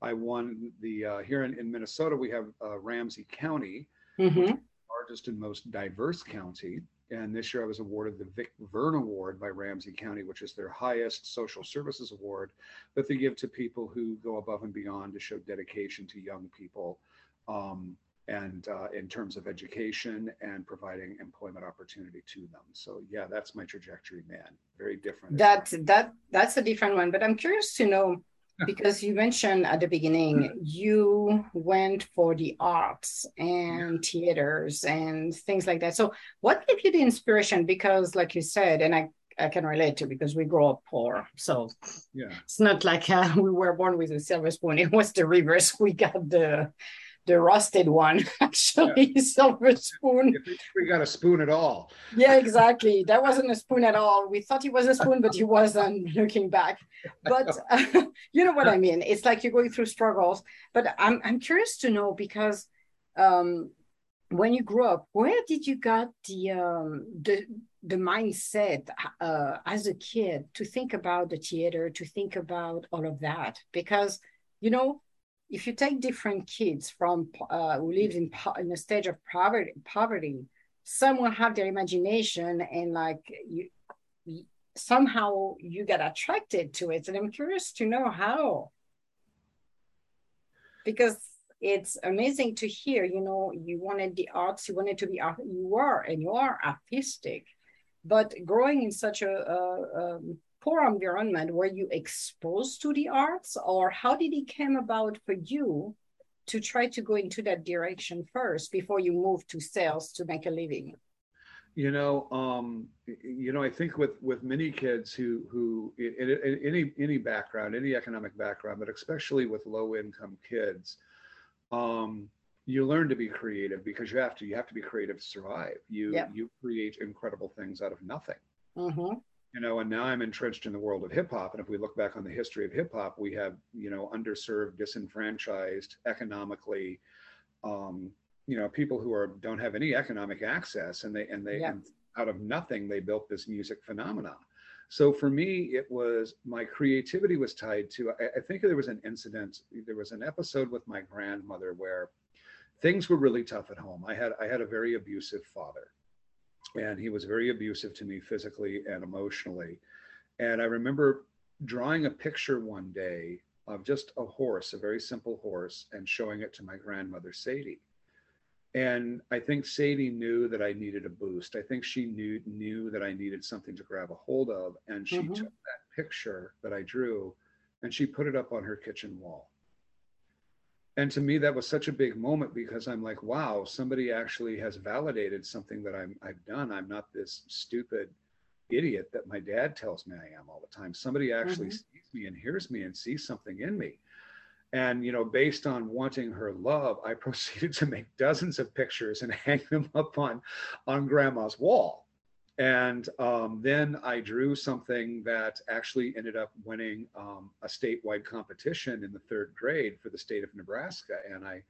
I won the, uh, here in, in, Minnesota, we have uh, Ramsey County, mm-hmm. largest and most diverse county. And this year I was awarded the Vic Vern Award by Ramsey County, which is their highest social services award that they give to people who go above and beyond to show dedication to young people. Um, and uh, in terms of education and providing employment opportunity to them. So yeah, that's my trajectory, man. Very different. That that that's a different one. But I'm curious to know because you mentioned at the beginning you went for the arts and theaters and things like that. So what gave you the inspiration? Because like you said, and I I can relate to because we grow up poor. So yeah, it's not like uh, we were born with a silver spoon. It was the reverse. We got the the rusted one, actually, yeah. silver spoon. we got a spoon at all. Yeah, exactly. That wasn't a spoon at all. We thought it was a spoon, but he wasn't looking back. But uh, you know what I mean? It's like you're going through struggles. But I'm, I'm curious to know because um, when you grew up, where did you got the um, the the mindset uh, as a kid to think about the theater, to think about all of that? Because you know, if you take different kids from uh, who live in in a stage of poverty, poverty, some will have their imagination and like you, somehow you get attracted to it. And I'm curious to know how, because it's amazing to hear. You know, you wanted the arts, you wanted to be, art, you are, and you are artistic, but growing in such a, a, a poor environment were you exposed to the arts or how did it came about for you to try to go into that direction first before you moved to sales to make a living? You know um, you know i think with with many kids who who in, in, any any background any economic background but especially with low income kids um, you learn to be creative because you have to you have to be creative to survive. You yep. you create incredible things out of nothing. Mm-hmm you know, and now I'm entrenched in the world of hip hop. And if we look back on the history of hip hop, we have, you know, underserved, disenfranchised, economically, um, you know, people who are don't have any economic access, and they and they yeah. and out of nothing they built this music phenomenon. So for me, it was my creativity was tied to. I, I think there was an incident. There was an episode with my grandmother where things were really tough at home. I had I had a very abusive father and he was very abusive to me physically and emotionally. And I remember drawing a picture one day of just a horse, a very simple horse, and showing it to my grandmother, Sadie. And I think Sadie knew that I needed a boost. I think she knew knew that I needed something to grab a hold of. And she mm-hmm. took that picture that I drew and she put it up on her kitchen wall and to me that was such a big moment because i'm like wow somebody actually has validated something that I'm, i've done. I'm not this stupid idiot that my dad tells me i am all the time. Somebody actually mm-hmm. sees me and hears me and sees something in me. And you know based on wanting her love i proceeded to make dozens of pictures and hang them up on on grandma's wall and um, then I drew something that actually ended up winning um, a statewide competition in the third grade for the state of Nebraska. And I,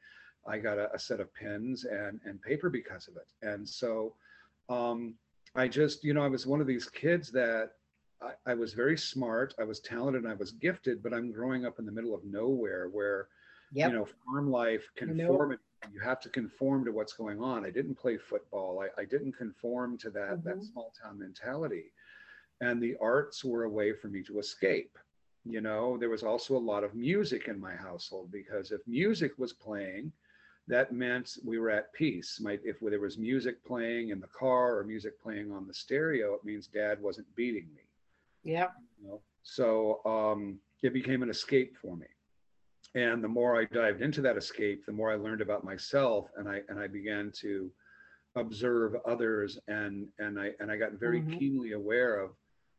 I got a, a set of pens and, and paper because of it. And so um, I just, you know, I was one of these kids that I, I was very smart, I was talented, I was gifted, but I'm growing up in the middle of nowhere where, yep. you know, farm life, conformity, you have to conform to what's going on. I didn't play football. I, I didn't conform to that mm-hmm. that small town mentality, and the arts were a way for me to escape. You know, there was also a lot of music in my household because if music was playing, that meant we were at peace. My, if there was music playing in the car or music playing on the stereo, it means dad wasn't beating me. Yeah. You know? So um, it became an escape for me and the more i dived into that escape the more i learned about myself and i and i began to observe others and and i and i got very mm-hmm. keenly aware of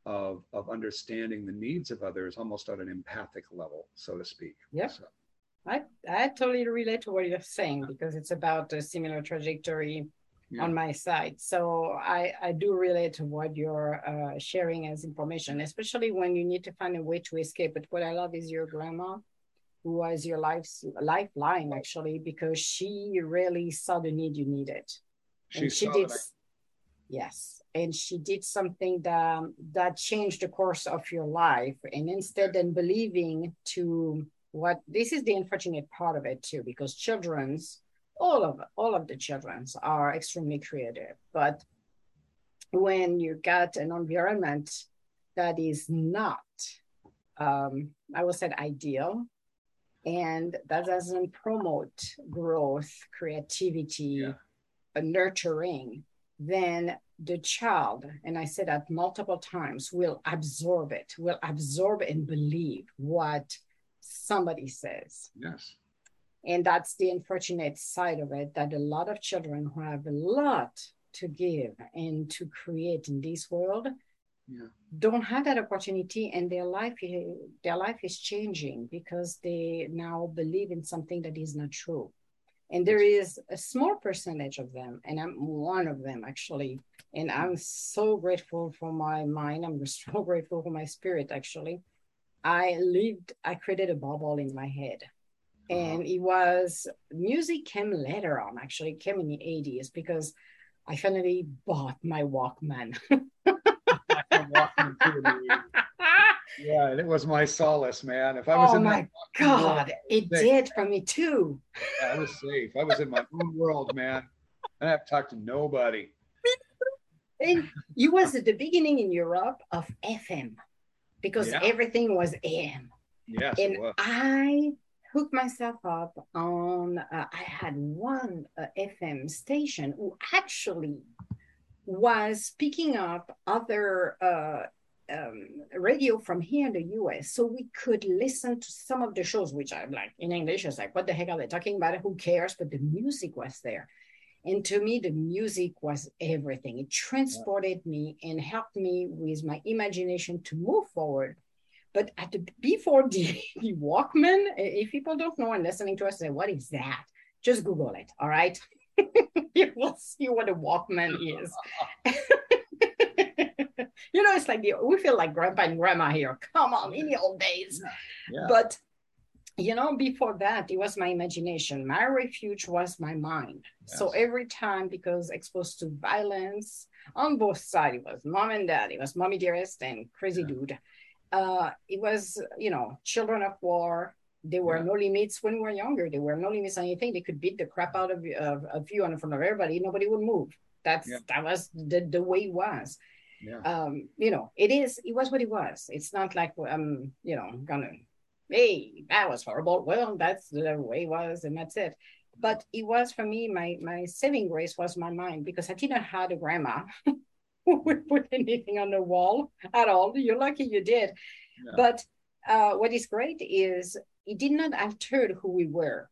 of of understanding the needs of others almost on an empathic level so to speak Yes. so. i i totally relate to what you're saying because it's about a similar trajectory yeah. on my side so i i do relate to what you're uh, sharing as information especially when you need to find a way to escape but what i love is your grandma was your life's lifeline actually because she really saw the need you needed. She and she did yes. And she did something that that changed the course of your life. And instead than believing to what this is the unfortunate part of it too because children's all of all of the children's are extremely creative. But when you got an environment that is not um, i would say ideal and that doesn't promote growth, creativity, yeah. nurturing, then the child, and I said that multiple times, will absorb it, will absorb and believe what somebody says. Yes. And that's the unfortunate side of it that a lot of children who have a lot to give and to create in this world yeah. don't have that opportunity and their life their life is changing because they now believe in something that is not true And there is a small percentage of them, and I'm one of them actually. And I'm so grateful for my mind. I'm so grateful for my spirit, actually. I lived, I created a bubble in my head. Uh-huh. And it was music came later on, actually, it came in the 80s because I finally bought my Walkman. yeah, and it was my solace, man. If I was oh in my God, world, it did for me too. Yeah, I was safe. I was in my own world, man. I have to talk to nobody. And you was at the beginning in Europe of FM because yeah. everything was AM. Yes, and I hooked myself up on. Uh, I had one uh, FM station who actually was picking up other uh, um, radio from here in the US so we could listen to some of the shows, which I'm like in English, it's like, what the heck are they talking about? Who cares? But the music was there. And to me, the music was everything. It transported yeah. me and helped me with my imagination to move forward. But at the, before the, the Walkman, if people don't know and listening to us, say, what is that? Just Google it. All right. you will see what a Walkman is. you know, it's like the, we feel like grandpa and grandma here. Come on, in the old days. Yeah. Yeah. But you know, before that, it was my imagination. My refuge was my mind. Yes. So every time, because exposed to violence on both sides, it was mom and dad, it was mommy dearest and crazy yeah. dude. Uh, it was, you know, children of war. There were yeah. no limits when we were younger. There were no limits on anything. They could beat the crap out of, of, of you in front of everybody. Nobody would move. That's yeah. that was the, the way it was. Yeah. Um, you know, it is. It was what it was. It's not like um, you know, gonna hey, that was horrible. Well, that's the way it was, and that's it. But it was for me, my my saving grace was my mind because I didn't have a grandma who would put anything on the wall at all. You're lucky you did. Yeah. But uh, what is great is it did not alter who we were.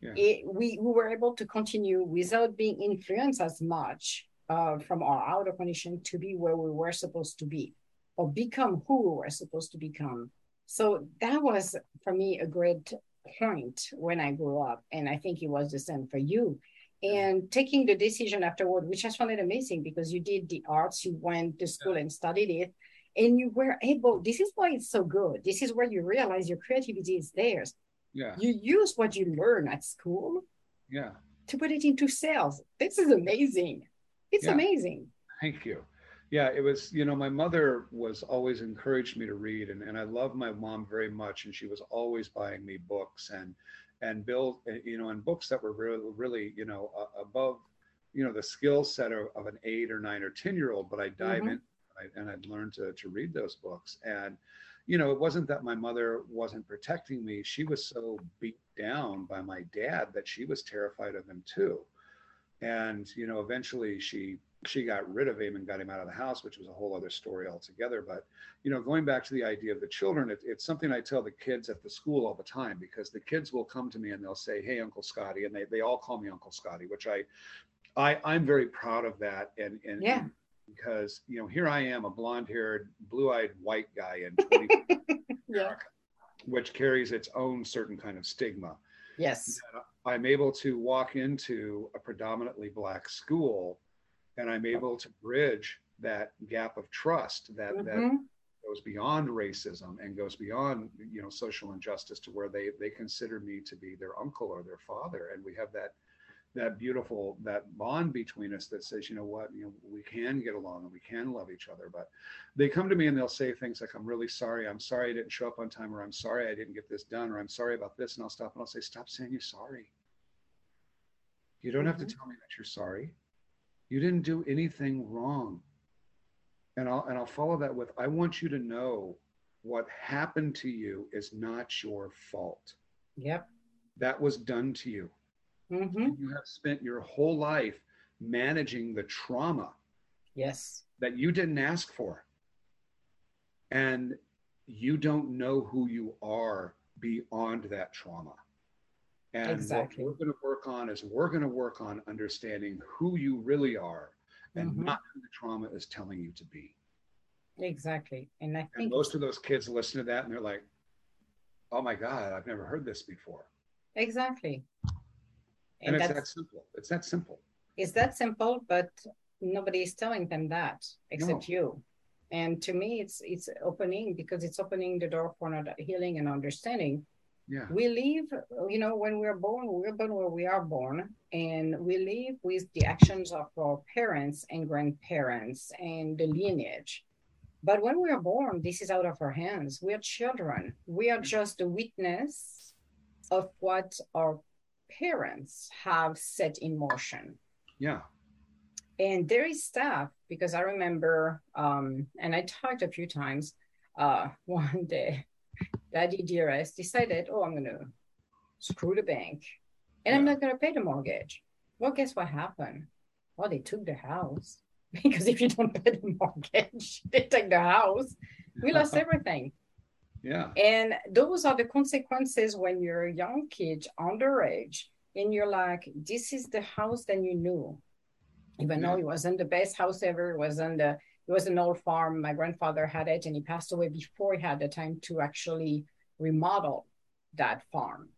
Yeah. It, we, we were able to continue without being influenced as much uh, from our outer condition to be where we were supposed to be or become who we were supposed to become so that was for me a great point when I grew up. And I think it was the same for you. And taking the decision afterward, which I found it amazing because you did the arts, you went to school and studied it, and you were able. This is why it's so good. This is where you realize your creativity is theirs. Yeah. You use what you learn at school. Yeah. To put it into sales. This is amazing. It's yeah. amazing. Thank you yeah it was you know my mother was always encouraged me to read and, and i love my mom very much and she was always buying me books and and build eh, you know and books that were really really you know uh, above you know the skill set of, of, an eight or nine or ten year old but i dive mm-hmm. in and i'd learned to, to read those books and you know it wasn't that my mother wasn't protecting me she was so beat down by my dad that she was terrified of him too and you know eventually she she got rid of him and got him out of the house, which was a whole other story altogether. But, you know, going back to the idea of the children, it, it's something I tell the kids at the school all the time because the kids will come to me and they'll say, Hey, Uncle Scotty. And they, they all call me Uncle Scotty, which I, I, I'm very proud of that. And, and, yeah. because, you know, here I am, a blonde haired, blue eyed white guy in 20 yeah. which carries its own certain kind of stigma. Yes. I'm able to walk into a predominantly black school and I'm able to bridge that gap of trust that mm-hmm. that goes beyond racism and goes beyond you know social injustice to where they they consider me to be their uncle or their father and we have that that beautiful that bond between us that says you know what you know we can get along and we can love each other but they come to me and they'll say things like i'm really sorry i'm sorry i didn't show up on time or i'm sorry i didn't get this done or i'm sorry about this and i'll stop and i'll say stop saying you're sorry you don't have to mm-hmm. tell me that you're sorry you didn't do anything wrong. And I'll and I'll follow that with I want you to know what happened to you is not your fault. Yep. That was done to you. Mm-hmm. You have spent your whole life managing the trauma. Yes. That you didn't ask for. And you don't know who you are beyond that trauma. And exactly. what we're going to work on is we're going to work on understanding who you really are and mm-hmm. not who the trauma is telling you to be. Exactly. And I think and most of those kids listen to that and they're like, oh my God, I've never heard this before. Exactly. And, and it's that simple. It's that simple. It's that simple, but nobody is telling them that except no. you. And to me, it's it's opening because it's opening the door for not healing and understanding. Yeah. We live, you know, when we're born, we're born where we are born, and we live with the actions of our parents and grandparents and the lineage. But when we are born, this is out of our hands. We are children. We are just a witness of what our parents have set in motion. Yeah. And there is stuff because I remember, um, and I talked a few times. Uh, one day, Daddy Dearest decided, oh, I'm going to screw the bank and yeah. I'm not going to pay the mortgage. Well, guess what happened? Well, they took the house because if you don't pay the mortgage, they take the house. We lost everything. Yeah. And those are the consequences when you're a young kid, underage, and you're like, this is the house that you knew. Even yeah. though it wasn't the best house ever, it wasn't the it was an old farm. My grandfather had it and he passed away before he had the time to actually remodel that farm.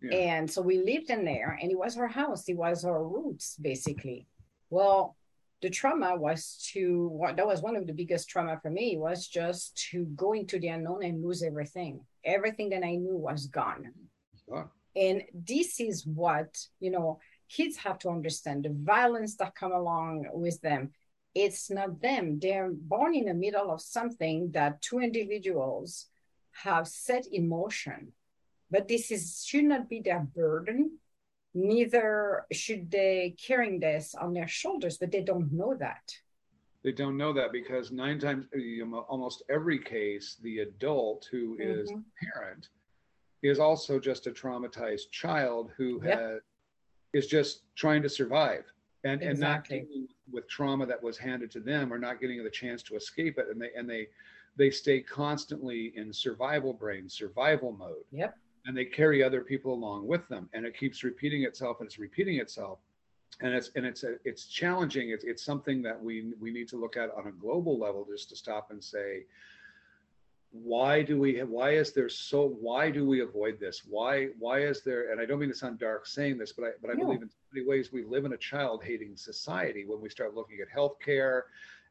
Yeah. And so we lived in there and it was our house, it was our roots basically. Well, the trauma was to what that was one of the biggest trauma for me was just to go into the unknown and lose everything. Everything that i knew was gone. And this is what you know kids have to understand the violence that come along with them. It's not them. They're born in the middle of something that two individuals have set in motion. But this is should not be their burden neither should they carrying this on their shoulders but they don't know that they don't know that because nine times almost every case the adult who mm-hmm. is parent is also just a traumatized child who yep. has, is just trying to survive and, exactly. and not with trauma that was handed to them or not getting the chance to escape it and they and they they stay constantly in survival brain survival mode yep and they carry other people along with them and it keeps repeating itself and it's repeating itself and it's and it's a, it's challenging. It's, it's something that we we need to look at on a global level just to stop and say why do we have, why is there so why do we avoid this? Why why is there and i don't mean to sound dark saying this but i but i no. believe in so many ways we live in a child hating society when we start looking at healthcare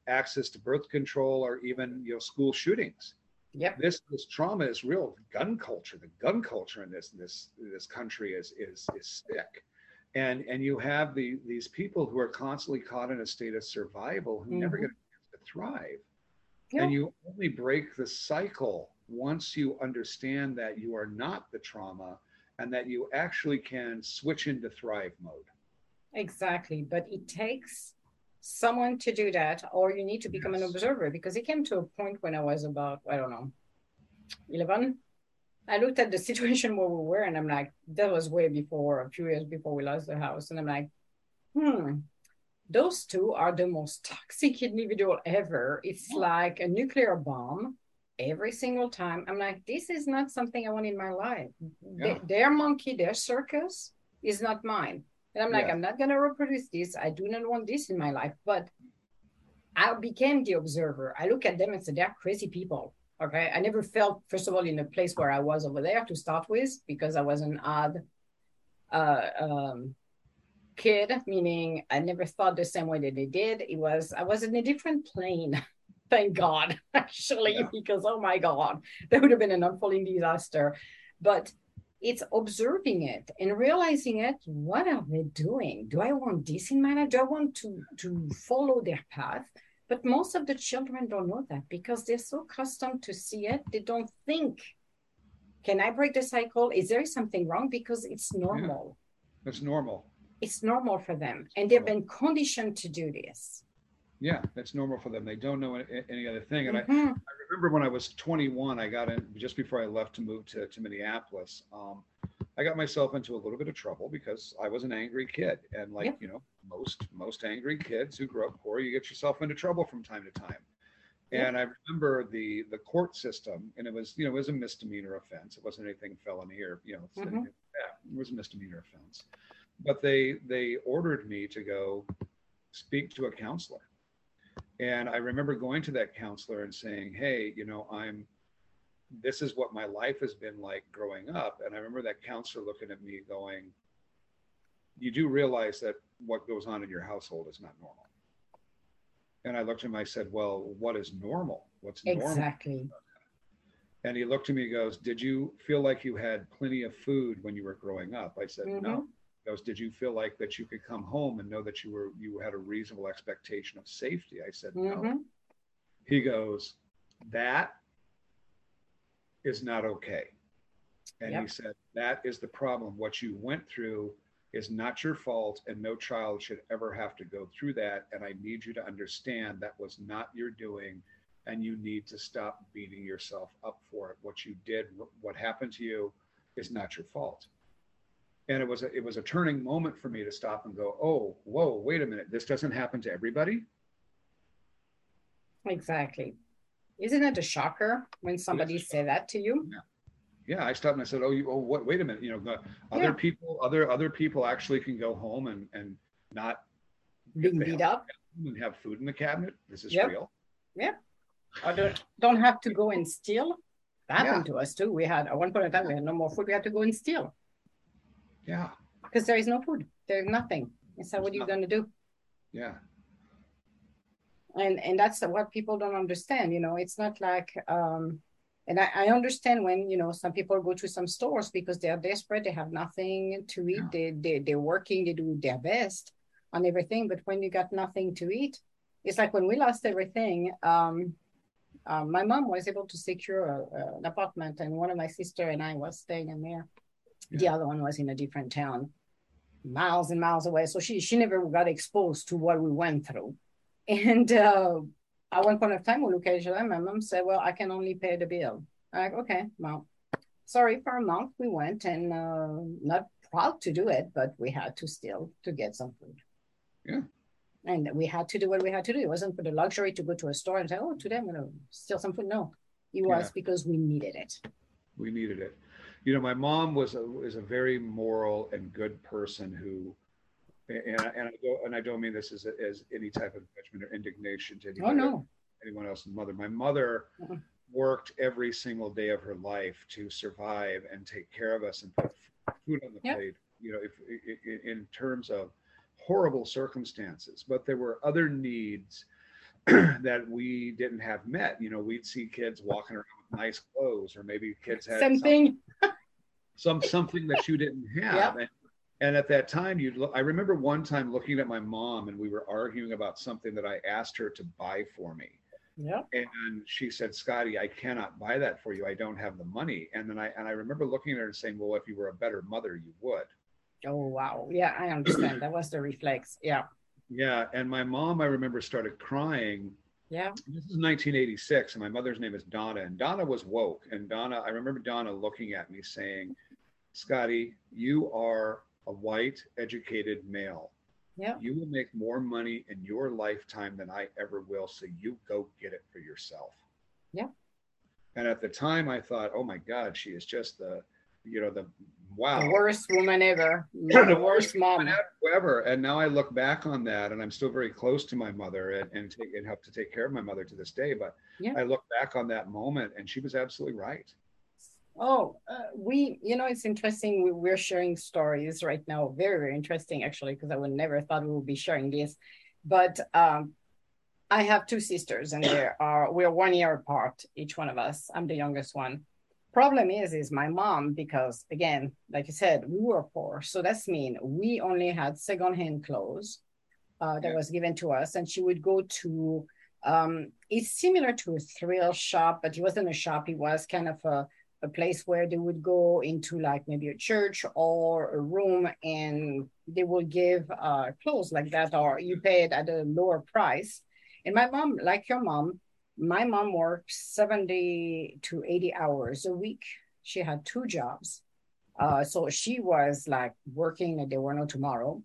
access to birth control or even you know school shootings Yep. This this trauma is real. Gun culture, the gun culture in this this this country is is is sick, and and you have the these people who are constantly caught in a state of survival who mm-hmm. never get a chance to thrive, yep. and you only break the cycle once you understand that you are not the trauma and that you actually can switch into thrive mode. Exactly, but it takes someone to do that, or you need to become yes. an observer because it came to a point when I was about, I don't know, 11. I looked at the situation where we were and I'm like, that was way before, a few years before we lost the house. And I'm like, hmm, those two are the most toxic individual ever. It's like a nuclear bomb every single time. I'm like, this is not something I want in my life. Yeah. their monkey, their circus is not mine. And I'm like, yeah. I'm not going to reproduce this. I do not want this in my life. But I became the observer. I look at them and say, they're crazy people. Okay. I never felt, first of all, in the place where I was over there to start with, because I was an odd uh, um, kid, meaning I never thought the same way that they did. It was, I was in a different plane. Thank God, actually, yeah. because oh my God, that would have been an unfolding disaster. But it's observing it and realizing it what are they doing? Do i want this in my life? Do i want to to follow their path? But most of the children don't know that because they're so accustomed to see it. They don't think can i break the cycle? Is there something wrong? Because it's normal. Yeah, it's normal. It's normal for them. And they've been conditioned to do this yeah that's normal for them they don't know any, any other thing and mm-hmm. I, I, remember when i was 21 i got in just before i left to move to, to minneapolis um, i got myself into a little bit of trouble because i was an angry kid and like you know most most angry kids who grow up poor you get yourself into trouble from time to time and I remember the the court system, and it was you know it was a misdemeanor offense. It wasn't anything felony or you know mm-hmm. yeah, it was a misdemeanor offense. But they they ordered me to go speak to a counselor, and I remember going to that counselor and saying, Hey, you know, I'm, this is what my life has been like growing up. And I remember that counselor looking at me going, you do realize that what goes on in your household is not normal. And I looked at him, I said, Well, what is normal? What's normal? Exactly. And he looked at me and goes, Did you feel like you had plenty of food when you were growing up? I said, Mm-hmm. No. He goes, Did you feel like that you could come home and know that you were you had a reasonable expectation of safety? I said, No. Mhm. He goes, That is not okay. And he said, That is the problem. What you went through is not your fault, and no child should ever have to go through that. And I need you to understand that was not your doing, and you need to stop beating yourself up for it. What you did, what happened to you, is not your fault. And it was a, it was a turning moment for me to stop and go, oh, whoa, wait a minute, this doesn't happen to everybody. Exactly. Isn't it a shocker when somebody say that to you? yeah yeah i stopped and i said oh you oh what wait a minute you know the other Yeah. people other other people actually can go home and and not Being beat up and have food in the cabinet this is Yep. real or oh, don't, don't have to go and steal. That happened to us too. We had at one point in time we had no more food. We had to go and steal yeah because there is no food. There's nothing. And so what are you going to do? yeah and and that's what people don't understand you know it's not like um and I, I understand when you know some people go to some stores because they're desperate they have nothing to eat Yeah. they, they they're working they do their best on everything but when you got nothing to eat it's like when we lost everything um um, my mom was able to secure a, a- an apartment and one of my sister and i was staying in there the other one was in a different town miles and miles away so she she never got exposed to what we went through and uh, at one point of time, we look at each other. My mom said, "Well, I can only pay the bill." I'm like, okay, well, sorry. For a month, we went, and uh, not proud to do it, but we had to still to get some food. Yeah. And we had to do what we had to do. It wasn't for the luxury to go to a store and say, "Oh, today I'm going to steal some food." No, it was Yeah. because we needed it. we needed it you know my mom was a was a very moral and good person who and, and I don't and I don't mean this as, as any type of judgment or indignation to Oh no, anyone else's mother. My mother Mhm. worked every single day of her life to survive and take care of us and put food on the Yep. plate. You know, if i- i- in terms of horrible circumstances, but there were other needs that we didn't have met. You know, we'd see kids walking around with nice clothes, or maybe kids had something, some- thing. Some something that you didn't have. And, and at that time, you look. I remember one time looking at my mom, and we were arguing about something that I asked her to buy for me. Yeah, And she said, Scotty, I cannot buy that for you. I don't have the money. And then I and I remember looking at her and saying, Well, if you were a better mother, you would. Oh wow. Yeah, I understand. that was the reflex. Yeah, Yeah. And my mom, I remember, started crying. yeah. This is 1986, and my mother's name is Donna. And Donna was woke. And Donna, I remember Donna looking at me saying, Scotty, you are a white, educated male. Yeah. You will make more money in your lifetime than I ever will. So you go get it for yourself. Yeah. And at the time, I thought, oh my God, she is just the, you know, the wow. The worst woman ever. the worst mom. ever. And now I look back on that, and I'm still very close to my mother and, and, take, and have to take care of my mother to this day. But Yeah. I look back on that moment, and she was absolutely right. Oh, uh, we, you know, it's interesting. We, we're sharing stories right now. Very, very interesting, actually, because I would never thought we would be sharing this. But um, I have two sisters, and they are we're one year apart, each one of us. I'm the youngest one. Problem is, is my mom because again, like you said, we were poor, so that's mean we only had secondhand clothes uh, that Yeah. was given to us, and she would go to. Um, it's similar to a thrill shop, but it wasn't a shop. It was kind of a a place where they would go into like maybe a church or a room and they will give uh, clothes like that or you pay it at a lower price. And my mom like your mom my mom worked 70 to 80 hours a week. She had two jobs. Uh, so she was like working and there were no tomorrow.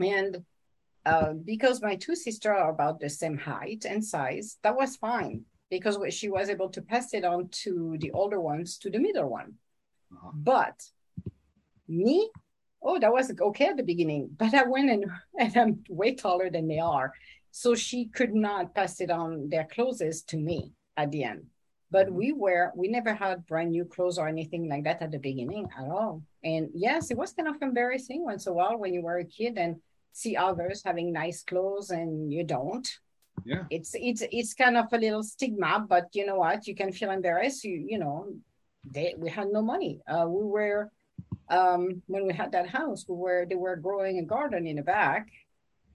And uh, because my two sisters are about the same height and size that was fine because she was able to pass it on to the older ones to the middle one. Uh-huh. But me, oh, that was okay at the beginning, but I went and, and I'm way taller than they are. So she could not pass it on their clothes to me at the end. but Mhm. we were we never had brand new clothes or anything like that at the beginning at all and yes it was kind of embarrassing once a while when you were a kid and see others having nice clothes and you don't Yeah. it's it's it's kind of a little stigma but you know what? You can feel embarrassed. You you know they we had no money. Uh we were um when we had that house we were they were growing a garden in the back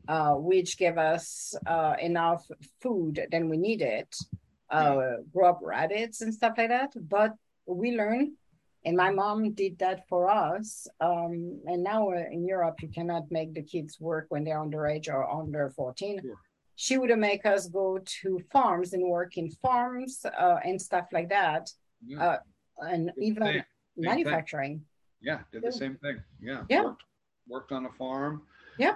uh which gave us uh enough food than we needed uh grow up rabbits and stuff like that. But we learned and my mom did that for us um and now in europe you cannot make the kids work when they're underage or under 14 Sure. She would make us go to farms and work in farms uh, and stuff like that Yeah. Uh, and Good even thing. thing. manufacturing Yeah, did the same thing. Yeah. Yeah. Worked, worked on a farm. Yeah.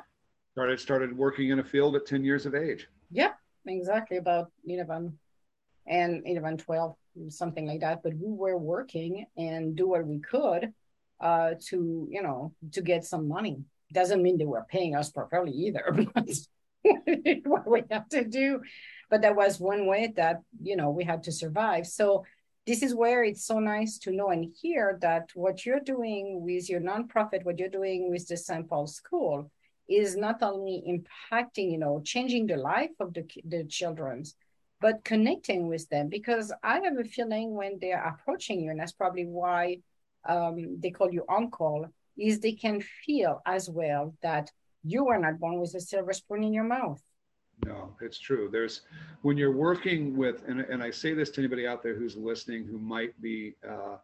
Started started working in a field at 10 years of age. Yeah, exactly about 11 and 11 12 something like that but we were working and do what we could uh to you know to get some money doesn't mean they were paying us properly either but what we have to do but that was one way that you know we had to survive so this is where it's so nice to know and hear that what you're doing with your nonprofit what you're doing with the st paul school is not only impacting, you know, changing the life of the, the children's, but connecting with them. Because I have a feeling when they're approaching you, and that's probably why um, they call you uncle, is they can feel as well that you were not born with a silver spoon in your mouth. No, it's true. There's when you're working with, and, and I say this to anybody out there who's listening who might be uh,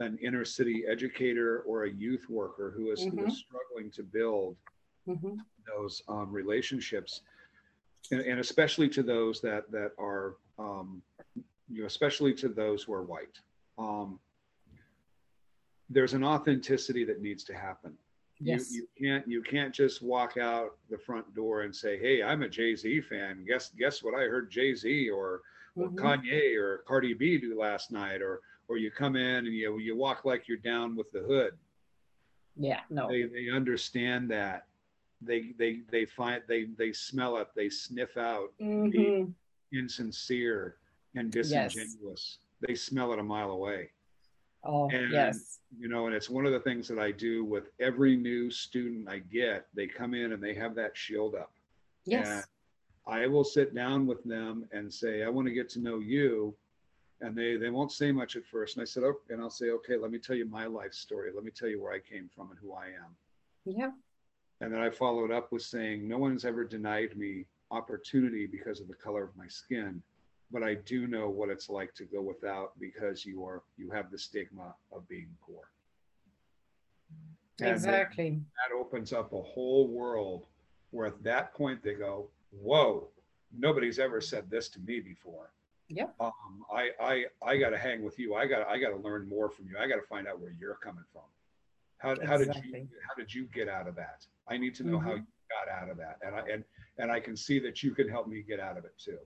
an inner city educator or a youth worker who is, who Mhm. is struggling to build Mhm. those um, relationships, and, and especially to those that that are, um, you know, especially to those who are white. Um, there's an authenticity that needs to happen. Yes. You, you can't you can't just walk out the front door and say, "Hey, I'm a Jay Z fan. Guess guess what I heard Jay Z or, or Mhm. Kanye or Cardi B do last night?" Or or you come in and you you walk like you're down with the hood. Yeah, no. They they understand that. They they they find they they smell it. They sniff out Mhm. insincere and Yes. disingenuous. They smell it a mile away. Oh, And- yes. you know and it's one of the things that i do with every new student i get they come in and they have that shield up Yes. i will sit down with them and say i want to get to know you and they they won't say much at first and i said oh and i'll say okay let me tell you my life story let me tell you where i came from and who i am Yeah. and then i followed up with saying no one's ever denied me opportunity because of the color of my skin but i do know what it's like to go without because you are you have the stigma of being poor And Exactly. that opens up a whole world where at that point they go, whoa, nobody's ever said this to me before. Yep. Um, I I I got to hang with you. I got I got to learn more from you. I got to find out where you're coming from. How, how did you how did you get out of that? I need to know how Mhm. you got out of that, and I and and I can see that you can help me get out of it too.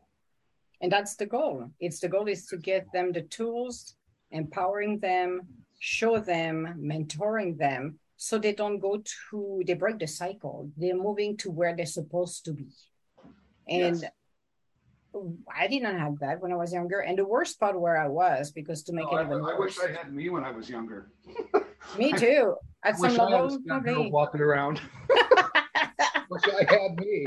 And that's the goal. It's the goal is to get them the tools, empowering them, show them, mentoring them, so they don't go to they break the cycle. They're moving to where they're supposed to be. And Yes. I didn't have that when I was younger. And the worst part where I was, because to make Oh, it I, even I worse, wish I had me when I was younger. me too. At I some wish I had a level, scout walking around. wish I had me.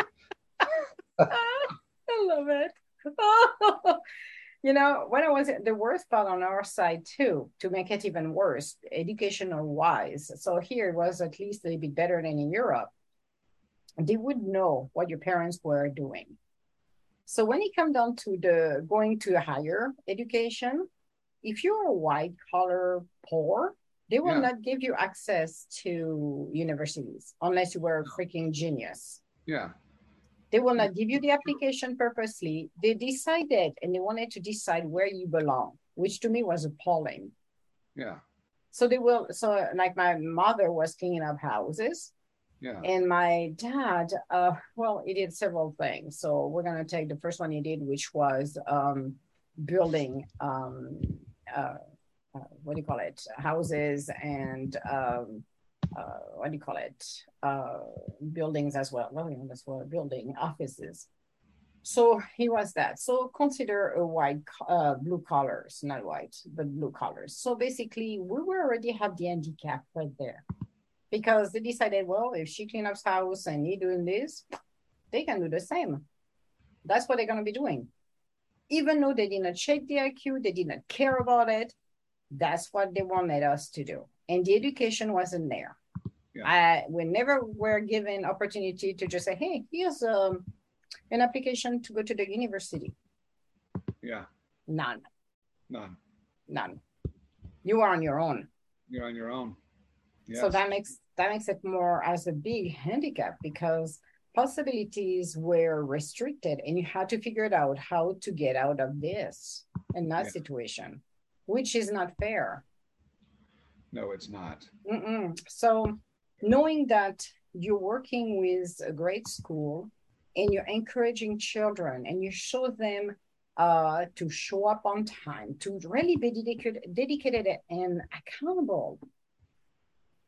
I love it. you know, when I was the worst part on our side too, to make it even worse, educational wise. So here it was at least a little bit better than in Europe. They would know what your parents were doing. So when it comes down to the going to higher education, if you're a white collar poor, they will Yeah. not give you access to universities unless you were a freaking genius. Yeah. They will not give you the application purposely. They decided and they wanted to decide where you belong, which to me was appalling. Yeah. So they will, so like my mother was cleaning up houses Yeah. and my dad, uh, well, he did several things. So we're going to take the first one he did, which was um, building, um, uh, uh, what do you call it, houses and um, uh, what do you call it, uh, buildings as well. Well, you that's what building offices. so he was that. So consider a white, uh, blue collars, not white, but blue collars. So basically, we were already have the handicap right there, because they decided, well, if she clean up house and he doing this, they can do the same. That's what they're gonna be doing. Even though they did not check the IQ, they did not care about it. That's what they wanted us to do, and the education wasn't there. Yeah. I, we never were given opportunity to just say, hey, here's um an application to go to the university? Yeah. None. None. None. You are on your own. You're on your own. Yes. So that makes that makes it more as a big handicap because possibilities were restricted and you had to figure it out how to get out of this and that yeah. situation, which is not fair. No, it's not. Mm-mm. So knowing that you're working with a great school and you're encouraging children and you show them uh, to show up on time, to really be dedicated, dedicated and accountable.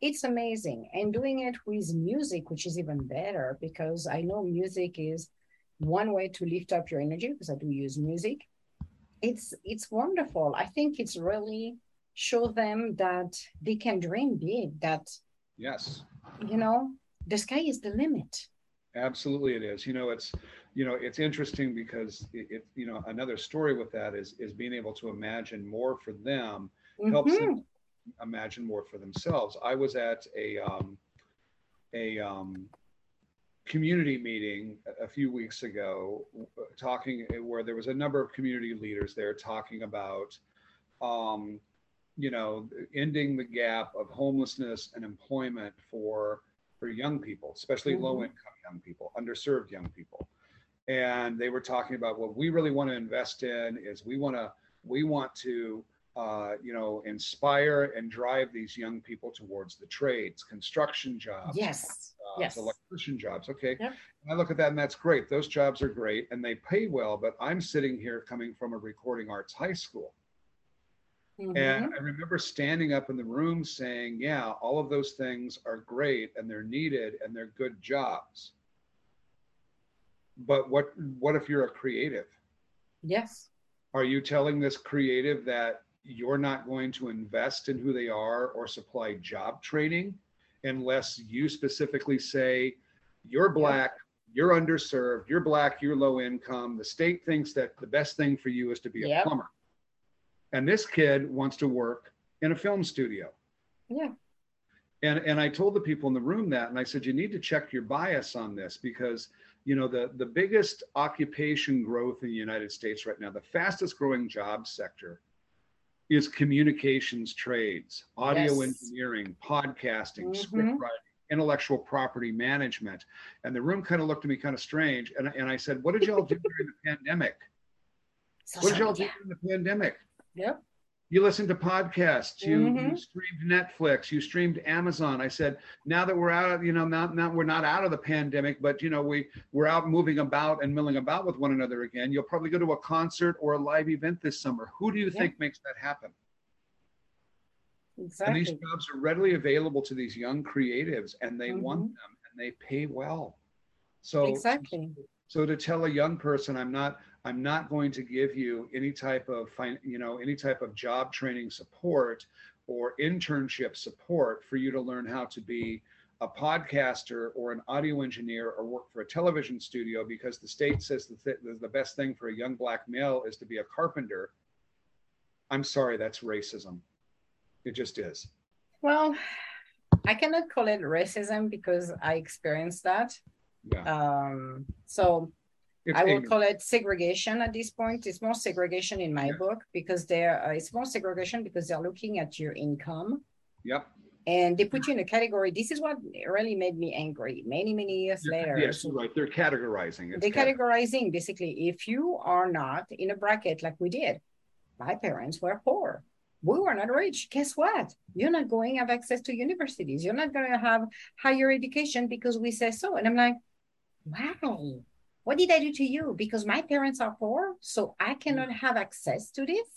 It's amazing. And doing it with music, which is even better because I know music is one way to lift up your energy because I do use music. It's it's wonderful. I think it's really show them that they can dream big, that yes, you know, the sky is the limit Absolutely, it is. You know, it's you know it's interesting because it, it, you know another story with that is is being able to imagine more for them mm-hmm. helps them imagine more for themselves. I was at a um, a um, community meeting a few weeks ago, talking where there was a number of community leaders there talking about. Um, you know, ending the gap of homelessness and employment for for young people, especially mm-hmm. low income young people, underserved young people. And they were talking about what we really want to invest in is we want to we want to uh, you know inspire and drive these young people towards the trades, construction jobs, yes, yes, electrician jobs. Okay, yep. I look at that and that's great. Those jobs are great and they pay well. But I'm sitting here coming from a recording arts high school. Mm-hmm. And I remember standing up in the room saying, Yeah, all of those things are great and they're needed and they're good jobs. But what what if you're a creative? Yes. Are you telling this creative that you're not going to invest in who they are or supply job training unless you specifically say you're black, you're underserved, you're black, you're low income. The state thinks that the best thing for you is to be a plumber and this kid wants to work in a film studio. Yeah. And and I told the people in the room that, and I said, you need to check your bias on this because you know the the biggest occupation growth in the United States right now, the fastest growing job sector is communications trades, audio yes. engineering, podcasting, mm-hmm. script writing, intellectual property management. And the room kind of looked at me kind of strange. And, and I said, What did y'all do during the pandemic? What did y'all do during the pandemic? Yep. You listened to podcasts. You, mm-hmm. you, streamed Netflix. You streamed Amazon. I said, now that we're out of, you know, now, now we're not out of the pandemic, but you know, we we're out moving about and milling about with one another again. You'll probably go to a concert or a live event this summer. Who do you yep. think makes that happen? Exactly. And these jobs are readily available to these young creatives, and they mm-hmm. want them, and they pay well. So exactly. So to tell a young person, I'm not I'm not going to give you any type of you know any type of job training support or internship support for you to learn how to be a podcaster or an audio engineer or work for a television studio because the state says the, the best thing for a young black male is to be a carpenter. I'm sorry, that's racism. It just is. Well, I cannot call it racism because I experienced that. Yeah. Um, so it's I will call it segregation at this point. It's more segregation in my yeah. book because they're uh, it's more segregation because they're looking at your income. Yep. And they put you in a category. This is what really made me angry. Many many years yeah, later. Yes, right. They're categorizing. It's they're categorizing basically. If you are not in a bracket like we did, my parents were poor. We were not rich. Guess what? You're not going to have access to universities. You're not going to have higher education because we say so. And I'm like, wow what did I do to you? Because my parents are poor, so I cannot mm. have access to this.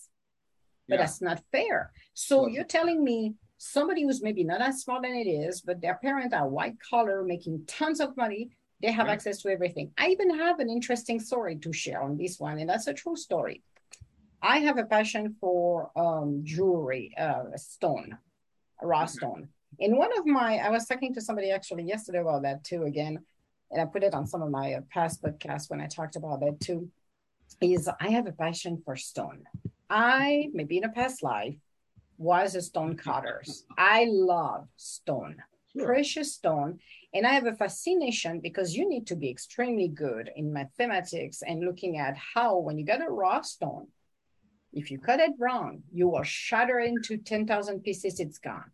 But yeah. that's not fair. So well, you're telling me somebody who's maybe not as smart than it is, but their parents are white collar, making tons of money, They have access to everything. I even have an interesting story to share on this one, and that's a true story. I have a passion for um, jewelry, uh, stone, raw okay. stone. In one of my, I was talking to somebody actually yesterday about that too, again, and I put it on some of my uh, past podcasts when I talked about that too. Is I have a passion for stone. I, maybe in a past life, was a stone cutter. I love stone, sure. precious stone. And I have a fascination because you need to be extremely good in mathematics and looking at how, when you get a raw stone, if you cut it wrong, you will shatter into 10,000 pieces, it's gone.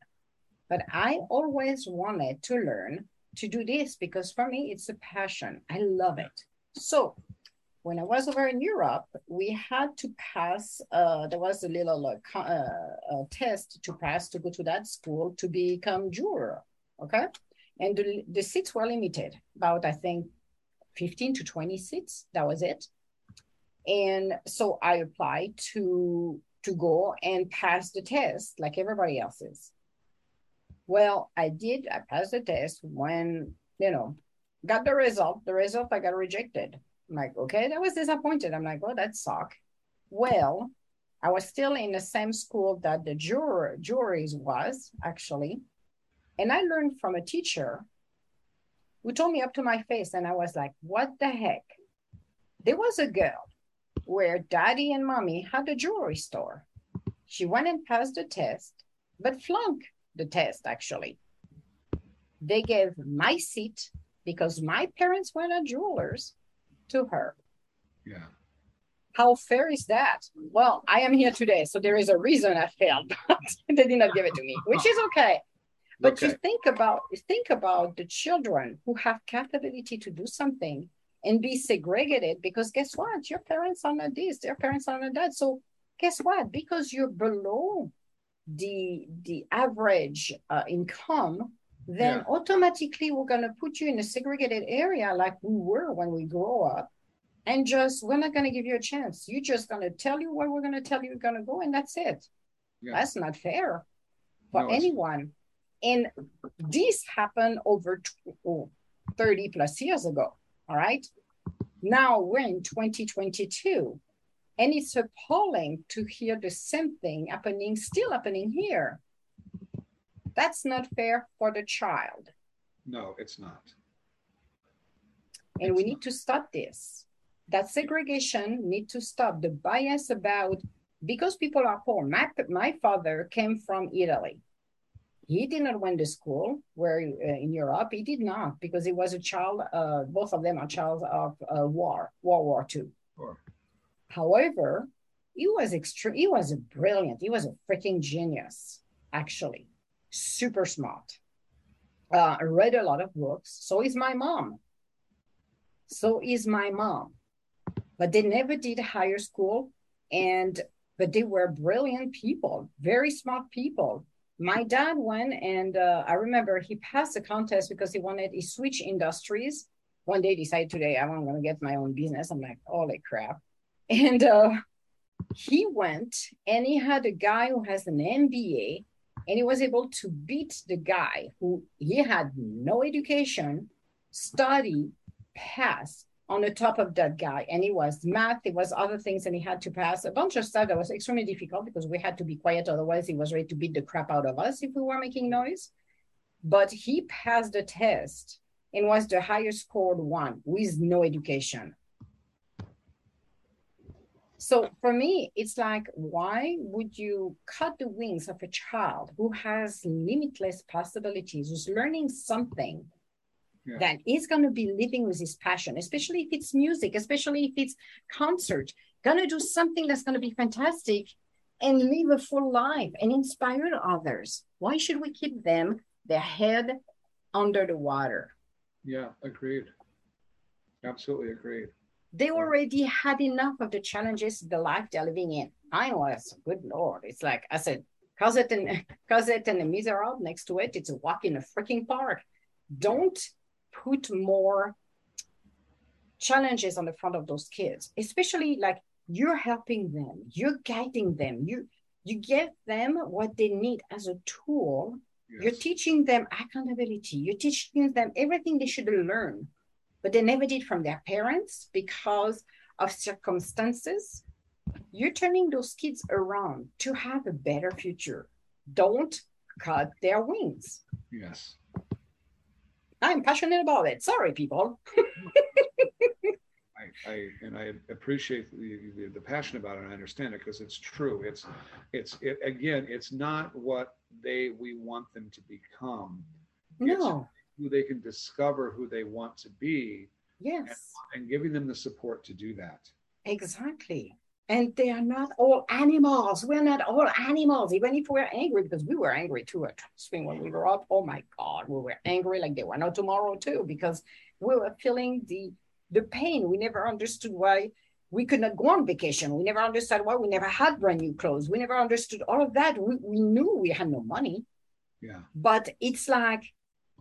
But I always wanted to learn to do this because for me, it's a passion. I love it. So when I was over in Europe, we had to pass, uh, there was a little uh, uh, test to pass to go to that school to become juror. Okay. And the, the seats were limited, about, I think, 15 to 20 seats. That was it. And so I applied to to go and pass the test like everybody else is. Well, I did. I passed the test when, you know, got the result. The result, I got rejected. I'm like, okay, that was disappointed. I'm like, oh, that sucked. Well, I was still in the same school that the juror, juries was actually. And I learned from a teacher who told me up to my face, and I was like, what the heck? There was a girl where daddy and mommy had a jewelry store. She went and passed the test, but flunked the test actually. They gave my seat because my parents were not jewelers to her. Yeah. How fair is that? Well, I am here today, so there is a reason I failed, but they did not give it to me, which is okay. But okay. you think about think about the children who have capability to do something and be segregated because guess what? Your parents are not this, their parents are not that. So guess what? Because you're below the the average uh, income, then yeah. automatically we're going to put you in a segregated area like we were when we grow up. And just we're not going to give you a chance. You're just going to tell you where we're going to tell you you're going to go and that's it. Yeah. that's not fair for no, anyone. And this happened over 30 plus years ago all right? Now we're in 2022 and it's appalling to hear the same thing happening still happening here that's not fair for the child. No, it's not. And it's we need not. to stop this. That segregation need to stop. The bias about because people are poor. My, my father came from Italy. He did not went to school where uh, in Europe. He did not because he was a child. Uh, both of them are child of uh, war, World War II. Sure. However, he was extreme. He was a brilliant. He was a freaking genius, actually super smart. Uh, read a lot of books. So is my mom. So is my mom. But they never did higher school, and but they were brilliant people, very smart people. My dad went, and uh, I remember he passed the contest because he wanted to switch industries. One day, decided today I'm going to get my own business. I'm like, holy crap! And uh, he went, and he had a guy who has an MBA and he was able to beat the guy who he had no education, study, pass on the top of that guy. And it was math, it was other things, and he had to pass a bunch of stuff that was extremely difficult because we had to be quiet, otherwise he was ready to beat the crap out of us if we were making noise. But he passed the test and was the highest scored one with no education. So for me, it's like, why would you cut the wings of a child who has limitless possibilities, who's learning something yeah. that is going to be living with his passion, especially if it's music, especially if it's concert, going to do something that's going to be fantastic and live a full life and inspire others. Why should we keep them their head under the water? Yeah, agreed. Absolutely agreed they already had enough of the challenges the life they're living in. I was, good lord, it's like I said, Cosette and Cosette and the Miserable next to it. It's a walk in a freaking park. Don't put more challenges on the front of those kids, especially like you're helping them, you're guiding them, you you give them what they need as a tool. Yes. You're teaching them accountability. You're teaching them everything they should learn but they never did from their parents because of circumstances, you're turning those kids around to have a better future. Don't cut their wings. Yes. I'm passionate about it. Sorry, people. I, I, and I appreciate the, the, the, passion about it. And I understand it because it's true. It's it's it, again, it's not what they we want them to become. No. Who they can discover who they want to be. Yes. And, and giving them the support to do that. Exactly. And they are not all animals. We're not all animals, even if we're angry, because we were angry too at swing when we were up. Oh my God, we were angry like they were not tomorrow too, because we were feeling the the pain. We never understood why we could not go on vacation. We never understood why we never had brand new clothes. We never understood all of that. We, we knew we had no money. Yeah. But it's like,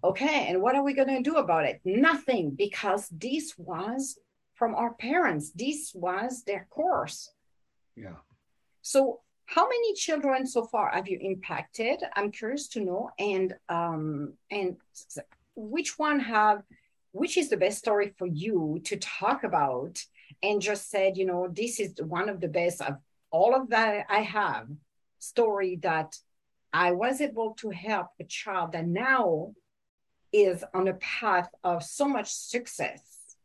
okay, and what are we going to do about it? Nothing, because this was from our parents. This was their course. Yeah. So, how many children so far have you impacted? I'm curious to know, and um, and which one have which is the best story for you to talk about and just said you know this is one of the best of all of that i have story that i was able to help a child that now is on a path of so much success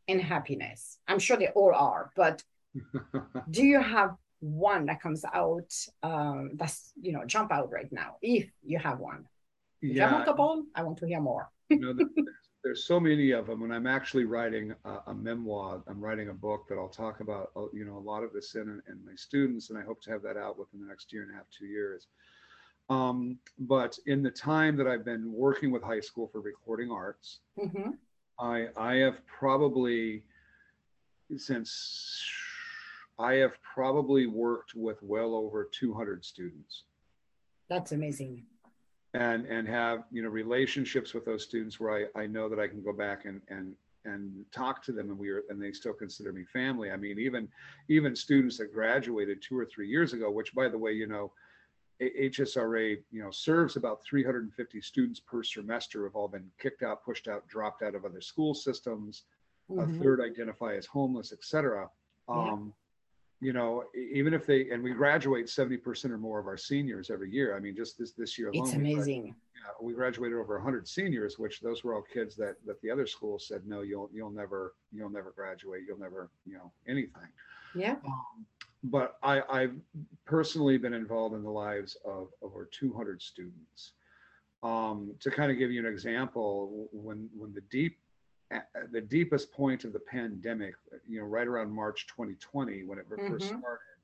and happiness. I'm sure they all are but do you have one that comes out um, that's you know jump out right now? If you have one. If yeah. you have multiple i want to hear more. You know, there's so many of them and i'm actually writing a, a, memoir. I'm writing a book that i'll talk about uh, you know a lot of this in and my students and i hope to have that out within the next year and a half two years um, but in the time that i've been working with high school for recording arts mm-hmm. i i have probably since i have probably worked with well over 200 students that's amazing and and have you know relationships with those students where I, I know that I can go back and and and talk to them and we are and they still consider me family. I mean even even students that graduated two or three years ago, which by the way, you know, HSRA, you know, serves about 350 students per semester have all been kicked out, pushed out, dropped out of other school systems. Mm-hmm. A third identify as homeless, etc. Um, you know, even if they and we graduate 70% or more of our seniors every year. I mean, just this this year alone. It's amazing. Yeah, we graduated over 100 seniors, which those were all kids that that the other schools said, no, you'll you'll never you'll never graduate, you'll never you know anything. Yeah. Um, but I, I've personally been involved in the lives of over 200 students. Um, to kind of give you an example, when when the deep the deepest point of the pandemic, you know, right around March 2020 when it mm-hmm. first started,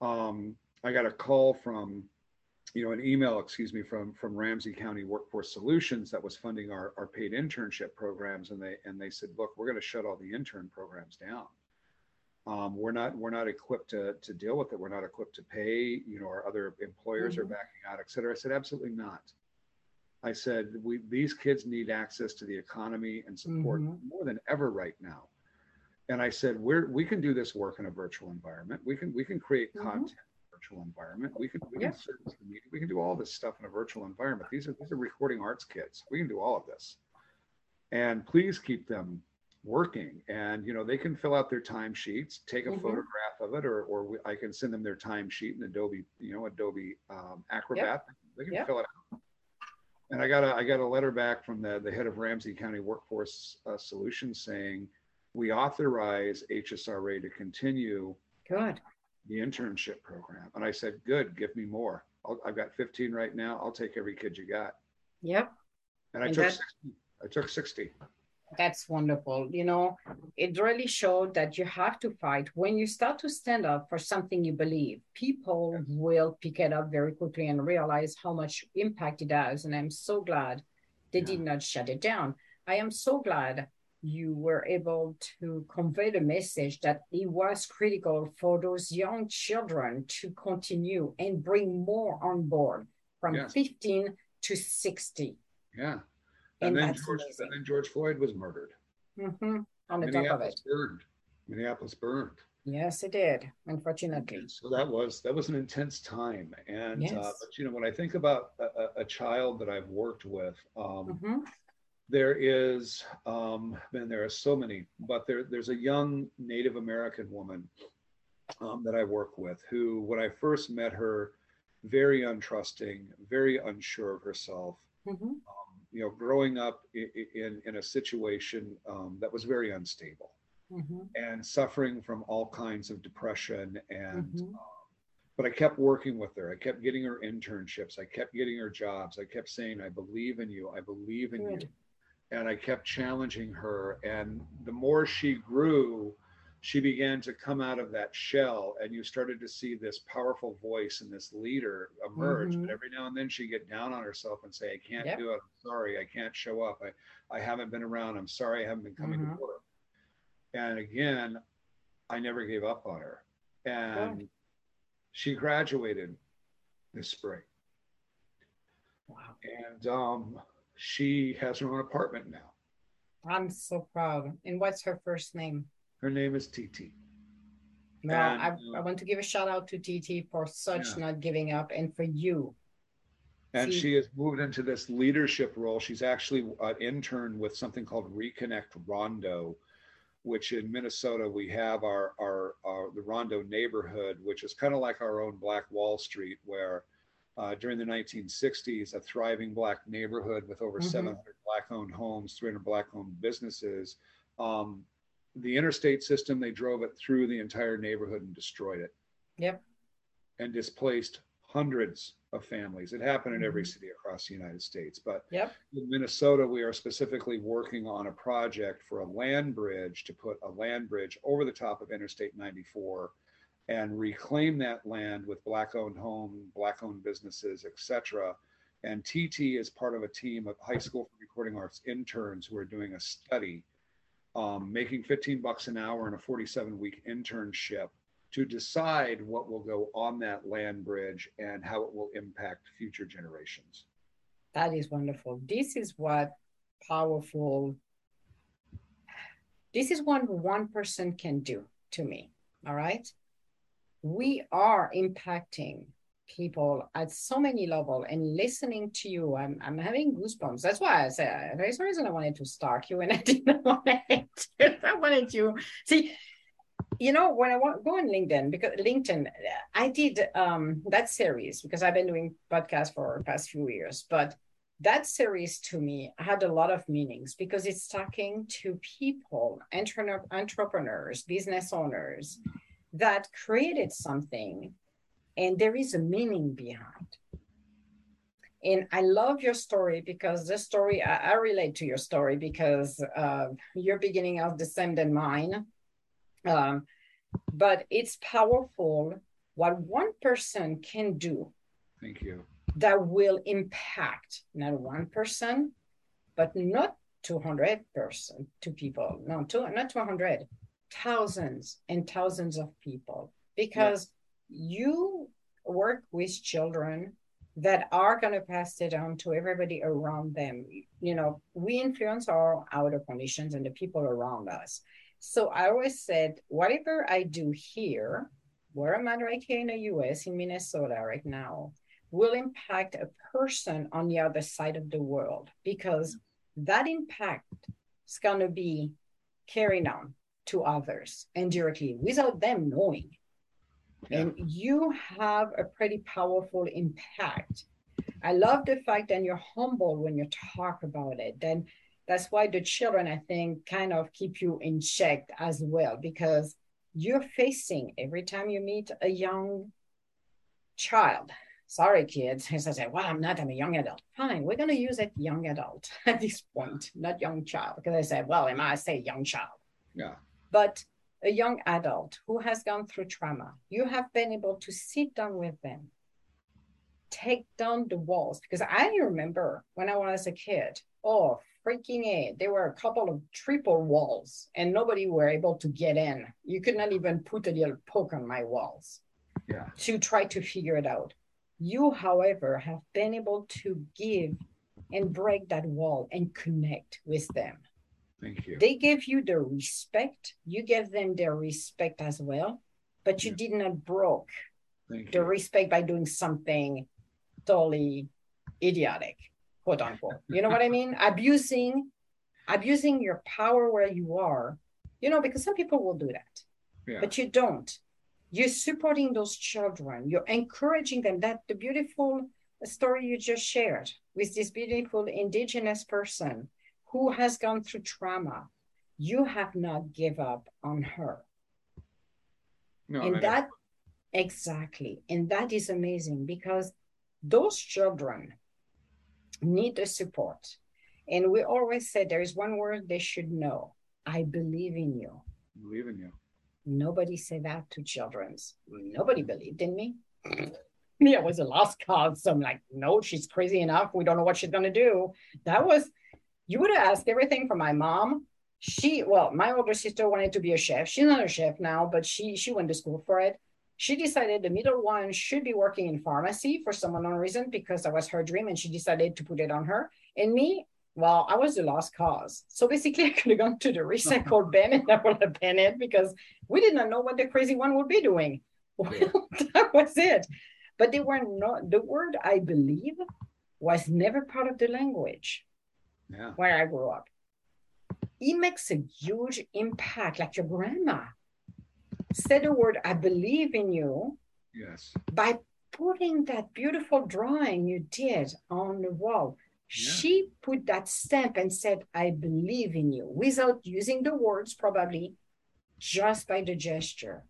um, I got a call from, you know, an email, excuse me, from from Ramsey County Workforce Solutions that was funding our, our paid internship programs, and they and they said, look, we're going to shut all the intern programs down. Um, we're not we're not equipped to to deal with it. We're not equipped to pay. You know, our other employers mm-hmm. are backing out, et cetera. I said, absolutely not. I said, we, these kids need access to the economy and support mm-hmm. more than ever right now. And I said, we're, we can do this work in a virtual environment. We can, we can create mm-hmm. content in a virtual environment. We can, we can service the media. We can do all this stuff in a virtual environment. These are, these are recording arts kids. We can do all of this. And please keep them working and you know they can fill out their timesheets take a mm-hmm. photograph of it or or we, i can send them their timesheet in adobe you know adobe um, acrobat yep. they can yep. fill it out and I got a I got a letter back from the the head of Ramsey County Workforce uh, Solutions saying we authorize HSRA to continue good the internship program. And I said, good, give me more. i have got 15 right now. I'll take every kid you got. Yep. And I and took that, 60. I took 60 that's wonderful. You know, it really showed that you have to fight. When you start to stand up for something you believe, people yes. will pick it up very quickly and realize how much impact it has. And I'm so glad they yeah. did not shut it down. I am so glad you were able to convey the message that it was critical for those young children to continue and bring more on board from yes. 15 to 60. Yeah. And, and then George, and then George Floyd was murdered. Mm-hmm. On the top of it. Burned. Minneapolis burned. Yes, it did. Unfortunately. So that was that was an intense time, and uh, yes. uh, but you know when I think about a, a, child that I've worked with, um, mm-hmm. there is, um, man, there are so many, but there, there's a young Native American woman um, that I work with who, when I first met her, very untrusting, very unsure of herself. Mm-hmm. You know, growing up in in, in a situation um, that was very unstable, mm-hmm. and suffering from all kinds of depression and. Mm-hmm. Um, but I kept working with her. I kept getting her internships. I kept getting her jobs. I kept saying, "I believe in you. I believe in Good. you." and I kept challenging her. And the more she grew, she began to come out of that shell, and you started to see this powerful voice and this leader emerge. Mm-hmm. But every now and then she'd get down on herself and say, I can't yep. do it. I'm sorry. I can't show up. I, I haven't been around. I'm sorry. I haven't been coming mm-hmm. to work. And again, I never gave up on her. And Good. she graduated this spring. Wow. And um, she has her own apartment now. I'm so proud. And what's her first name? Her name is TT. No, and, I, uh, I want to give a shout out to TT for such yeah. not giving up and for you. And See, she has moved into this leadership role. She's actually an intern with something called Reconnect Rondo, which in Minnesota we have our, our, our the Rondo neighborhood, which is kind of like our own Black Wall Street, where uh, during the 1960s, a thriving black neighborhood with over mm-hmm. 700 black-owned homes, 300 black-owned businesses. Um, the interstate system, they drove it through the entire neighborhood and destroyed it. Yep. And displaced hundreds of families. It happened in every mm-hmm. city across the United States. But yep. in Minnesota, we are specifically working on a project for a land bridge to put a land bridge over the top of Interstate 94 and reclaim that land with black owned home, black owned businesses, etc. And TT is part of a team of high school for recording arts interns who are doing a study, um, making 15 bucks an hour in a 47 week internship to decide what will go on that land bridge and how it will impact future generations. That is wonderful. This is what powerful, this is what one person can do to me. All right we are impacting people at so many level and listening to you i'm, I'm having goosebumps. That's why i said there's a reason i wanted to start you and i didn't want to i wanted to see you know when i want go on linkedin because linkedin i did um that series because i've been doing podcasts for past few years but that series to me had a lot of meanings because it's talking to people entre- entrepreneurs business owners that created something and there is a meaning behind. And I love your story because this story, I, I relate to your story because uh, your beginning is the same than mine. Um, but it's powerful what one person can do. Thank you. That will impact not one person, but not 200 person, two people, no, two, not 200, thousands and thousands of people because. You work with children that are going to pass it on to everybody around them. You know, we influence our outer conditions and the people around us. So I always said, whatever I do here, where I'm at right here in the US, in Minnesota right now, will impact a person on the other side of the world because that impact is going to be carried on to others indirectly without them knowing. Yeah. And you have a pretty powerful impact. I love the fact that you're humble when you talk about it. Then that's why the children, I think, kind of keep you in check as well, because you're facing every time you meet a young child. Sorry, kids. As I say, well, I'm not, I'm a young adult. Fine, we're going to use it young adult at this point, not young child. Because I said, well, am I say young child? Yeah but a young adult who has gone through trauma, you have been able to sit down with them, take down the walls. Because I remember when I was a kid, oh, freaking A, there were a couple of triple walls and nobody were able to get in. You could not even put a little poke on my walls yeah. to try to figure it out. You, however, have been able to give and break that wall and connect with them. Thank you. They gave you the respect. You gave them their respect as well, but you yeah. did not broke Thank the you. respect by doing something totally idiotic, quote unquote. You know what I mean? Abusing abusing your power where you are, you know, because some people will do that, yeah. but you don't. You're supporting those children, you're encouraging them. That the beautiful story you just shared with this beautiful indigenous person who has gone through trauma, you have not give up on her. No, and that exactly, and that is amazing because those children need the support. And we always say there is one word they should know I believe in you. Believe in you. Nobody said that to children's. Nobody believed in me. me, I was a lost cause. So I'm like, no, she's crazy enough. We don't know what she's gonna do. That was you would have asked everything from my mom. She, well, my older sister wanted to be a chef. She's not a chef now, but she she went to school for it. She decided the middle one should be working in pharmacy for some unknown reason because that was her dream, and she decided to put it on her. And me, well, I was the lost cause. So basically, I could have gone to the recycle bin and that would have been it because we did not know what the crazy one would be doing. Well, that was it. But they were not, the word I believe was never part of the language yeah. where I grew up. It makes a huge impact, like your grandma said the word, I believe in you. Yes. By putting that beautiful drawing you did on the wall she put that stamp and said, I believe in you, without using the words, probably just by the gesture.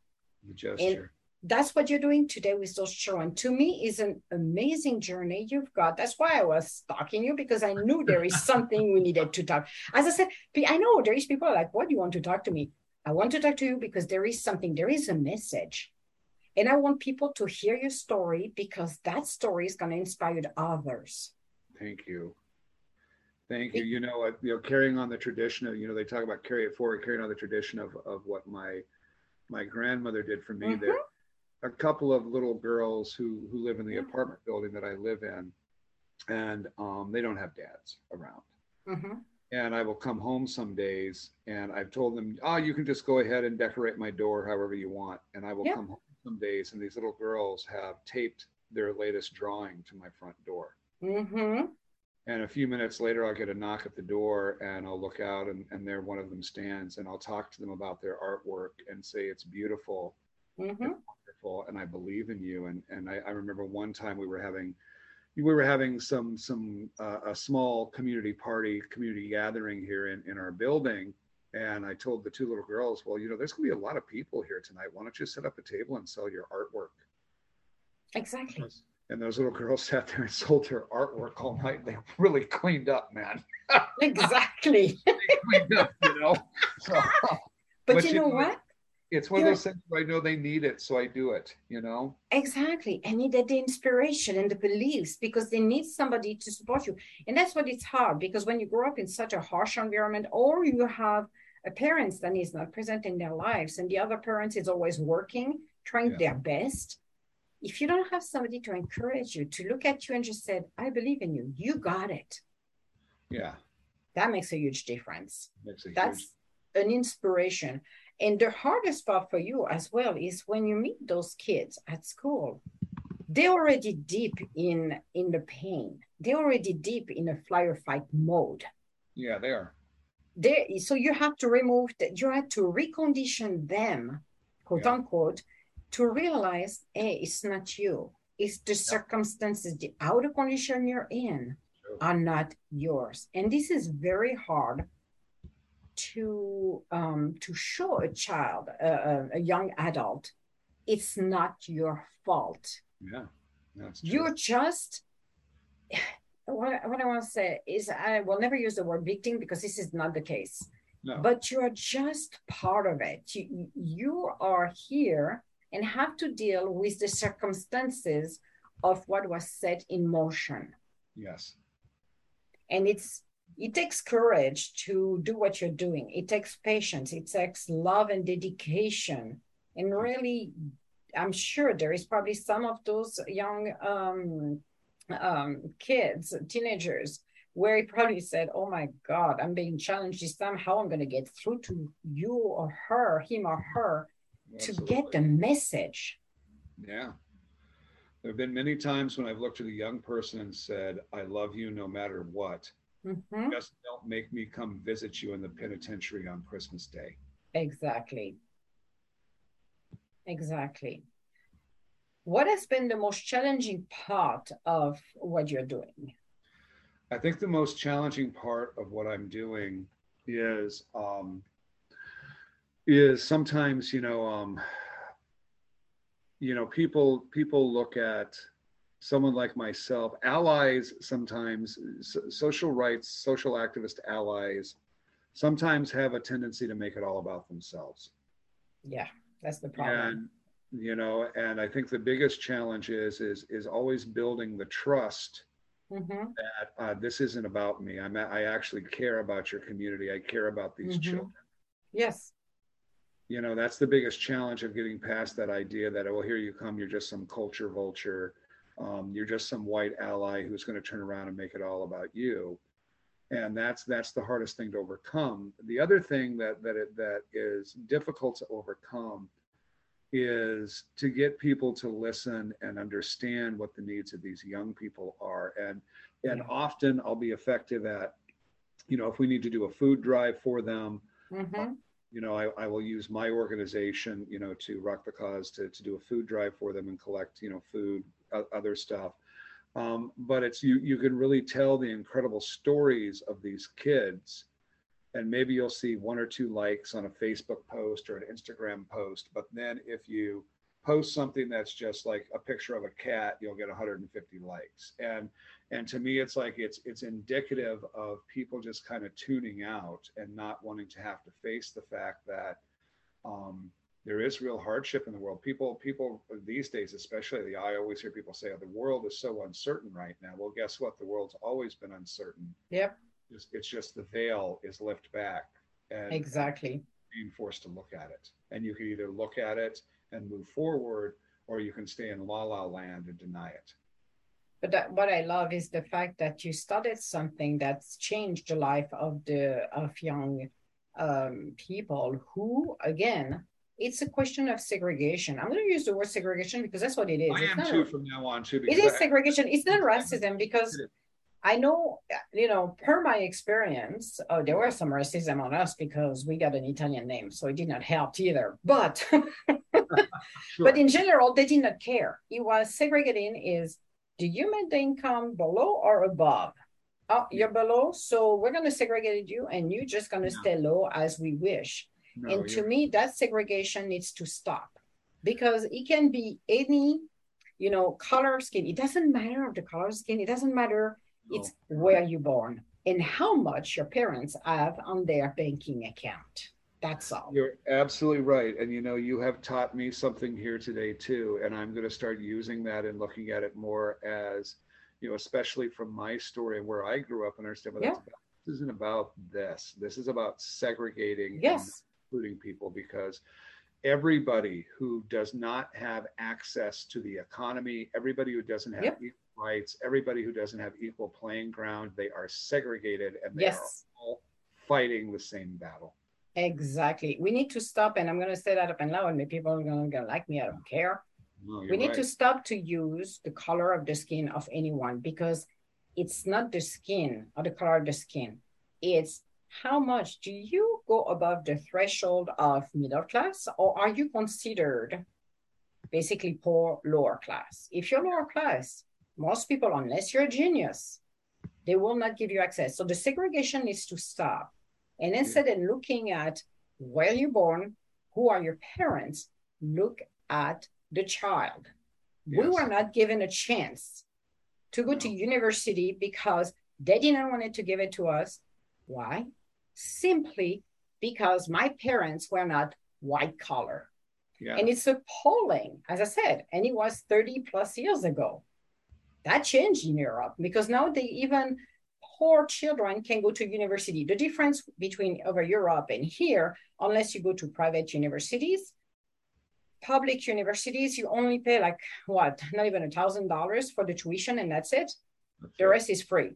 The gesture. That's what you're doing today with those children. To me, is an amazing journey you've got. That's why I was stalking you because I knew there is something we needed to talk. As I said, I know there is people like, what do you want to talk to me? I want to talk to you because there is something, there is a message. And I want people to hear your story because that story is going to inspire others. Thank you. Thank you. You know, you know, carrying on the tradition of, you know, they talk about carry it forward, carrying on the tradition of, of what my my grandmother did for me. Mm-hmm. There a couple of little girls who who live in the apartment building that I live in, and um, they don't have dads around. Mm-hmm. And I will come home some days, and I've told them, "Oh, you can just go ahead and decorate my door however you want." And I will come home some days, and these little girls have taped their latest drawing to my front door. Mm-hmm. And a few minutes later, I'll get a knock at the door and I'll look out and, and there one of them stands and I'll talk to them about their artwork and say, it's beautiful. Mm-hmm. It's. And I believe in you. And, and I, I, remember one time we were having, we were having some, some, uh, a small community party, community gathering here in, in our building. And I told the two little girls, well, you know, there's going to be a lot of people here tonight. Why don't you set up a table and sell your artwork? Exactly and those little girls sat there and sold their artwork all night. They really cleaned up, man. exactly. cleaned up, you know. So, but, but, you, know, know what? It's one You're, of those things where I know they need it, so I do it. You know. Exactly, and needed the inspiration and the beliefs because they need somebody to support you, and that's what it's hard because when you grow up in such a harsh environment, or you have a parent that is not present in their lives, and the other parent is always working, trying yeah. their best if you don't have somebody to encourage you to look at you and just said i believe in you you got it yeah that makes a huge difference Makes a that's huge... an inspiration and the hardest part for you as well is when you meet those kids at school they're already deep in in the pain they're already deep in a fly or fight mode yeah they are they so you have to remove that you have to recondition them quote yeah. unquote to realize, hey, it's not you. It's the circumstances, the outer condition you're in are not yours. And this is very hard to um, to show a child, uh, a young adult, it's not your fault. Yeah, that's true. You're just what, what I want to say is I will never use the word victim because this is not the case. No. But you are just part of it. You, you are here and have to deal with the circumstances of what was set in motion. Yes. And it's it takes courage to do what you're doing. It takes patience. It takes love and dedication. And really, I'm sure there is probably some of those young um, um, kids, teenagers, where he probably said, "Oh my God, I'm being challenged this time. How I'm going to get through to you or her, him or her." Absolutely. to get the message. Yeah. There have been many times when I've looked at a young person and said, I love you no matter what. Mm-hmm. Just don't make me come visit you in the penitentiary on Christmas Day. Exactly. Exactly. What has been the most challenging part of what you're doing? I think the most challenging part of what I'm doing is um, is sometimes you know um, you know people people look at someone like myself allies sometimes so, social rights social activist allies sometimes have a tendency to make it all about themselves. Yeah that's the problem. And you know and i think the biggest challenge is is is always building the trust mm-hmm. that uh, this isn't about me. I'm i actually care about your community. I care about these mm-hmm. children. Yes. You know that's the biggest challenge of getting past that idea that oh here you come you're just some culture vulture um, you're just some white ally who's going to turn around and make it all about you. And that's that's the hardest thing to overcome. The other thing that that it, that is difficult to overcome is to get people to listen and understand what the needs of these young people are. And and often i'll be effective at you know if we need to do a food drive for them mm-hmm. You know I, I will use my organization you know to rock the cause to, to do a food drive for them and collect you know food other stuff um, but it's you you can really tell the incredible stories of these kids and maybe you'll see one or two likes on a Facebook post or an Instagram post. But then if you post something that's just like a picture of a cat, you'll get 150 likes. And and to me, it's like it's it's indicative of people just kind of tuning out and not wanting to have to face the fact that um, there is real hardship in the world. People people these days, especially, the I always hear people say, "Oh, the world is so uncertain right now." Well, guess what? The world's always been uncertain. Yep it's, it's just the veil is lifted back and exactly being forced to look at it. And you can either look at it and move forward, or you can stay in la la land and deny it. But that, what I love is the fact that you studied something that's changed the life of the of young um, people who, again, it's a question of segregation. I'm going to use the word segregation because that's what it is. I it's am too from now on too. It is I, segregation. It's not racism because I know, you know, per my experience, oh, there was some racism on us because we got an Italian name, so it did not help either. But, sure. but in general, they did not care. It was segregating is, do you make the income below or above? Oh, you're below, so we're going to segregate you, and you're just going to no. stay low as we wish. No, and to me, that segregation needs to stop because it can be any, you know, color skin. It doesn't matter of the color skin. It doesn't matter Oh. it's where you're born and how much your parents have on their banking account. That's all. You're absolutely right. And you know, you have taught me something here today too. And I'm going to start using that and looking at it more as, you know, especially from my story and where I grew up and understand what yeah. that's about. This isn't about this. This is about segregating yes. including people because everybody who does not have access to the economy, everybody who doesn't have yep rights, everybody who doesn't have equal playing ground, they are segregated and they yes. are all fighting the same battle. Exactly. We need to stop, and I'm going to say that up and loud, and people are going to like me. I don't care. No, we need right. to stop to use the color of the skin of anyone because it's not the skin or the color of the skin. It's how much do you go above the threshold of middle class, or are you considered basically poor lower class? If you're lower class, most people, unless you're a genius, they will not give you access. So the segregation needs to stop. And instead of looking at where you're born, who are your parents, look at the child. Yes. We were not given a chance to go no. to university because they didn't want to give it to us. Why? Simply because my parents were not white collar. Yeah. And it's appalling, as I said, and it was 30 plus years ago. That changed in Europe because now they even poor children can go to university. The difference between over Europe and here, unless you go to private universities, public universities, you only pay like what, not even a thousand dollars for the tuition, and that's it. The rest is free.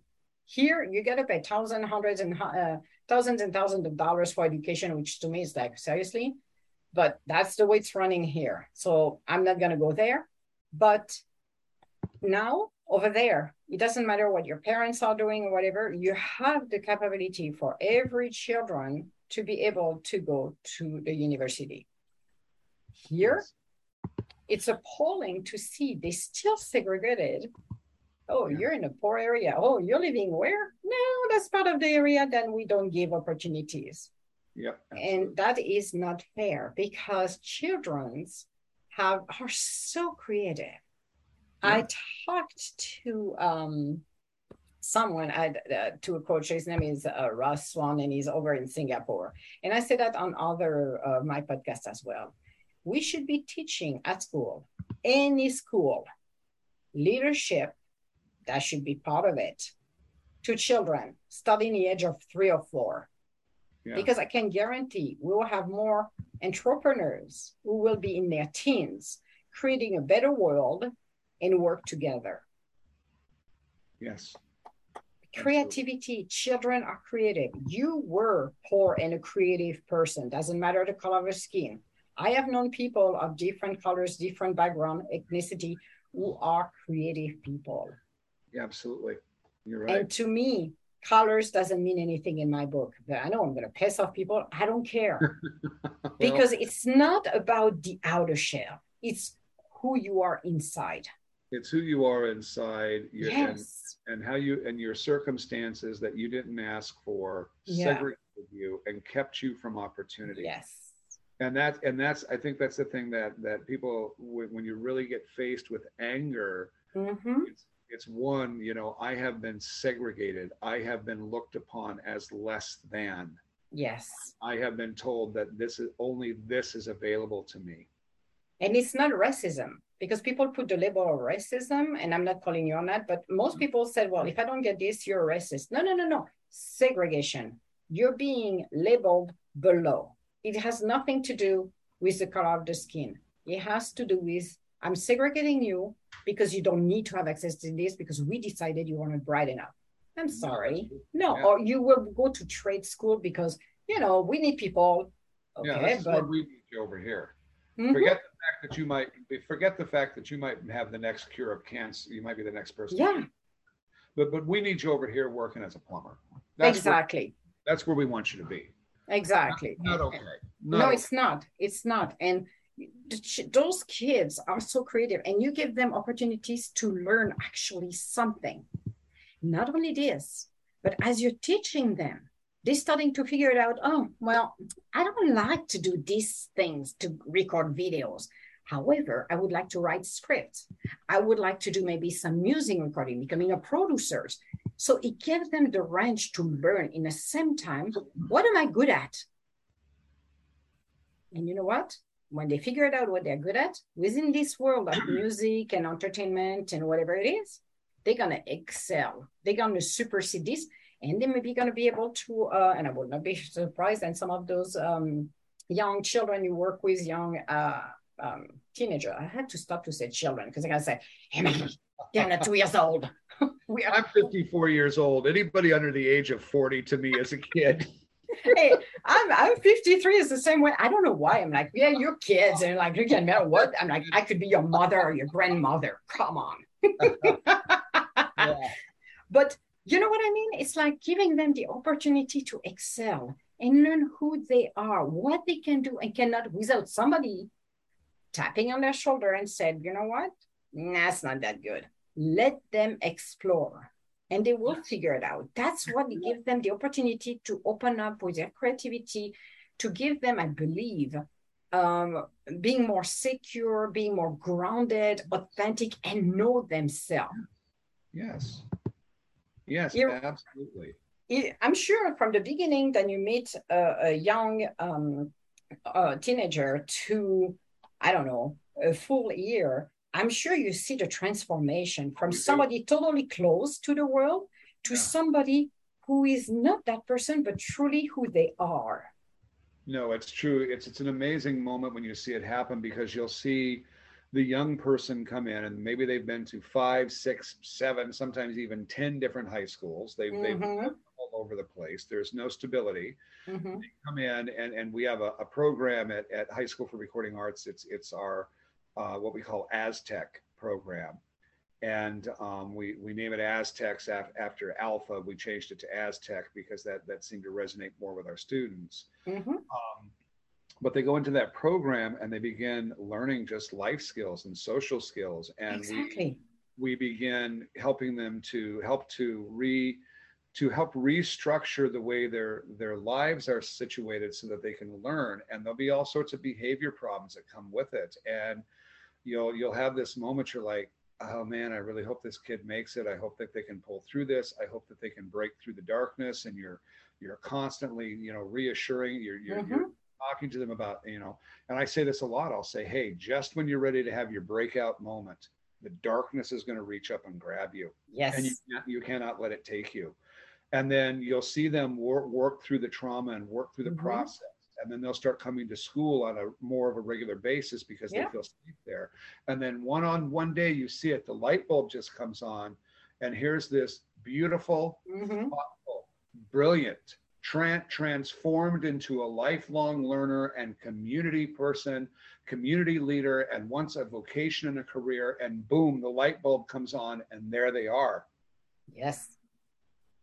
Here, you got to pay thousands, hundreds, and uh, thousands and thousands of dollars for education, which to me is like seriously. But that's the way it's running here. So I'm not gonna go there. But now over there. It doesn't matter what your parents are doing or whatever. You have the capability for every children to be able to go to the university. Here, it's appalling to see they still segregated. Oh, you're in a poor area. Oh, you're living where? No, that's part of the area. Then we don't give opportunities. Yeah. And that is not fair because children's have are so creative. I talked to um, someone I, uh, to a coach. His name is uh, Russ Swan, and he's over in Singapore. And I said that on other uh, my podcast as well. We should be teaching at school, any school, leadership. That should be part of it to children starting the age of three or four. Yeah. Because I can guarantee we will have more entrepreneurs who will be in their teens, creating a better world and work together. Yes. Creativity, children are creative. You were poor and a creative person, doesn't matter the color of your skin. I have known people of different colors, different background, ethnicity, who are creative people. Yeah, absolutely. You're right. And to me, colors doesn't mean anything in my book. But I know I'm going to piss off people. I don't care well, because it's not about the outer shell. It's who you are inside. It's who you are inside. yes. And, and how you and your circumstances that you didn't ask for yeah. segregated you and kept you from opportunity. Yes. And that and that's I think that's the thing that that people when you really get faced with anger, mm-hmm. it's it's one you know i have been segregated i have been looked upon as less than yes i have been told that this is only this is available to me and it's not racism because people put the label of racism and i'm not calling you on that but most people said well if i don't get this you're a racist no no no no segregation you're being labeled below it has nothing to do with the color of the skin it has to do with i'm segregating you because you don't need to have access to this because we decided you weren't bright enough. I'm sorry. No, yeah. or you will go to trade school because you know we need people. Okay, yeah, that's but... what we need you over here. Mm-hmm. Forget fact that you might forget the fact that you might have the next cure of cancer. You might be the next person. Yeah. But but we need you over here working as a plumber. That's exactly. Where, that's where we want you to be. Exactly. Not, not okay. Not no, okay. it's not. It's not. And those kids are so creative and you give them opportunities to learn actually something not only this but as you're teaching them they're starting to figure it out oh well i don't like to do these things to record videos. However i would like to write scripts. I would like to do maybe some music recording becoming a producer. So it gives them the range to learn. In the same time what am i good at? And you know what? When they figured out what they're good at within this world of music and entertainment and whatever it is, they're gonna excel. They're gonna supersede this, and they may be gonna be able to. Uh, and I would not be surprised. And some of those um, young children you work with, young uh, um, teenager. I had to stop to say children because I gotta say, hey man, they're not two years old. we are- I'm 54 years old. Anybody under the age of 40 to me is a kid hey, I'm I'm 53 is the same way. I don't know why. I'm like, yeah, you're kids. And like, you can matter what. I'm like, I could be your mother or your grandmother. Come on. yeah. But you know what I mean? It's like giving them the opportunity to excel and learn who they are, what they can do and cannot without somebody tapping on their shoulder and said, you know what? That's not that good. Let them explore and they will figure it out. That's what gives them the opportunity to open up with their creativity, to give them, I believe, um, being more secure, being more grounded, authentic, and know themselves. Yes. Yes, You're, absolutely. I'm sure from the beginning that you meet a, a young um, a teenager to, I don't know, a full year, I'm sure you see the transformation from somebody totally close to the world to yeah. somebody who is not that person, but truly who they are. No, it's true. It's it's an amazing moment when you see it happen because you'll see the young person come in and maybe they've been to five, six, seven, sometimes even ten different high schools. They've mm-hmm. they've been all over the place. There's no stability. Mm-hmm. They come in and and we have a, a program at, at High School for Recording Arts. It's it's our uh, what we call Aztec program. and um, we we name it Aztecs af- after Alpha. We changed it to Aztec because that that seemed to resonate more with our students. Mm-hmm. Um, but they go into that program and they begin learning just life skills and social skills, and exactly. we we begin helping them to help to re to help restructure the way their their lives are situated so that they can learn. And there'll be all sorts of behavior problems that come with it. And you'll you'll have this moment you're like oh man i really hope this kid makes it. I hope that they can pull through this. I hope that they can break through the darkness and you're you're constantly you know reassuring you're you're, mm-hmm. you're talking to them about you know and i say this a lot i'll say hey just when you're ready to have your breakout moment the darkness is going to reach up and grab you yes and you, you cannot let it take you and then you'll see them work, work through the trauma and work through the mm-hmm. process and then they'll start coming to school on a more of a regular basis because yeah. they feel safe there and then one on one day you see it the light bulb just comes on and here's this beautiful mm-hmm. thoughtful, brilliant tra- transformed into a lifelong learner and community person community leader and wants a vocation and a career and boom the light bulb comes on and there they are yes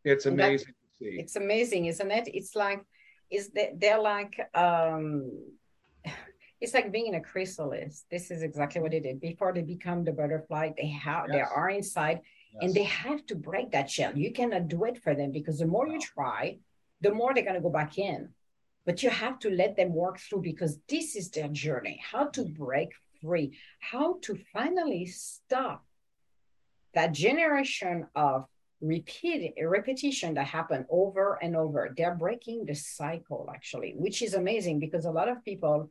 it's amazing that, to see. It's amazing, isn't it? It's like, is that they're like, um, it's like being in a chrysalis. This is exactly what it is. Before they become the butterfly, they have yes. they are inside, yes. and they have to break that shell. You cannot do it for them because the more you try, the more they're gonna go back in. But you have to let them work through because this is their journey. How to break free, how to finally stop that generation of repeat repetition that happen over and over they're breaking the cycle actually which is amazing because a lot of people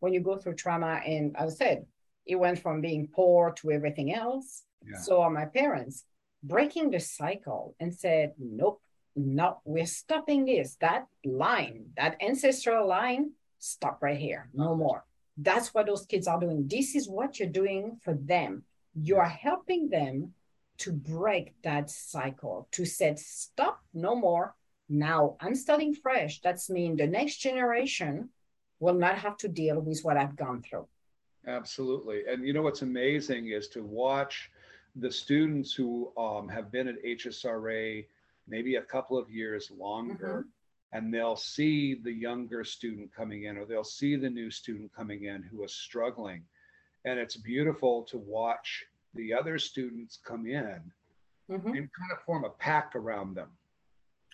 when you go through trauma and as i said it went from being poor to everything else yeah. so are my parents breaking the cycle and said nope no we're stopping this that line that ancestral line stop right here no more that's what those kids are doing this is what you're doing for them you are helping them to break that cycle, to say, stop, no more. Now I'm starting fresh. That's mean the next generation will not have to deal with what I've gone through. Absolutely. And you know what's amazing is to watch the students who um, have been at HSRA maybe a couple of years longer. Mm-hmm and they'll see the younger student coming in or they'll see the new student coming in who is struggling and it's beautiful to watch the other students come in mm-hmm. and kind of form a pack around them.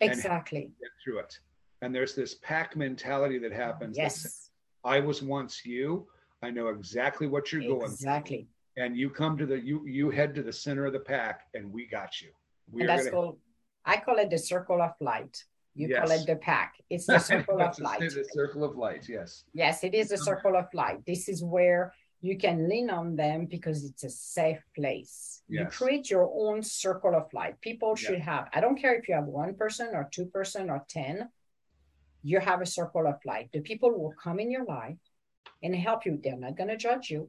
Exactly. Get through it. And there's this pack mentality that happens. Yes. That I was once you. I know exactly what you're going Exactly. And you come to the you you head to the center of the pack and we got you. We and that's called I call it the circle of light. You yes. call it the pack. It's the circle of light. It's the circle of light, yes. Yes, it is the um, circle of light. This is where you can lean on them because it's a safe place. Yes. You create your own circle of light. People should yeah. have, I don't care if you have one person or two person or 10, you have a circle of light. The people will come in your life and help you. They're not going to judge you.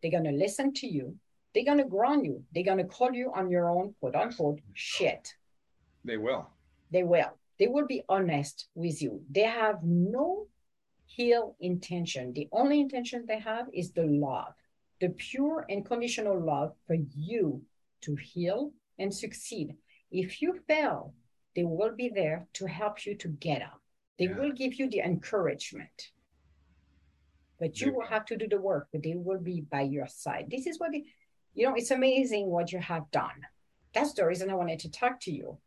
They're going to listen to you. They're going to ground you. They're going to call you on your own quote unquote shit. They will. They will. They will be honest with you. They have no heal intention. The only intention they have is the love, the pure and conditional love for you to heal and succeed. If you fail, they will be there to help you to get up. They yeah. will give you the encouragement. But you will have to do the work, but they will be by your side. This is what, you know, it's amazing what you have done. That's the reason I wanted to talk to you.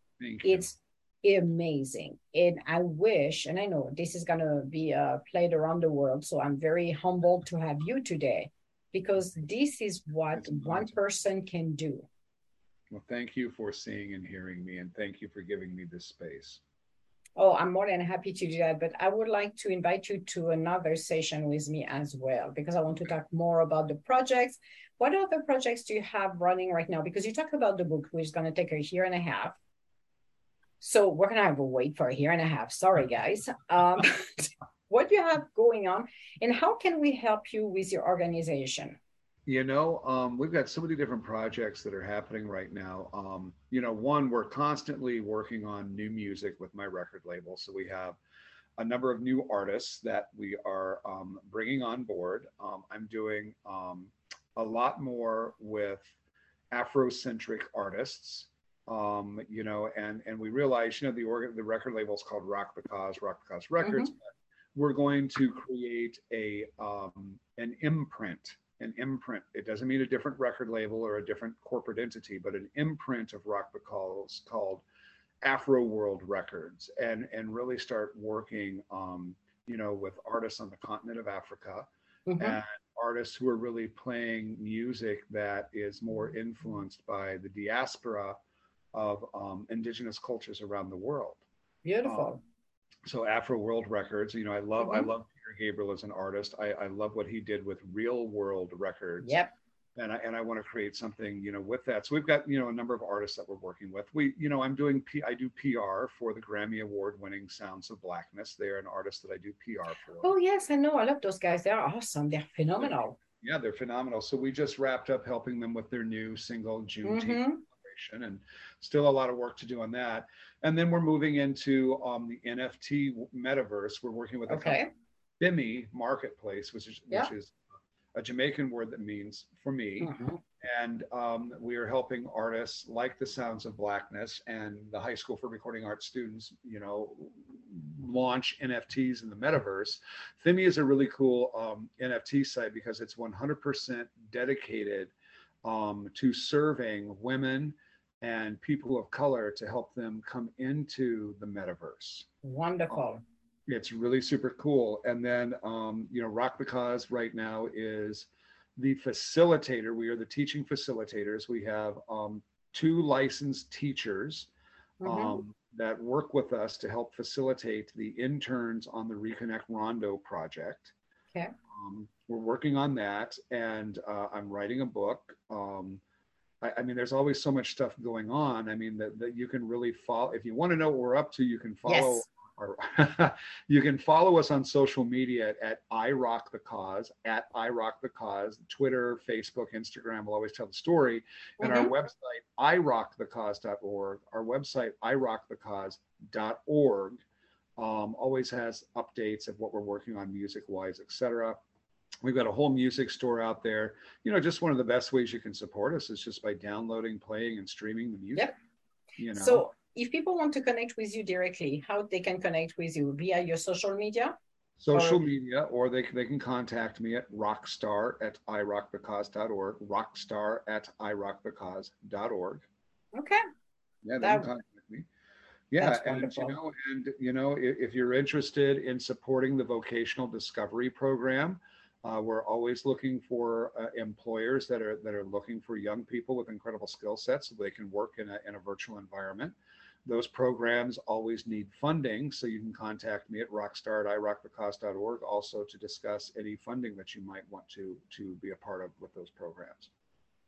It's amazing. And I wish, and I know this is going to be uh, played around the world. So I'm very humbled to have you today because this is what one person can do. Well, thank you for seeing and hearing me, and thank you for giving me this space. Oh, I'm more than happy to do that. But I would like to invite you to another session with me as well, because I want to talk more about the projects. What other projects do you have running right now? Because you talk about the book, which is going to take a year and a half. So we're gonna have to wait for a year and a half. Sorry, guys. Um, what do you have going on, and how can we help you with your organization? You know, um, we've got so many different projects that are happening right now. Um, you know, one, we're constantly working on new music with my record label. So we have a number of new artists that we are um, bringing on board. Um, I'm doing um, a lot more with Afrocentric artists. Um, you know, and and we realized, you know, the organ, the record label is called Rock the Cause, Rock the Cause Records. Mm-hmm. We're going to create a um, an imprint an imprint. It doesn't mean a different record label or a different corporate entity, but an imprint of Rock the Cause called Afro World Records, and and really start working, um, you know, with artists on the continent of Africa, mm-hmm. and artists who are really playing music that is more influenced by the diaspora of um, indigenous cultures around the world. Beautiful. Um, so Afro World Records, you know, I love mm-hmm. I love Peter Gabriel as an artist. I, I love what he did with Real World Records. Yep. And I and I want to create something, you know, with that. So we've got, you know, a number of artists that we're working with. We, you know, I'm doing P I do PR for the Grammy Award winning Sounds of Blackness. They're an artist that I do PR for. Oh yes, I know. I love those guys. They're awesome. They're phenomenal. Yeah, they're phenomenal. So we just wrapped up helping them with their new single June mm-hmm. And still a lot of work to do on that. And then we're moving into um, the NFT metaverse. We're working with a okay. Bimmy Marketplace, which is yeah. which is a Jamaican word that means for me. Mm-hmm. And um, we are helping artists like the Sounds of Blackness and the High School for Recording Arts students, you know, launch NFTs in the metaverse. Thimmy is a really cool um, NFT site because it's 100% dedicated um, to serving women and people of color to help them come into the metaverse. Wonderful. Um, it's really super cool. And then, um, you know, Rock the Cause right now is the facilitator. We are the teaching facilitators. We have um, two licensed teachers mm-hmm. um, that work with us to help facilitate the interns on the Reconnect Rondo project. Okay. Um, we're working on that, and uh, I'm writing a book. I, I, mean, there's always so much stuff going on. I mean, that, that you can really follow. If you want to know what we're up to, you can follow. Yes. Our, you can follow us on social media at, at I Rock the Cause, at I Rock the Cause, Twitter, Facebook, Instagram will always tell the story. And mm-hmm. our website, irockthecause.org, our website, irockthecause.org, um, always has updates of what we're working on music wise, etc. We've got a whole music store out there. You know, just one of the best ways you can support us is just by downloading, playing, and streaming the music. Yep. You know. So if people want to connect with you directly, how they can connect with you via your social media? Social or... media, or they, they can contact me at rockstar at irockthecause.org, rockstar at irockthecause.org. Okay. Yeah, they that... can contact me. Yeah, and you know, and you know, if, if you're interested in supporting the vocational discovery program, uh, we're always looking for uh, employers that are that are looking for young people with incredible skill sets so they can work in a, in a virtual environment. Those programs always need funding, so you can contact me at rockstar at irockthecause.org also to discuss any funding that you might want to to be a part of with those programs.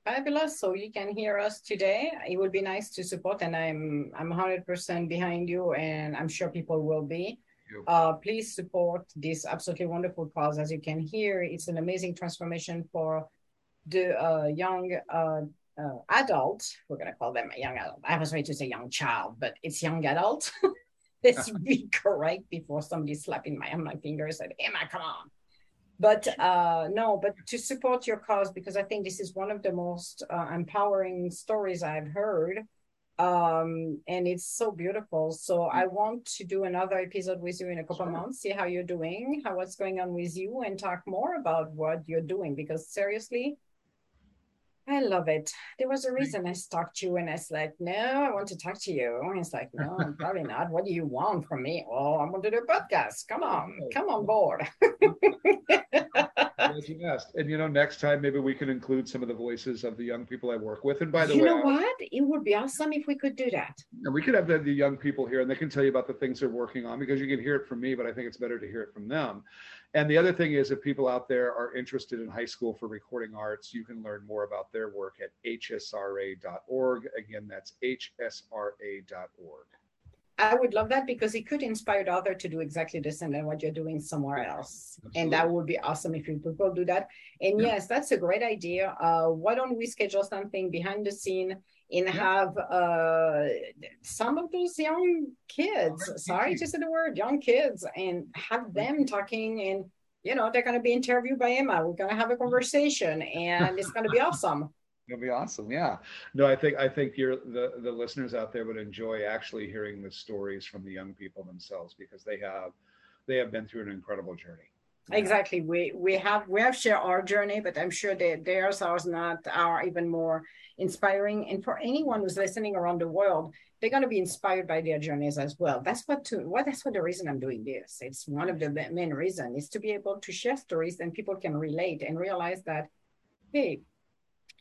Fabulous. So you can hear us today. It would be nice to support, and I'm I'm 100% behind you, and I'm sure people will be. Uh, please support this absolutely wonderful cause. As you can hear, it's an amazing transformation for the uh, young uh, uh adult. We're going to call them a young adult. I was ready to say young child, but it's young adult. Let's be correct before somebody slapping my on my fingers and Emma, come on. But uh, no, but to support your cause, because I think this is one of the most uh, empowering stories I've heard um and it's so beautiful. So i want to do another episode with you in a couple sure. months see how you're doing how what's going on with you and talk more about what you're doing because seriously i love it. There was a reason i stalked you and i was like no i want to talk to you. And it's like no probably not. What do you want from me? Oh i want to do a podcast. Come on come on board As you asked. And you know, next time maybe we can include some of the voices of the young people I work with. And by the you way, you know what? It would be awesome if we could do that. And we could have the, the young people here and they can tell you about the things they're working on because you can hear it from me, but I think it's better to hear it from them. And the other thing is, if people out there are interested in high school for recording arts, you can learn more about their work at hsra.org. Again, that's hsra.org. I would love that because it could inspire other to do exactly the same than what you're doing somewhere else. Absolutely. And that would be awesome if people do that. And yeah. yes, that's a great idea. Uh, why don't we schedule something behind the scene and yeah. have uh, some of those young kids, sorry to say the word, young kids, and have them talking and you know, they're going to be interviewed by Emma. We're going to have a conversation and it's going to be awesome. It'll be awesome. Yeah. No, I think I think you're the the listeners out there would enjoy actually hearing the stories from the young people themselves because they have they have been through an incredible journey. Yeah. Exactly. We we have we have shared our journey, but I'm sure that theirs are not are even more inspiring. And for anyone who's listening around the world, they're going to be inspired by their journeys as well. That's what to what that's what the reason I'm doing this. It's one of the main reason is to be able to share stories and people can relate and realize that, hey,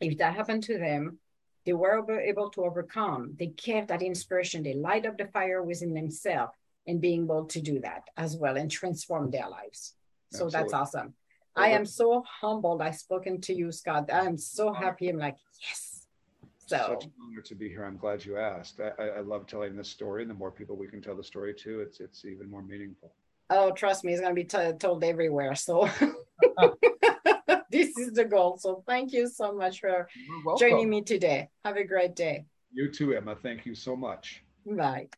if that happened to them, they were able to overcome. They kept that inspiration. They light up the fire within themselves and being able to do that as well and transform their lives. So Absolutely. that's awesome. I am so humbled. I've spoken to you, Scott. I'm so happy. I'm like, yes. So such an honor to be here. I'm glad you asked. I, I love telling this story, and the more people we can tell the story to, it's it's even more meaningful. Oh, trust me, it's going to be t- told everywhere. So is the goal. So thank you so much for joining me today. Have a great day. You too, Emma. Thank you so much. Bye. Bye.